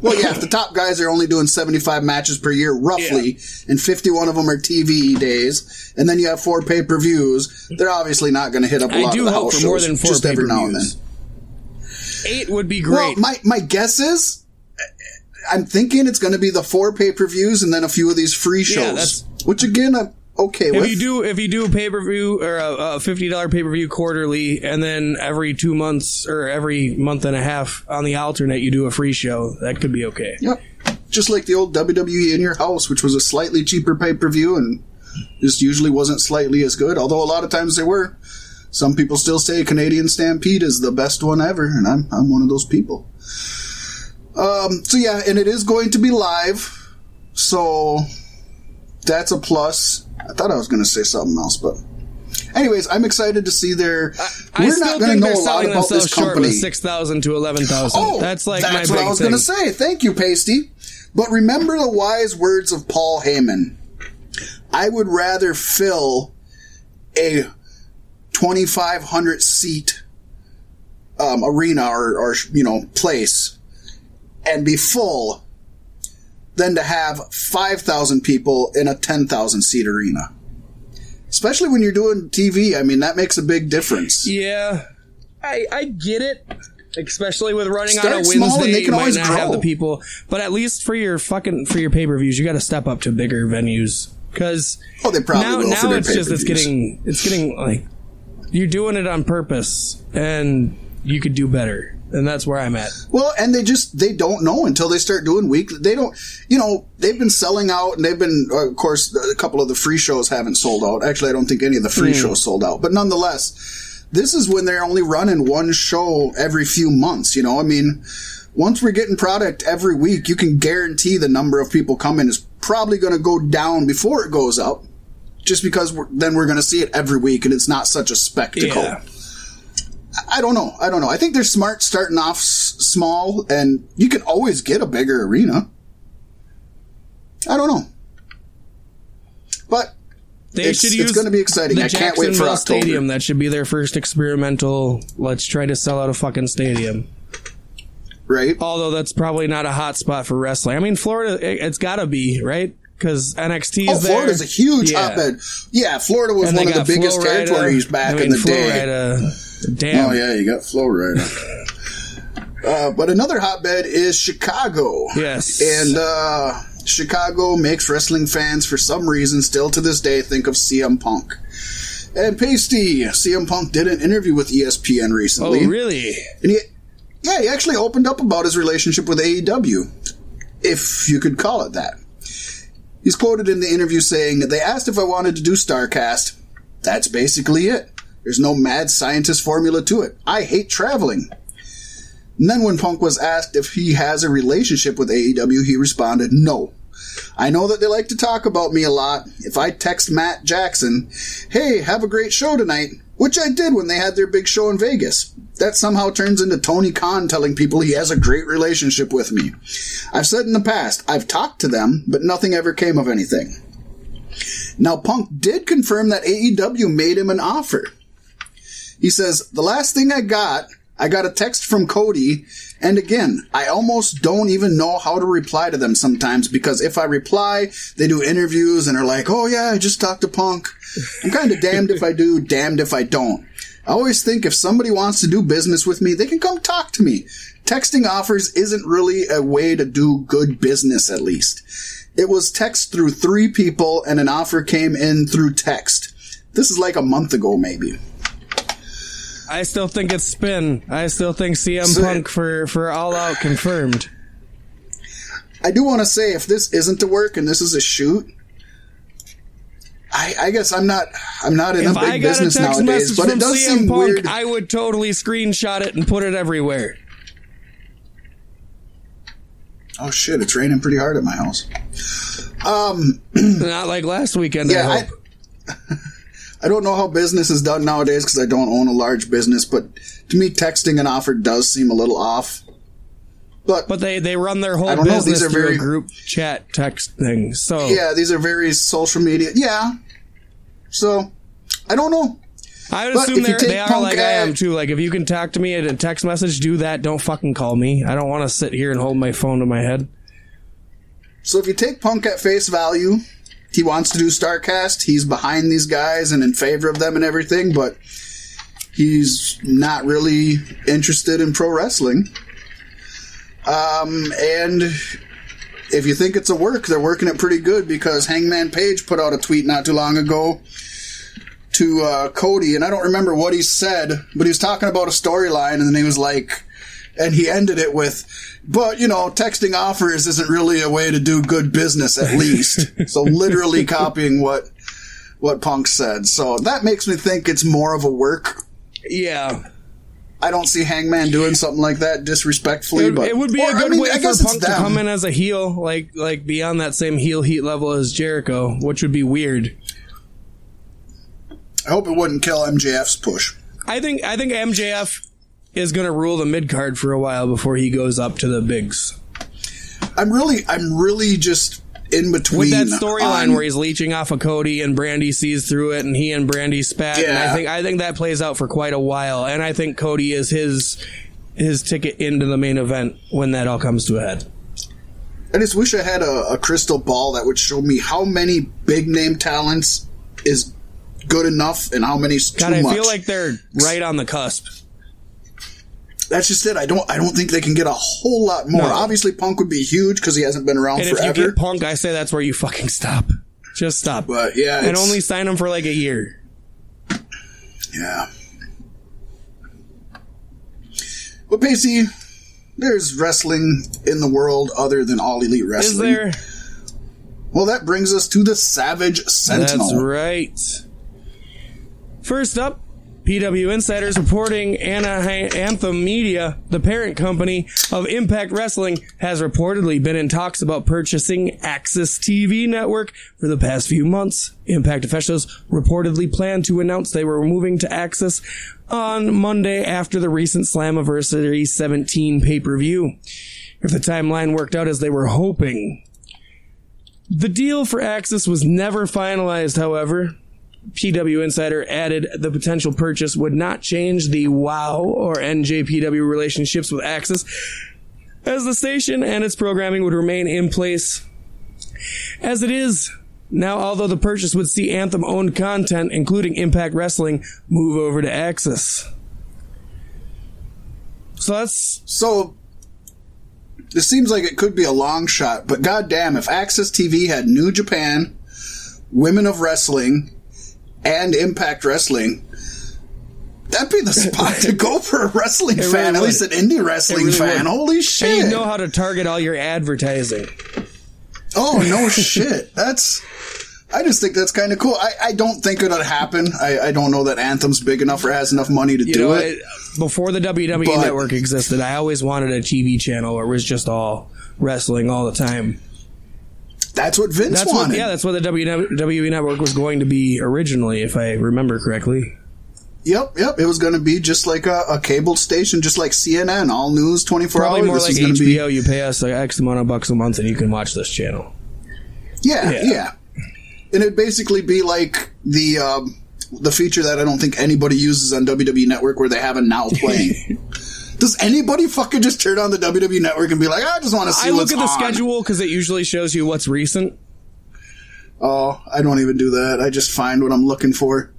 Well, yeah, if the top guys are only doing 75 matches per year, roughly, and 51 of them are TV days, and then you have four pay per views, they're obviously not going to hit up a I lot do of the hope house for more than four just every now and then. pay-per-views. Eight would be Well, great. my, my guess is, I'm thinking it's going to be the four pay per views and then a few of these free shows. Yeah, that's- which again, I'm okay if with. you do if you do a pay per view or a, a fifty dollar pay per view quarterly, and then every two months or every month and a half on the alternate you do a free show, that could be okay. Yep. Just like the old WWE in your house, which was a slightly cheaper pay per view and just usually wasn't slightly as good, although a lot of times they were. Some people still say Canadian Stampede is the best one ever, and I'm I'm one of those people. Um, so yeah, and it is going to be live, so that's a plus. I thought I was going to say something else, but anyways, I'm excited to see their. I we're still not going to know a lot about this company. six thousand to eleven thousand. Oh, that's like that's what I was going to say. Thank you, Pasty. But remember the wise words of Paul Heyman. I would rather fill a 2,500 seat um, arena or, or you know place and be full than to have 5,000 people in a 10,000 seat arena. Especially when you're doing TV, I mean that makes a big difference. Yeah, I I get it. Especially with running on a Start small and Wednesday, they you might always not have the people. But at least for your fucking for your pay per views, you got to step up to bigger venues because Oh, they probably now will now it's just it's getting it's getting like you're doing it on purpose, and you could do better, and that's where I'm at. Well, and they just they don't know until they start doing weekly. They don't, you know, they've been selling out, and they've been, of course, a couple of the free shows haven't sold out. Actually, I don't think any of the free hmm. shows sold out, but nonetheless, this is when they're only running one show every few months. You know, I mean, once we're getting product every week, you can guarantee the number of people coming is probably going to go down before it goes up. Just because we're, then we're going to see it every week, and it's not such a spectacle. Yeah. I don't know. I don't know. I think they're smart starting off s- small, and you can always get a bigger arena. I don't know, but They It's- should it's gonna be exciting. The I can't wait for October. Stadium. That should be their first experimental. Let's try to sell out a fucking stadium. right? Although that's probably not a hot spot for wrestling. I mean, Florida, it, it's got to be right because NXT is Oh, there. Florida's a huge Yeah. hotbed. Yeah, Florida was And one of the biggest Florida. territories back I mean, in the day. Damn. Oh yeah, you got Florida. uh, but another hotbed is Chicago. Yes. and uh, Chicago makes wrestling fans, for some reason, still to this day, think of CM Punk. And Pasty, CM Punk did an interview with ESPN Oh, recently. really? And he, yeah, he actually opened up about his relationship with AEW, if you could call it that. He's quoted in the interview saying, They asked if I wanted to do Starrcast. That's basically it. There's no mad scientist formula to it. I hate traveling. And then when Punk was asked if he has a relationship with AEW, he responded, No. I know that they like to talk about me a lot. If I text Matt Jackson, hey, have a great show tonight, which I did when they had their big show in Vegas, that somehow turns into Tony Khan telling people he has a great relationship with me. I've said in the past, I've talked to them, but nothing ever came of anything. Now, Punk did confirm that AEW made him an offer. He says, The last thing I got, I got a text from Cody, and again, I almost don't even know how to reply to them sometimes because if I reply, they do interviews and are like, oh yeah, I just talked to Punk. I'm kind of damned if I do, damned if I don't. I always think if somebody wants to do business with me, they can come talk to me. Texting offers isn't really a way to do good business, at least. It was text through three people and an offer came in through text. This is like a month ago, maybe. I still think it's spin. I still think CM So- Punk for for all out confirmed. I do want to say if this isn't to work and this is a shoot, I, I guess I'm not I'm not in If a big I got a business text nowadays, message but from it does CM seem Punk, weird. I would totally screenshot it and put it everywhere. oh shit, it's raining pretty hard at my house. Um, Not like last weekend. Yeah, I I, don't know how business is done nowadays because I don't own a large business, but to me, texting an offer does seem a little off. But, but they they run their whole know, business these are through very- a group chat text thing. So yeah, these are very social media. Yeah, so I don't know. I would But assume they're, they are like I am too. Like if you can talk to me in a text message, do that. Don't fucking call me. I don't want to sit here and hold my phone to my head. So if you take Punk at face value, he wants to do Starrcast. He's behind these guys and in favor of them and everything, but he's not really interested in pro wrestling. Um, and if you think it's a work, they're working it pretty good because Hangman Page put out a tweet not too long ago to uh, Cody, and I don't remember what he said, but he was talking about a storyline, and then he was like, and he ended it with, but you know, texting offers isn't really a way to do good business, at least. so literally copying what what Punk said. So that makes me think it's more of a work. Yeah, I don't see Hangman doing something like that disrespectfully, it, but it would be or, a good I mean, way for Punk to come in as a heel, like like be on that same heel heat level as Jericho, which would be weird. I hope it wouldn't kill MJF's push. I think I think MJF is going to rule the mid card for a while before he goes up to the bigs. I'm really, I'm really just in between With that storyline where he's leeching off of Cody and Brandi sees through it and he and Brandi spat. And I think I think that plays out for quite a while. And I think Cody is his his ticket into the main event when that all comes to a head. I just wish I had a, a crystal ball that would show me how many big name talents is good enough and how many is too God, I much. feel like they're right on the cusp. That's just it. I don't. I don't think they can get a whole lot more. No. Obviously, Punk would be huge because he hasn't been around And if forever. you get Punk, I say that's where you fucking stop. Just stop. but yeah, and only sign him for like a year. yeah. But Pasty, there's wrestling in the world other than all elite wrestling. Is there? Well, that brings us to the Savage Sentinel. That's right. First up, PW Insiders reporting Anaheim Anthem Media, the parent company of Impact Wrestling, has reportedly been in talks about purchasing AXS TV Network for the past few months. Impact officials reportedly planned to announce they were moving to AXS on Monday after the recent Slammiversary 17 pay-per-view. If the timeline worked out as they were hoping, the deal for AXS was never finalized, however. PW Insider added the potential purchase would not change the WOW or NJPW relationships with AXS, as the station and its programming would remain in place as it is. Now, although the purchase would see Anthem owned content, including Impact Wrestling, move over to AXS. So that's So this seems like it could be a long shot, but goddamn, if AXS TV had New Japan, Women of Wrestling, and Impact Wrestling, that'd be the spot to go for a wrestling fan, at least an indie wrestling really fan. would. Holy shit! and you know how to target all your advertising. oh no, shit! That's. I just think that's kind of cool. I, I don't think it'll happen. I, I don't know that Anthem's big enough or has enough money to You do know, it. it- before the WWE But- network existed, I always wanted a TV channel where it was just all wrestling all the time. That's what Vince That's wanted. what, yeah, that's what the WWE network was going to be originally, if I remember correctly. Yep, yep. It was going to be just like a, a cable station, just like CNN, all news, twenty four Probably hours. more This like is gonna be- HBO. You pay us like X amount of bucks a month, and you can watch this channel. Yeah, Yeah. yeah. And it'd basically be like the um, the feature that I don't think anybody uses on WWE Network, where they have a now playing. Does anybody fucking just turn on the WWE network and be like, I just want to see I look at the on." schedule because it usually shows you what's recent. Oh, I don't even do that. I just find what I'm looking for.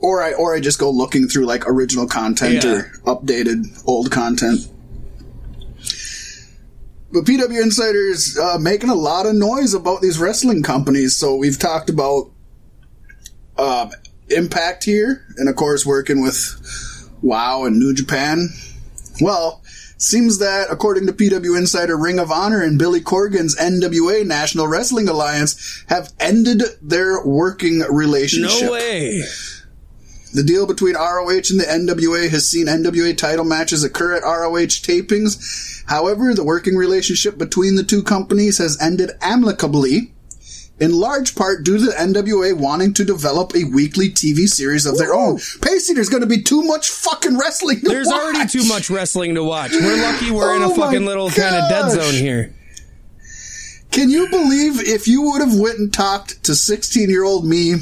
Or I or I just go looking through like original content Yeah. or updated old content. But PW Insider is uh, making a lot of noise about these wrestling companies. So we've talked about uh, Impact here, and of course working with WoW and New Japan. Well, seems that according to PW Insider, Ring of Honor and Billy Corgan's NWA National Wrestling Alliance have ended their working relationship. No way. The deal between ROH and the NWA has seen NWA title matches occur at ROH tapings. However, the working relationship between the two companies has ended amicably, in large part due to the NWA wanting to develop a weekly TV series of their own. Pasty, there's going to be too much fucking wrestling. To There's already too much wrestling to watch. We're lucky we're in Oh a fucking little kind of dead zone here. Can you believe if you would have went and talked to 16 year old me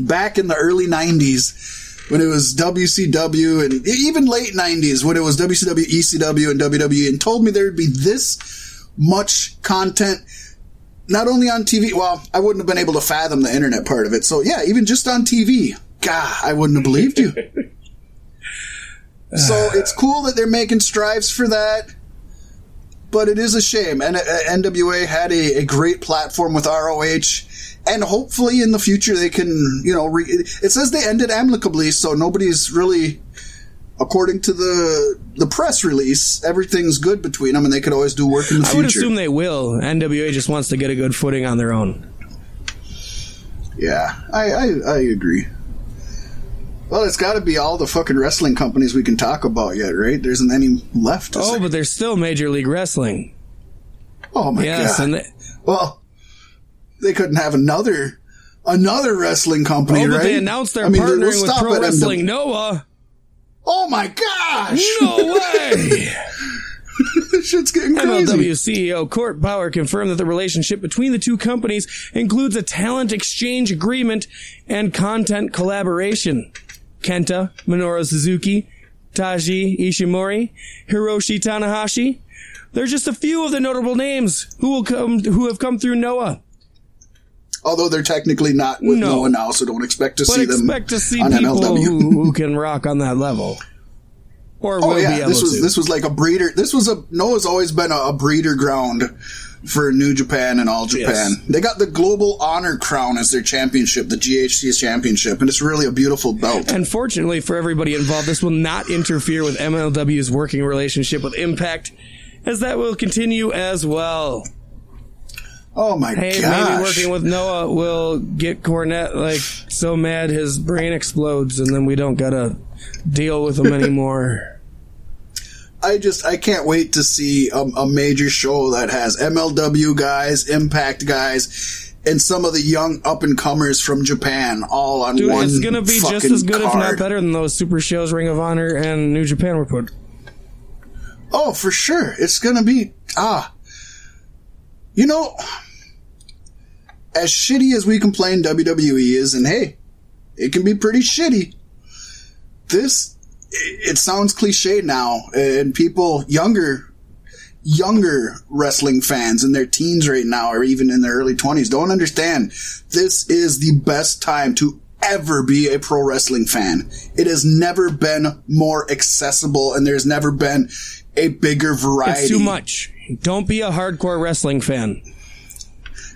back in the early 90s when it was WCW and even late 90s when it was WCW, ECW, and WWE and told me there would be this much content not only on TV, well, I wouldn't have been able to fathom the internet part of it. So yeah, even just on TV, God, I wouldn't have believed you. so it's cool that they're making strives for that but it is a shame. And uh, NWA had a, a great platform with ROH, and hopefully in the future they can, you know, re- it says they ended amicably, so nobody's really, according to the the press release, everything's good between them, and they could always do work in the future. I would assume they will. NWA just wants to get a good footing on their own. yeah, I, I I agree. Well, it's got to be all the fucking wrestling companies we can talk about yet, right? There isn't any left. Oh, but there's still Major League Wrestling. oh my Yes, god! and they, Well, they couldn't have another another wrestling company, oh, but right? they announced they're I mean, partnering with Pro at MW. Wrestling Noah. Oh my gosh! No way! this shit's getting crazy. MLW CEO Court Bauer confirmed that the relationship between the two companies includes a talent exchange agreement and content collaboration. Kenta, Minoru Suzuki, Taiji Ishimori, Hiroshi Tanahashi. They're just a few of the notable names who will come who have come through Noah. Although they're technically not with No. Noah now, so don't expect to But see them expect to see on people MLW. who, who can rock on that level. Or oh, will oh be yeah, this was to. this was like a breeder. This was a Noah's always been a, a breeder ground for New Japan and All Japan. Yes. They got the Global Honor Crown as their championship, the GHC championship, and it's really a beautiful belt. And fortunately for everybody involved, this will not interfere with MLW's working relationship with Impact, as that will continue as well. Oh my Hey, gosh! maybe working with Noah will get Cornette like so mad his brain explodes, and then we don't gotta deal with him anymore. I just I can't wait to see a, a major show that has MLW guys, Impact guys, and some of the young up and comers from Japan all on Dude, one. it's gonna be just as good, if not better, than those super shows Ring of Honor and New Japan were put. Oh, for sure. It's gonna be ah. You know, as shitty as we complain WWE is, and hey, it can be pretty shitty. This it, it sounds cliche now, and people younger younger wrestling fans in their teens right now or even in their early 20s don't understand this is the best time to ever be a pro wrestling fan. It has never been more accessible and there's never been a bigger variety. It's too much. Don't be a hardcore wrestling fan.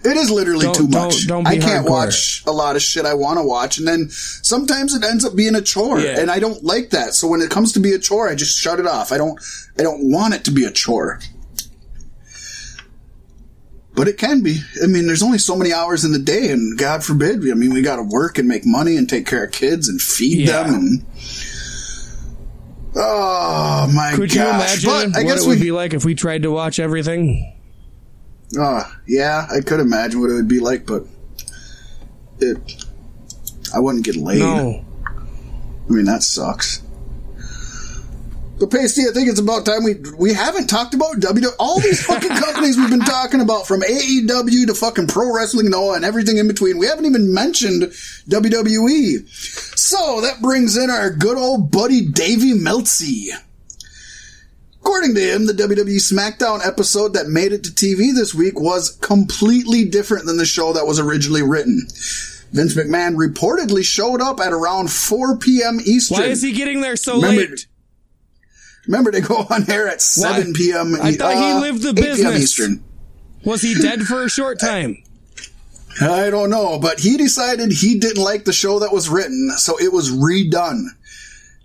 It is literally Don't- too don't- much. don't be I can't hardcore. watch a lot of shit I want to watch, and then sometimes it ends up being a chore, Yeah. and I don't like that. So when it comes to be a chore, I just shut it off. I don't. I don't want it to be a chore. But it can be. I mean, there's only so many hours in the day, and God forbid, I mean, we got to work and make money and take care of kids and feed Yeah. them. And oh my god. Could you imagine but I what guess it would we. be like if we tried to watch everything? Uh, yeah, I could imagine what it would be like, but it. I wouldn't get laid. No. I mean, that sucks. But Pasty, I think it's about time we we haven't talked about WWE. All these fucking companies we've been talking about, from AEW to fucking Pro Wrestling Noah and everything in between. We haven't even mentioned WWE. So that brings in our good old buddy Davey Meltzy. According to him, the WWE SmackDown episode that made it to TV this week was completely different than the show that was originally written. Vince McMahon reportedly showed up at around 4 p.m. Eastern. Why is he getting there so Remember- late? Remember to go on air at 7 p.m. I thought he uh, lived the 8 p.m. business. Eastern. Was he dead for a short time? I don't know, but he decided he didn't like the show that was written, so it was redone.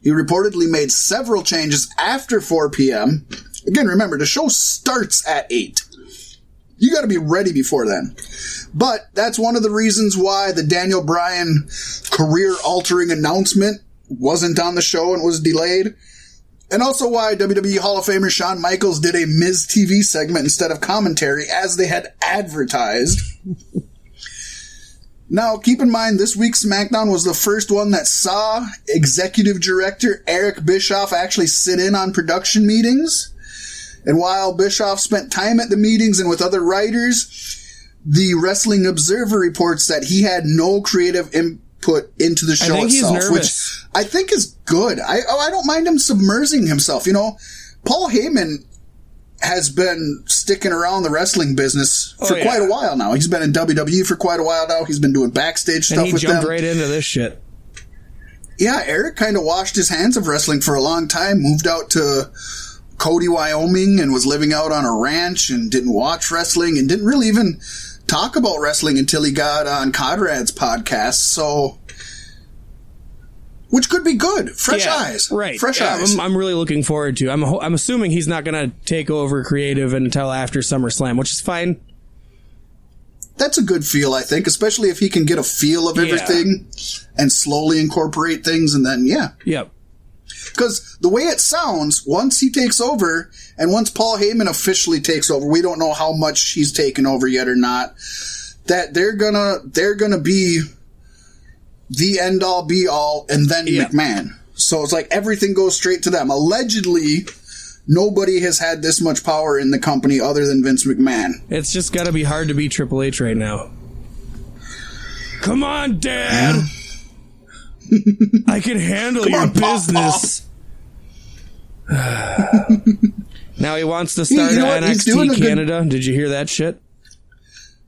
He reportedly made several changes after 4 p.m. Again, remember, the show starts at 8. You gotta be ready before then. But that's one of the reasons why the Daniel Bryan career altering announcement wasn't on the show and was delayed. And also why WWE Hall of Famer Shawn Michaels did a Miz TV segment instead of commentary as they had advertised. Now, keep in mind, this week's SmackDown was the first one that saw executive director Eric Bischoff actually sit in on production meetings. And while Bischoff spent time at the meetings and with other writers, the Wrestling Observer reports that he had no creative input into the show itself, which I think is good. I oh, I don't mind him submersing himself. You know, Paul Heyman has been sticking around the wrestling business oh, for Oh, yeah. quite a while now. He's been in WWE for quite a while now. He's been doing backstage And stuff he with jumped them. right into this shit. Yeah, Eric kind of washed his hands of wrestling for a long time, moved out to Cody, Wyoming, and was living out on a ranch and didn't watch wrestling and didn't really even talk about wrestling until he got on Conrad's podcast. So, which could be good. Fresh Yeah, eyes. right? Fresh Yeah, eyes. I'm, I'm really looking forward to. I'm I'm assuming he's not going to take over creative until after SummerSlam, which is fine. That's a good feel, I think, especially if he can get a feel of Yeah. everything and slowly incorporate things and then, yeah. Yep. Because the way it sounds, once he takes over, and once Paul Heyman officially takes over, we don't know how much he's taken over yet or not. That they're gonna they're gonna be the end all be all, and then Yeah. McMahon. So it's like everything goes straight to them. Allegedly, nobody has had this much power in the company other than Vince McMahon. It's just got to be hard to beat Triple H right now. Come on, Dad. I can handle your on, business. now he wants to start you know NXT doing a good- Canada. Did you hear that shit?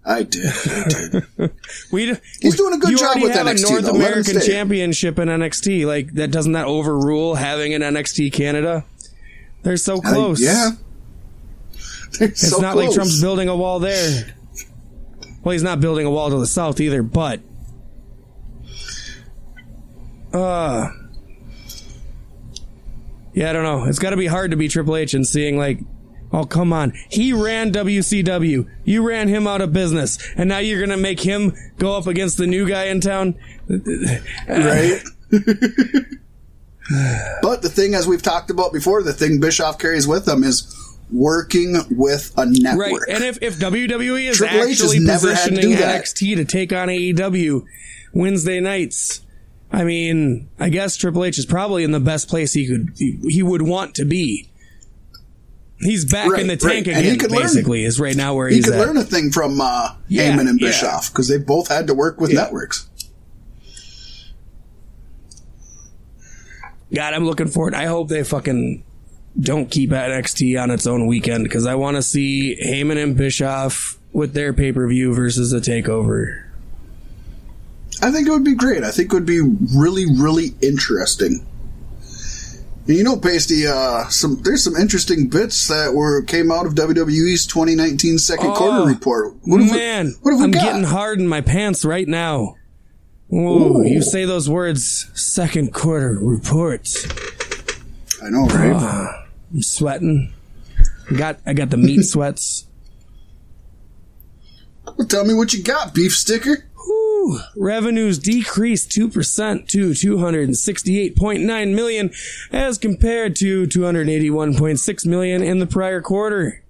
I did. I did. We He's doing a good you job already with have NXT, a North though. American. Championship in NXT. Like that doesn't that overrule having an NXT Canada? They're so I- close. yeah. They're It's so not like. Trump's building a wall there. Well, he's not building a wall to the south either, but uh Yeah, I don't know. It's got to be hard to be Triple H and seeing like Oh, come on. He ran WCW. You ran him out of business. And now you're going to make him go up against the new guy in town? right? but the thing, as we've talked about before, the thing Bischoff carries with him is working with a network. Right. And if, if WWE is Triple actually to positioning do. NXT to take on AEW Wednesday nights, I mean, I guess Triple H is probably in the best place he could, he, he would want to be. He's back Right, in the tank right. Again, could learn. basically, is right now where he he's could at. learn a thing from uh, Yeah, Heyman and. Bischoff because they both had to work with Yeah. networks. God, I'm looking forward. I hope they fucking don't keep NXT on its own weekend because I want to see Heyman and Bischoff with their pay per view versus a takeover. I think it would be great. I think it would be really, really interesting. And you know, Pasty, uh, some there's some interesting bits that were came out of WWE's 2019 second Oh, quarter report. What have we- Man, what have we I'm got? getting hard in my pants right now. Ooh, Ooh. you say those words, second quarter report. I know, right? I'm sweating. I got I got the meat sweats. Well, tell me what you got, beef sticker. Revenues decreased 2% to 268.9 million as compared to 281.6 million in the prior quarter.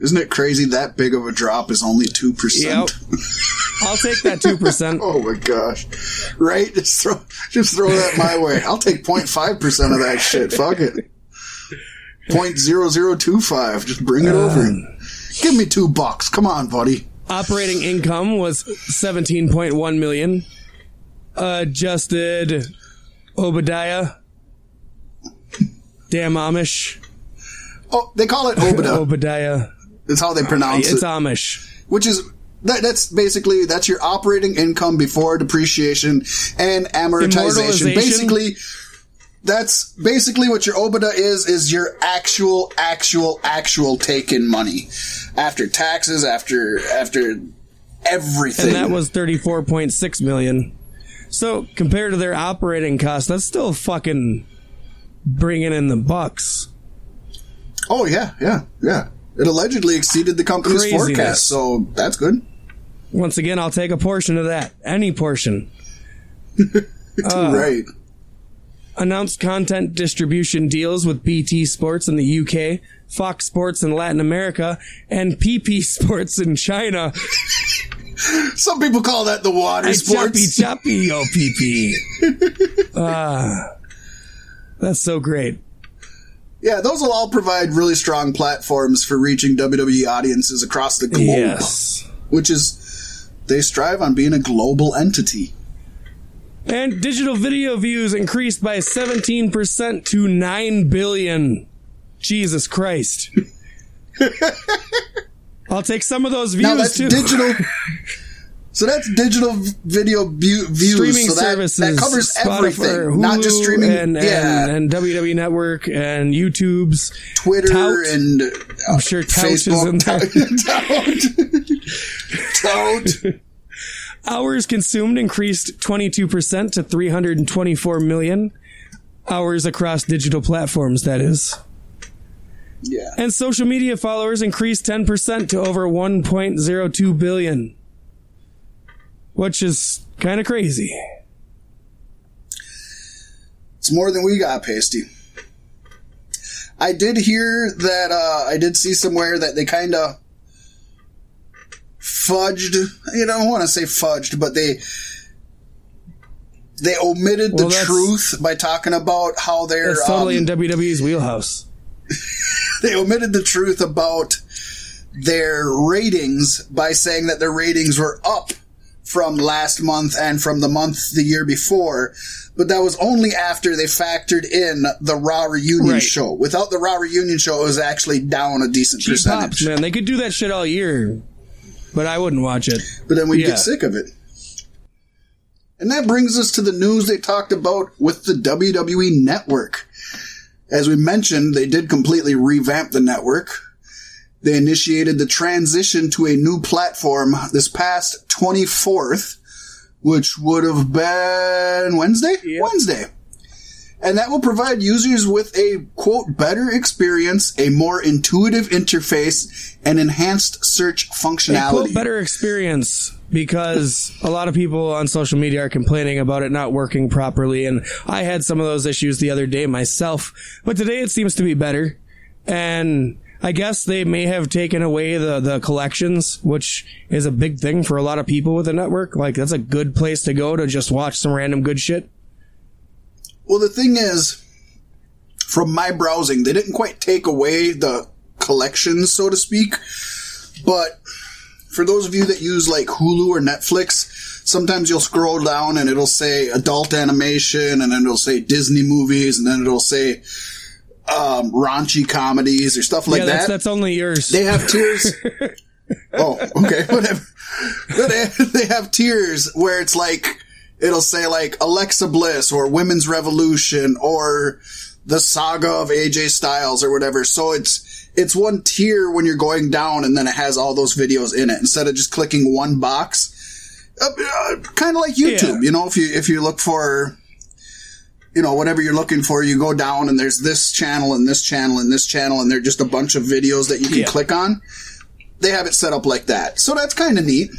Isn't it crazy that big of a drop is only 2%? Yep. I'll take that 2%. oh my gosh. Right? Just throw, just throw that my way. I'll take 0.5% of that shit. Fuck it. 0.0025. Just bring it over. Uh. Give me two bucks. Come on, buddy. Operating income was 17.1 million. Adjusted Obadiah. Damn Amish. Oh, they call it Obadiah. Obadiah. It's how they pronounce It's it. It's Amish. which is that, that's basically that's your operating income before depreciation and amortization. Basically, that's basically what your OIBDA is is your actual actual actual take in money after taxes after after everything. And that was 34.6 million. So compared to their operating cost, that's still fucking bringing in the bucks. oh yeah yeah yeah. It allegedly exceeded the company's Craziness. forecast, so that's good. Once again, I'll take a portion of that. Any portion. Uh. right. Announced content distribution deals with BT Sports in the UK, Fox Sports in Latin America, and PP Sports in China. Some people call that the water Hey, sports. Choppy choppy, oh PP. Ah, that's so great. Yeah, those will all provide really strong platforms for reaching WWE audiences across the globe. Yes. Which is, they strive on being a global entity. And digital video views increased by 17% to 9 billion. Jesus Christ. I'll take some of those views Now that's too. digital. so that's digital video bu- views. streaming so that, services. that covers Spotify, everything, Hulu, not just streaming. and, yeah, and, and WWE Network and YouTube's. Twitter Tout. and uh, I'm sure Tout is Facebook. in there. Tout. Tout. Hours consumed increased 22% to 324 million. Hours across digital platforms, that is. Yeah. And social media followers increased 10% to over 1.02 billion. Which is kind of crazy. It's more than we got, Pasty. I did hear that, uh, I did see somewhere that they kind of fudged, you know, I don't want to say fudged, but they, they omitted Well, the truth by talking about how they're, That's totally um, in WWE's wheelhouse. they omitted the truth about their ratings by saying that their ratings were up from last month and from the month the year before. But that was only after they factored in the Raw reunion Right. show. Without the Raw reunion show, it was actually down a decent Cheap percentage. pops, man. They could do that shit all year, but I wouldn't watch it. But then we Yeah. get sick of it. And that brings us to the news they talked about with the WWE network. As we mentioned, they did completely revamp the network. They initiated the transition to a new platform this past 24th, which would have been Wednesday? Yep. Wednesday. And that will provide users with a quote better experience, a more intuitive interface, and enhanced search functionality. A quote better experience because a lot of people on social media are complaining about it not working properly, and I had some of those issues the other day myself. But today it seems to be better, and I guess they may have taken away the the collections, which is a big thing for a lot of people with the network. Like that's a good place to go to just watch some random good shit. Well, the thing is, from my browsing, they didn't quite take away the collections, so to speak. But for those of you that use like Hulu or Netflix, sometimes you'll scroll down and it'll say adult animation, and then it'll say Disney movies, and then it'll say um, raunchy comedies or stuff like yeah, that's that. that's only yours. They have tiers. oh, okay, whatever. But they, they have tiers where it's like it'll say like Alexa Bliss or Women's Revolution or the saga of AJ Styles or whatever. So it's it's one tier when you're going down, and then it has all those videos in it instead of just clicking one box. Uh, uh, kind of like YouTube, Yeah. you know. If you if you look for you know, whatever you're looking for, you go down and there's this channel and this channel and this channel and they're just a bunch of videos that you can Yeah. click on. They have it set up like that. So that's kind of neat.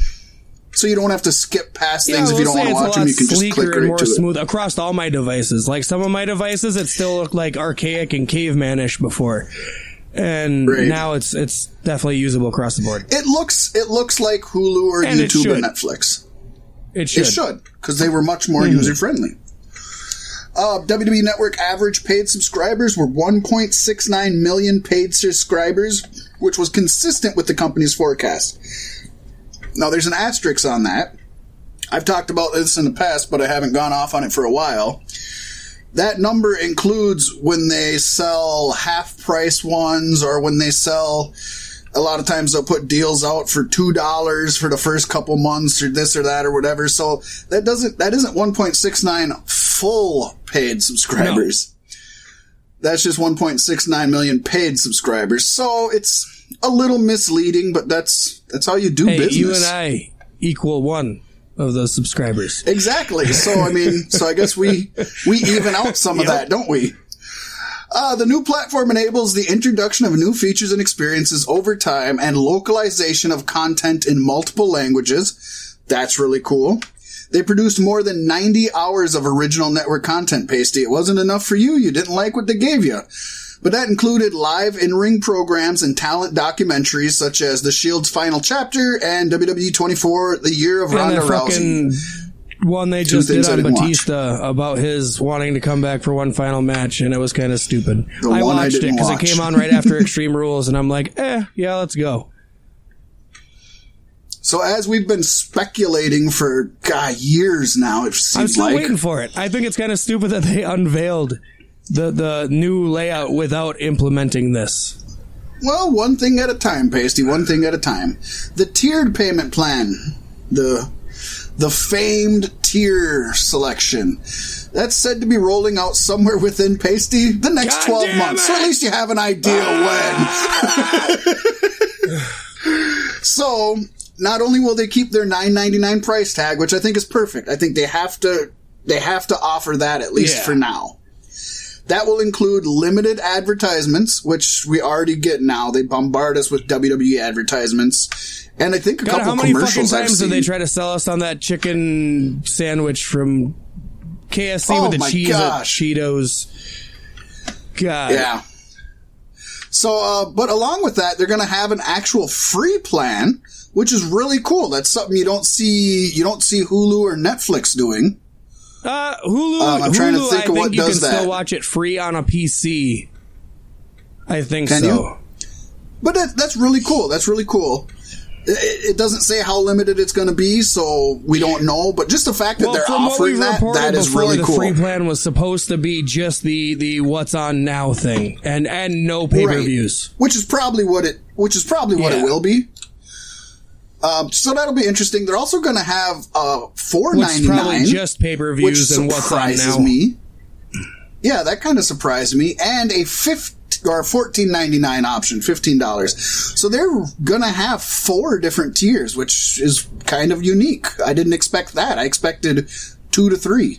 So you don't have to skip past things if you don't want to watch them. You can just click and more to it. across all my devices. Like some of my devices, it still looked like archaic and cavemanish before, and Right. now it's it's definitely usable across the board. It looks it looks like Hulu or And YouTube or. Netflix. It should. It should because they were much more Mm-hmm. user friendly. Uh, WWE Network average paid subscribers were 1.69 million paid subscribers, which was consistent with the company's forecast. Now, there's an asterisk on that. I've talked about this in the past, but I haven't gone off on it for a while. that number includes when they sell half price ones or when they sell a lot of times they'll put deals out for two dollars for the first couple months or this or that or whatever. So that doesn't that isn't 1.69 full paid subscribers. That's just 1.69 million paid subscribers. So it's a little misleading, but that's that's how you do Hey, business. you and I equal one of those subscribers. Exactly. So I mean, so I guess we we even out some of that, don't we? Uh, the new platform enables the introduction of new features and experiences over time and localization of content in multiple languages. That's really cool. They produced more than 90 hours of original network content, Pasty. It wasn't enough for you. You didn't like what they gave you. But that included live in-ring programs and talent documentaries such as The Shield's Final Chapter and WWE 24, The Year of And Ronda Rousey. one they just did on didn't watch. Batista about his wanting to come back for one final match, and it was kind of stupid. The I one I watched it because it came on right after Extreme Rules, and I'm like, eh, yeah, let's go. So as we've been speculating for God years now, it seems I'm still like waiting for it. I think it's kind of stupid that they unveiled the the new layout without implementing this. well, one thing at a time, Pasty. One thing at a time. The tiered payment plan, the the famed tier selection, that's said to be rolling out somewhere within Pasty the next God twelve months. So at least you have an idea ah. when. so not only will they keep their nine ninety nine price tag, which I think is perfect. I think they have to they have to offer that at least Yeah. for now. That will include limited advertisements, which we already get now. They bombard us with WWE advertisements, and I think a God, couple how many fucking commercials I've times did they try to sell us on that chicken sandwich from KFC Oh with the cheese gosh. Cheetos? God, Yeah. So, uh, but along with that, they're going to have an actual free plan, which is really cool. That's something you don't see you don't see Hulu or Netflix doing. Uh, Hulu. Um, I'm Hulu, trying to think I of think you does can still watch it free on a PC. I think Can so. you? But that, that's really cool. That's really cool. It, it doesn't say how limited it's going to be, so we don't know. But just the fact that Well, they're what offering that, that is really the cool. free plan was supposed to be just the the what's on now thing, and and no pay per views. which is probably what it which is probably what Yeah. it will be. Um, so that'll be interesting. They're also going to have uh, four ninety nine, just pay per views and what's on surprises now. me. Yeah, that kind of surprised me, and a fifty or fourteen ninety nine option, fifteen dollars. So they're gonna have four different tiers, which is kind of unique. I didn't expect that. I expected two to three.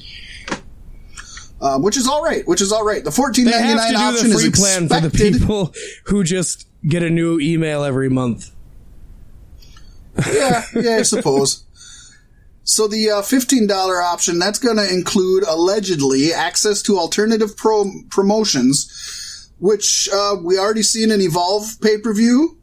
Um, which is all right. Which is all right. The fourteen ninety nine option the is free plan for the people who just get a new email every month. Yeah, yeah, I suppose. So the uh, fifteen dollar option that's going to include allegedly access to alternative pro- promotions, which uh, we already seen an Evolve pay per view.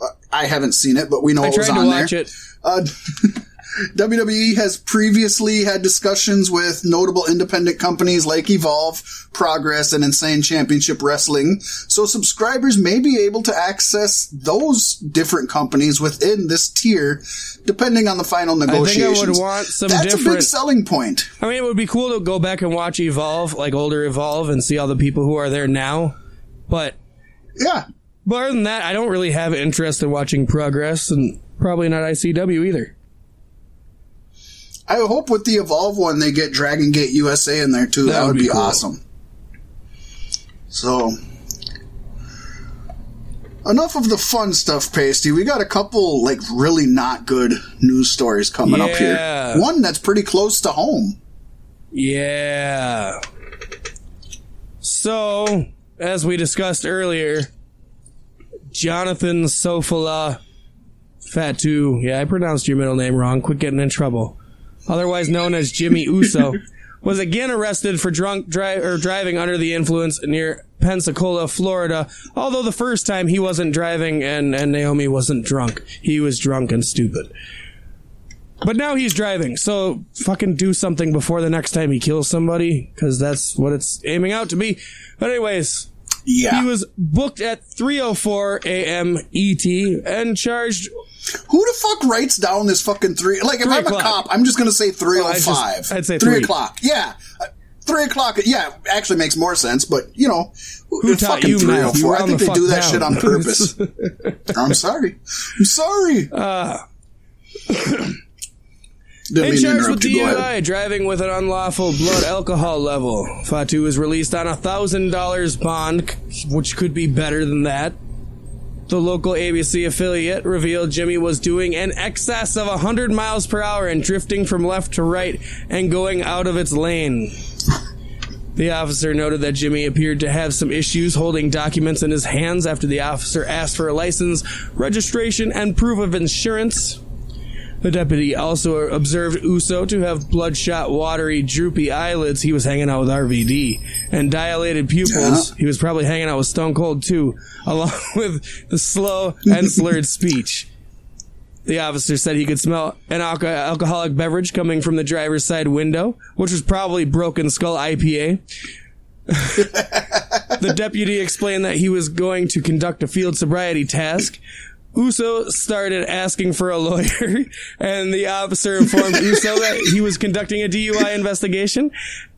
Uh, I haven't seen it, but we know I it was tried to on watch there. it. WWE has previously had discussions with notable independent companies like Evolve, Progress, and Insane Championship Wrestling, so subscribers may be able to access those different companies within this tier, depending on the final negotiations. I think I would want some That's a big different- selling point. I mean, it would be cool to go back and watch Evolve, like older Evolve, and see all the people who are there now. But Yeah. but other than that, I don't really have interest in watching Progress, and probably not ICW either. I hope with the Evolve one they get Dragon Gate USA in there too. That, would, be, cool. awesome. So, enough of the fun stuff, Pasty. We got a couple like really not good news stories coming up here. One that's pretty close to home. Yeah. So, as we discussed earlier, Jonathan Sofala Fatu, yeah, I pronounced your middle name wrong. Quit getting in trouble. Otherwise known as Jimmy Uso, was again arrested for drunk dri- or driving under the influence near Pensacola, Florida. Although the first time he wasn't driving and, and Naomi wasn't drunk. He was drunk and stupid. But now he's driving, so fucking do something before the next time he kills somebody, because that's what it's aiming out to be. But anyways, Yeah. he was booked at 3:04 a.m. ET and charged. Who the fuck writes down this fucking three? Like, if Three I'm o'clock. a cop, I'm just gonna say three oh five. I'd say three three. o'clock. Yeah. Uh, three o'clock. Yeah, actually makes more sense. But you know, Who taught fucking you three oh four. I think the they do that shit on purpose. I'm sorry. I'm sorry. Uh, Didn't In charge with. DUI, driving with an unlawful blood alcohol level. Fatu was released on a thousand dollars bond, which could be better than that. The local ABC affiliate revealed Jimmy was doing an excess of 100 miles per hour and drifting from left to right and going out of its lane. The officer noted that Jimmy appeared to have some issues holding documents in his hands after the officer asked for a license, registration, and proof of insurance. The deputy also observed Uso to have bloodshot, watery, droopy eyelids. He was hanging out with RVD and dilated pupils. Yeah. He was probably hanging out with Stone Cold too, along with the slow and slurred speech. The officer said he could smell an alco- alcoholic beverage coming from the driver's side window, which was probably Broken Skull IPA. the deputy explained that he was going to conduct a field sobriety task. Uso started asking for a lawyer, and the officer informed Uso that he was conducting a DUI investigation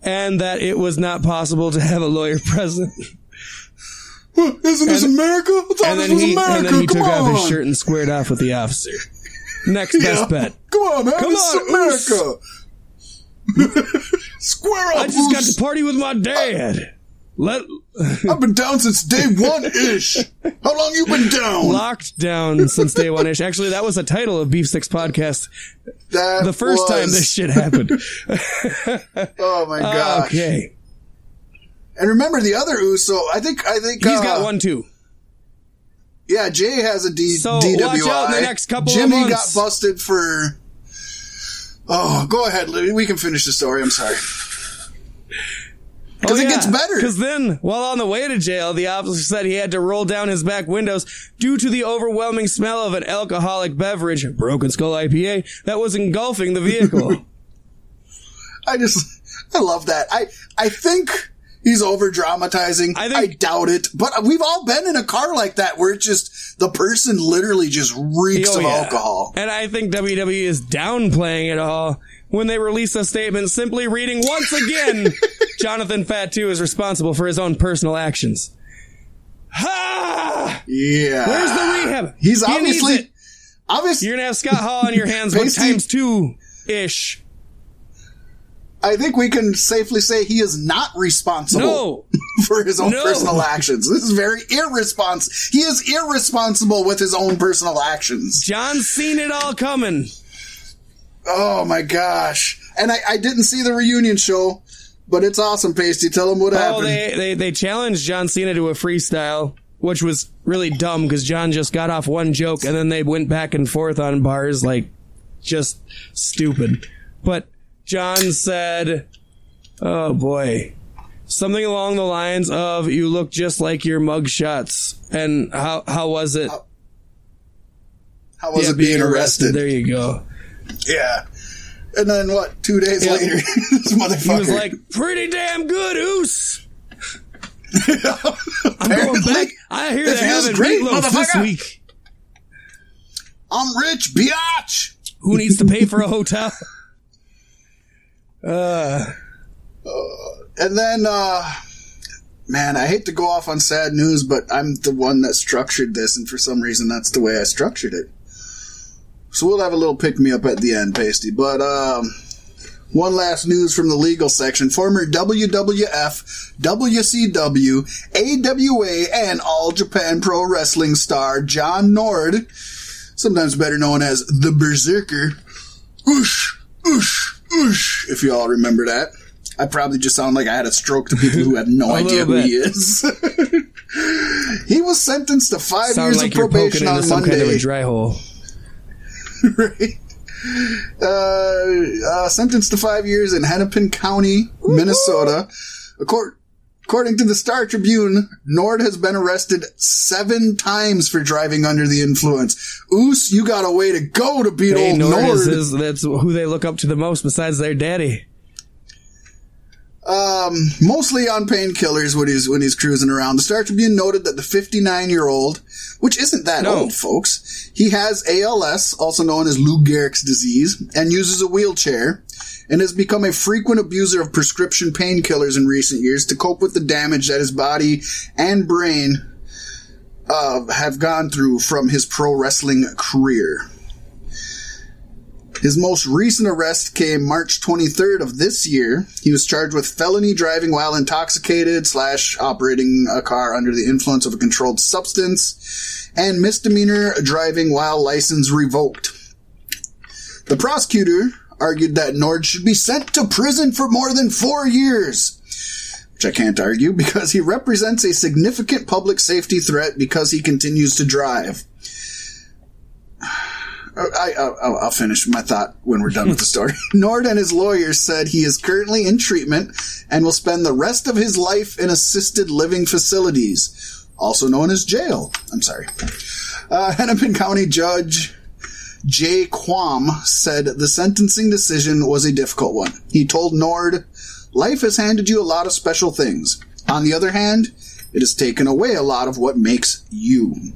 and that it was not possible to have a lawyer present. Isn't this And- America? I thought And this then was he, America. and then he Come took on. off his shirt and squared off with the officer. Next Yeah. best bet. Come on, man. Come this on, America. Square up. I just got to party with my dad. Let I've been down since day one ish. How long you been down? locked down since day one ish. Actually, that was the title of Beef Sticks Podcast. That The first was- time this shit happened. Oh my gosh. okay, And remember the other Uso. I think. I think he's uh, got one too. Yeah, Jay has a D- So, DWI. watch out in the next couple of Jimmy got busted for. Oh, go ahead, Louie. We can finish the story. I'm sorry. Because oh, it gets better. Because then, while on the way to jail, the officer said he had to roll down his back windows due to the overwhelming smell of an alcoholic beverage, Broken Skull IPA, that was engulfing the vehicle. I just, I love that. I, I think he's over dramatizing. I I, doubt it. But we've all been in a car like that where it's just the person literally just reeks Oh, of yeah. alcohol. And I think WWE is downplaying it all when they release a statement simply reading once again Jonathan Fatu is responsible for his own personal actions. Ha! Yeah. Where's the rehab? He's He obviously, obviously, You're gonna have Scott Hall on your hands one times two ish. I think we can safely say he is not responsible. No. for his own No. personal actions. This is very irresponsible. He is irresponsible with his own personal actions. John's seen it all coming. Oh my gosh. And I, I didn't see the reunion show, but it's awesome, Pasty. Tell them what Oh, happened. they, they, they challenged John Cena to a freestyle, which was really dumb because John just got off one joke and then they went back and forth on bars like just stupid. But John said, oh boy, something along the lines of, you look just like your mug shots. And how, how was it? How was Yeah, it being arrested? There you go. Yeah. And then what? Two days Yeah. later, this motherfucker. He was like, pretty damn good, Oos. I'm going back. I hear they're having great, meatloaf this week. I'm rich, biatch. Who needs to pay for a hotel? Uh, And then, uh, man, I hate to go off on sad news, but I'm the one that structured this, and for some reason, that's the way I structured it. So we'll have a little pick me up at the end, Pasty. But, um, one last news from the legal section. Former WWF, WCW, AWA, and All Japan Pro Wrestling star John Nord, sometimes better known as the Berserker, oosh, oosh, oosh, if you all remember that. I probably just sound like I had a stroke to people who have no idea who little he is. he was sentenced to five sound years like of probation on Monday. kind of a dry hole. right? Uh, uh, sentenced to five years in Hennepin County, Minnesota. Accor- According to the Star Tribune, Nord has been arrested seven times for driving under the influence. Oos, you got a way to go to beat Hey, old Nord Nord. is his- that's who they look up to the most besides their daddy. Um, mostly on painkillers when he's when he's cruising around. The Star Tribune noted that the 59 year old, which isn't that No. old, folks, he has ALS, also known as Lou Gehrig's disease, and uses a wheelchair. and has become a frequent abuser of prescription painkillers in recent years to cope with the damage that his body and brain uh, have gone through from his pro wrestling career. His most recent arrest came March 23rd of this year. He was charged with felony driving while intoxicated slash operating a car under the influence of a controlled substance and misdemeanor driving while license revoked. The prosecutor argued that Nord should be sent to prison for more than four years, which I can't argue because he represents a significant public safety threat because he continues to drive. I, will finish my thought when we're done with the story. Nord and his lawyers said he is currently in treatment and will spend the rest of his life in assisted living facilities, also known as jail. I'm sorry. Uh, Hennepin County Judge Jay Quam said the sentencing decision was a difficult one. He told Nord, Life has handed you a lot of special things. On the other hand, it has taken away a lot of what makes you.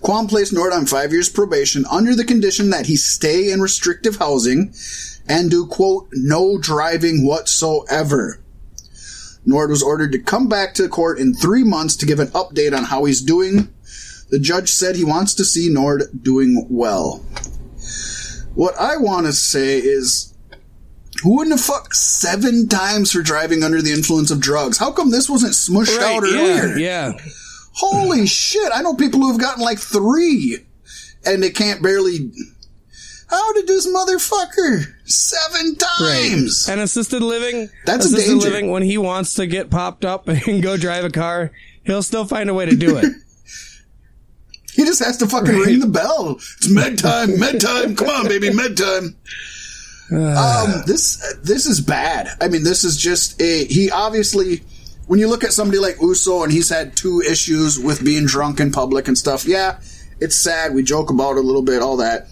Quam placed Nord on five years probation under the condition that he stay in restrictive housing and do, quote, no driving whatsoever. Nord was ordered to come back to court in three months to give an update on how he's doing. The judge said he wants to see Nord doing well. What I want to say is, who wouldn't have fucked seven times for driving under the influence of drugs? How come this wasn't smushed Right, out yeah, earlier? yeah. Holy shit! I know people who have gotten like three, and they can't barely. How did this motherfucker seven times? And assisted living, That's a danger. living. When he wants to get popped up and go drive a car, he'll still find a way to do it. He just has to fucking ring the bell. It's med time, med time. Come on, baby, med time. um, this this is bad. I mean, this is just a. He obviously, when you look at somebody like Uso and he's had two issues with being drunk in public and stuff. Yeah, it's sad. We joke about it a little bit, all that.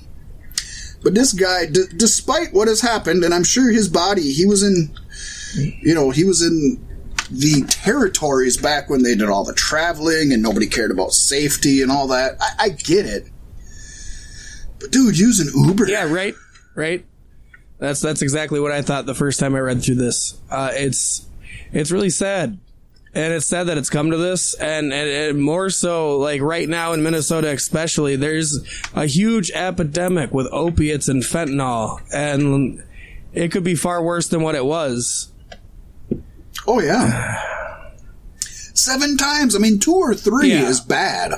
But this guy, d- despite what has happened, and I'm sure his body, he was in, you know, he was in the territories back when they did all the traveling and nobody cared about safety and all that. I, I get it. But dude, using Uber. yeah, right, right. That's that's exactly what I thought the first time I read through this. Uh, it's it's really sad, and it's sad that it's come to this, and, and and more so like right now in Minnesota, especially. There's a huge epidemic with opiates and fentanyl, and it could be far worse than what it was. Oh yeah. Seven times. I mean, two or three Yeah. is bad.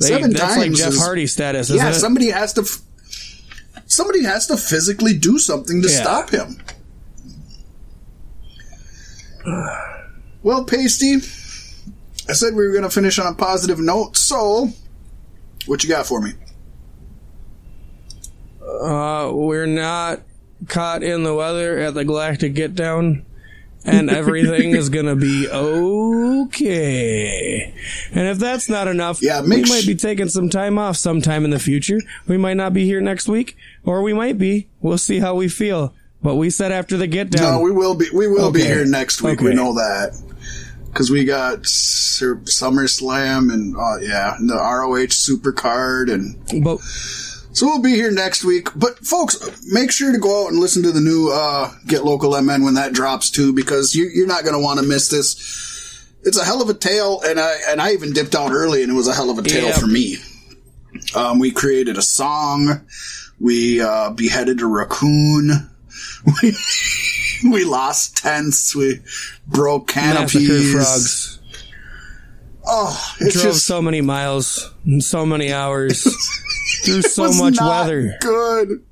They- Seven that's like Jeff is- Hardy status, Yeah, it? somebody has to. F- somebody has to physically do something to Yeah. stop him. Well, Pasty, I said we were going to finish on a positive note, so what you got for me? Uh, we're not caught in the weather at the Galactic Get Down, and everything is gonna be okay. And if that's not enough, Yeah, we make might be taking some time off sometime in the future. We might not be here next week, or we might be. We'll see how we feel. But we said after the Get Down. No, we will be. We will be here next week. We know that because we got SummerSlam and uh, yeah, and the ROH Supercard, and but so we'll be here next week. But folks, make sure to go out and listen to the new uh, Get Local MN when that drops too, because you, you're not going to want to miss this. It's a hell of a tale, and I and I even dipped out early, and it was a hell of a tale Yeah. for me. Um, we created a song. We uh, beheaded a raccoon. We, we lost tents. We broke massacre canopies. frogs. Oh, it's Drove just so many miles, and so many hours, through so much weather. Good.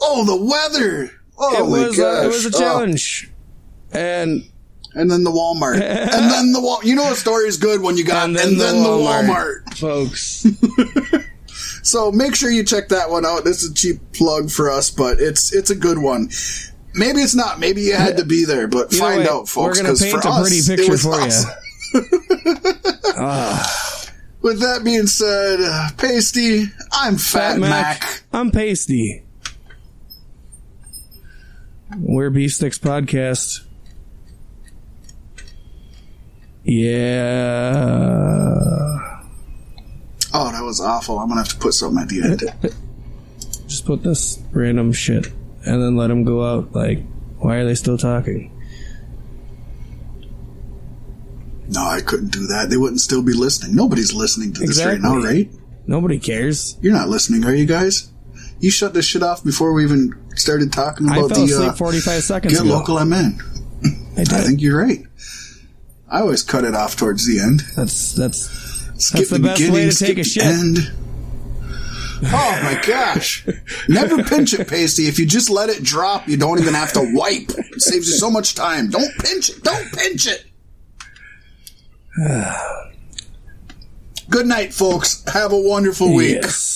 Oh, the weather. Oh It my was gosh. a, it was a Oh. challenge, and And then the Walmart. and then the Wal. You know a story is good when you got and then, the, Walmart. folks. So make sure you check that one out. This is a cheap plug for us, but it's it's a good one. Maybe it's not. Maybe you had to be there, but You find what? out, folks. We're gonna 'cause paint a pretty us, it picture for awesome. With that being said, uh, Pasty, I'm Fat, Mac. I'm Pasty. We're Beef Sticks Podcast. Yeah. Oh, that was awful. I'm gonna have to put something at the end. Just put this random shit and then let them go out. Like, why are they still talking? No, I couldn't do that. They wouldn't still be listening. Nobody's listening to this right now, right? Nobody cares. You're not listening, are you guys? You shut this shit off before we even started talking I about fell the asleep uh, 45 seconds get ago. local I'm in. I did. I think you're right. I always cut it off towards the end. that's that's Skip the best way beginning, to take a shit. End. Oh my gosh! Never pinch it, pasty. If you just let it drop, you don't even have to wipe. It saves you so much time. Don't pinch it. Don't pinch it. Good night, folks. Have a wonderful week. yes.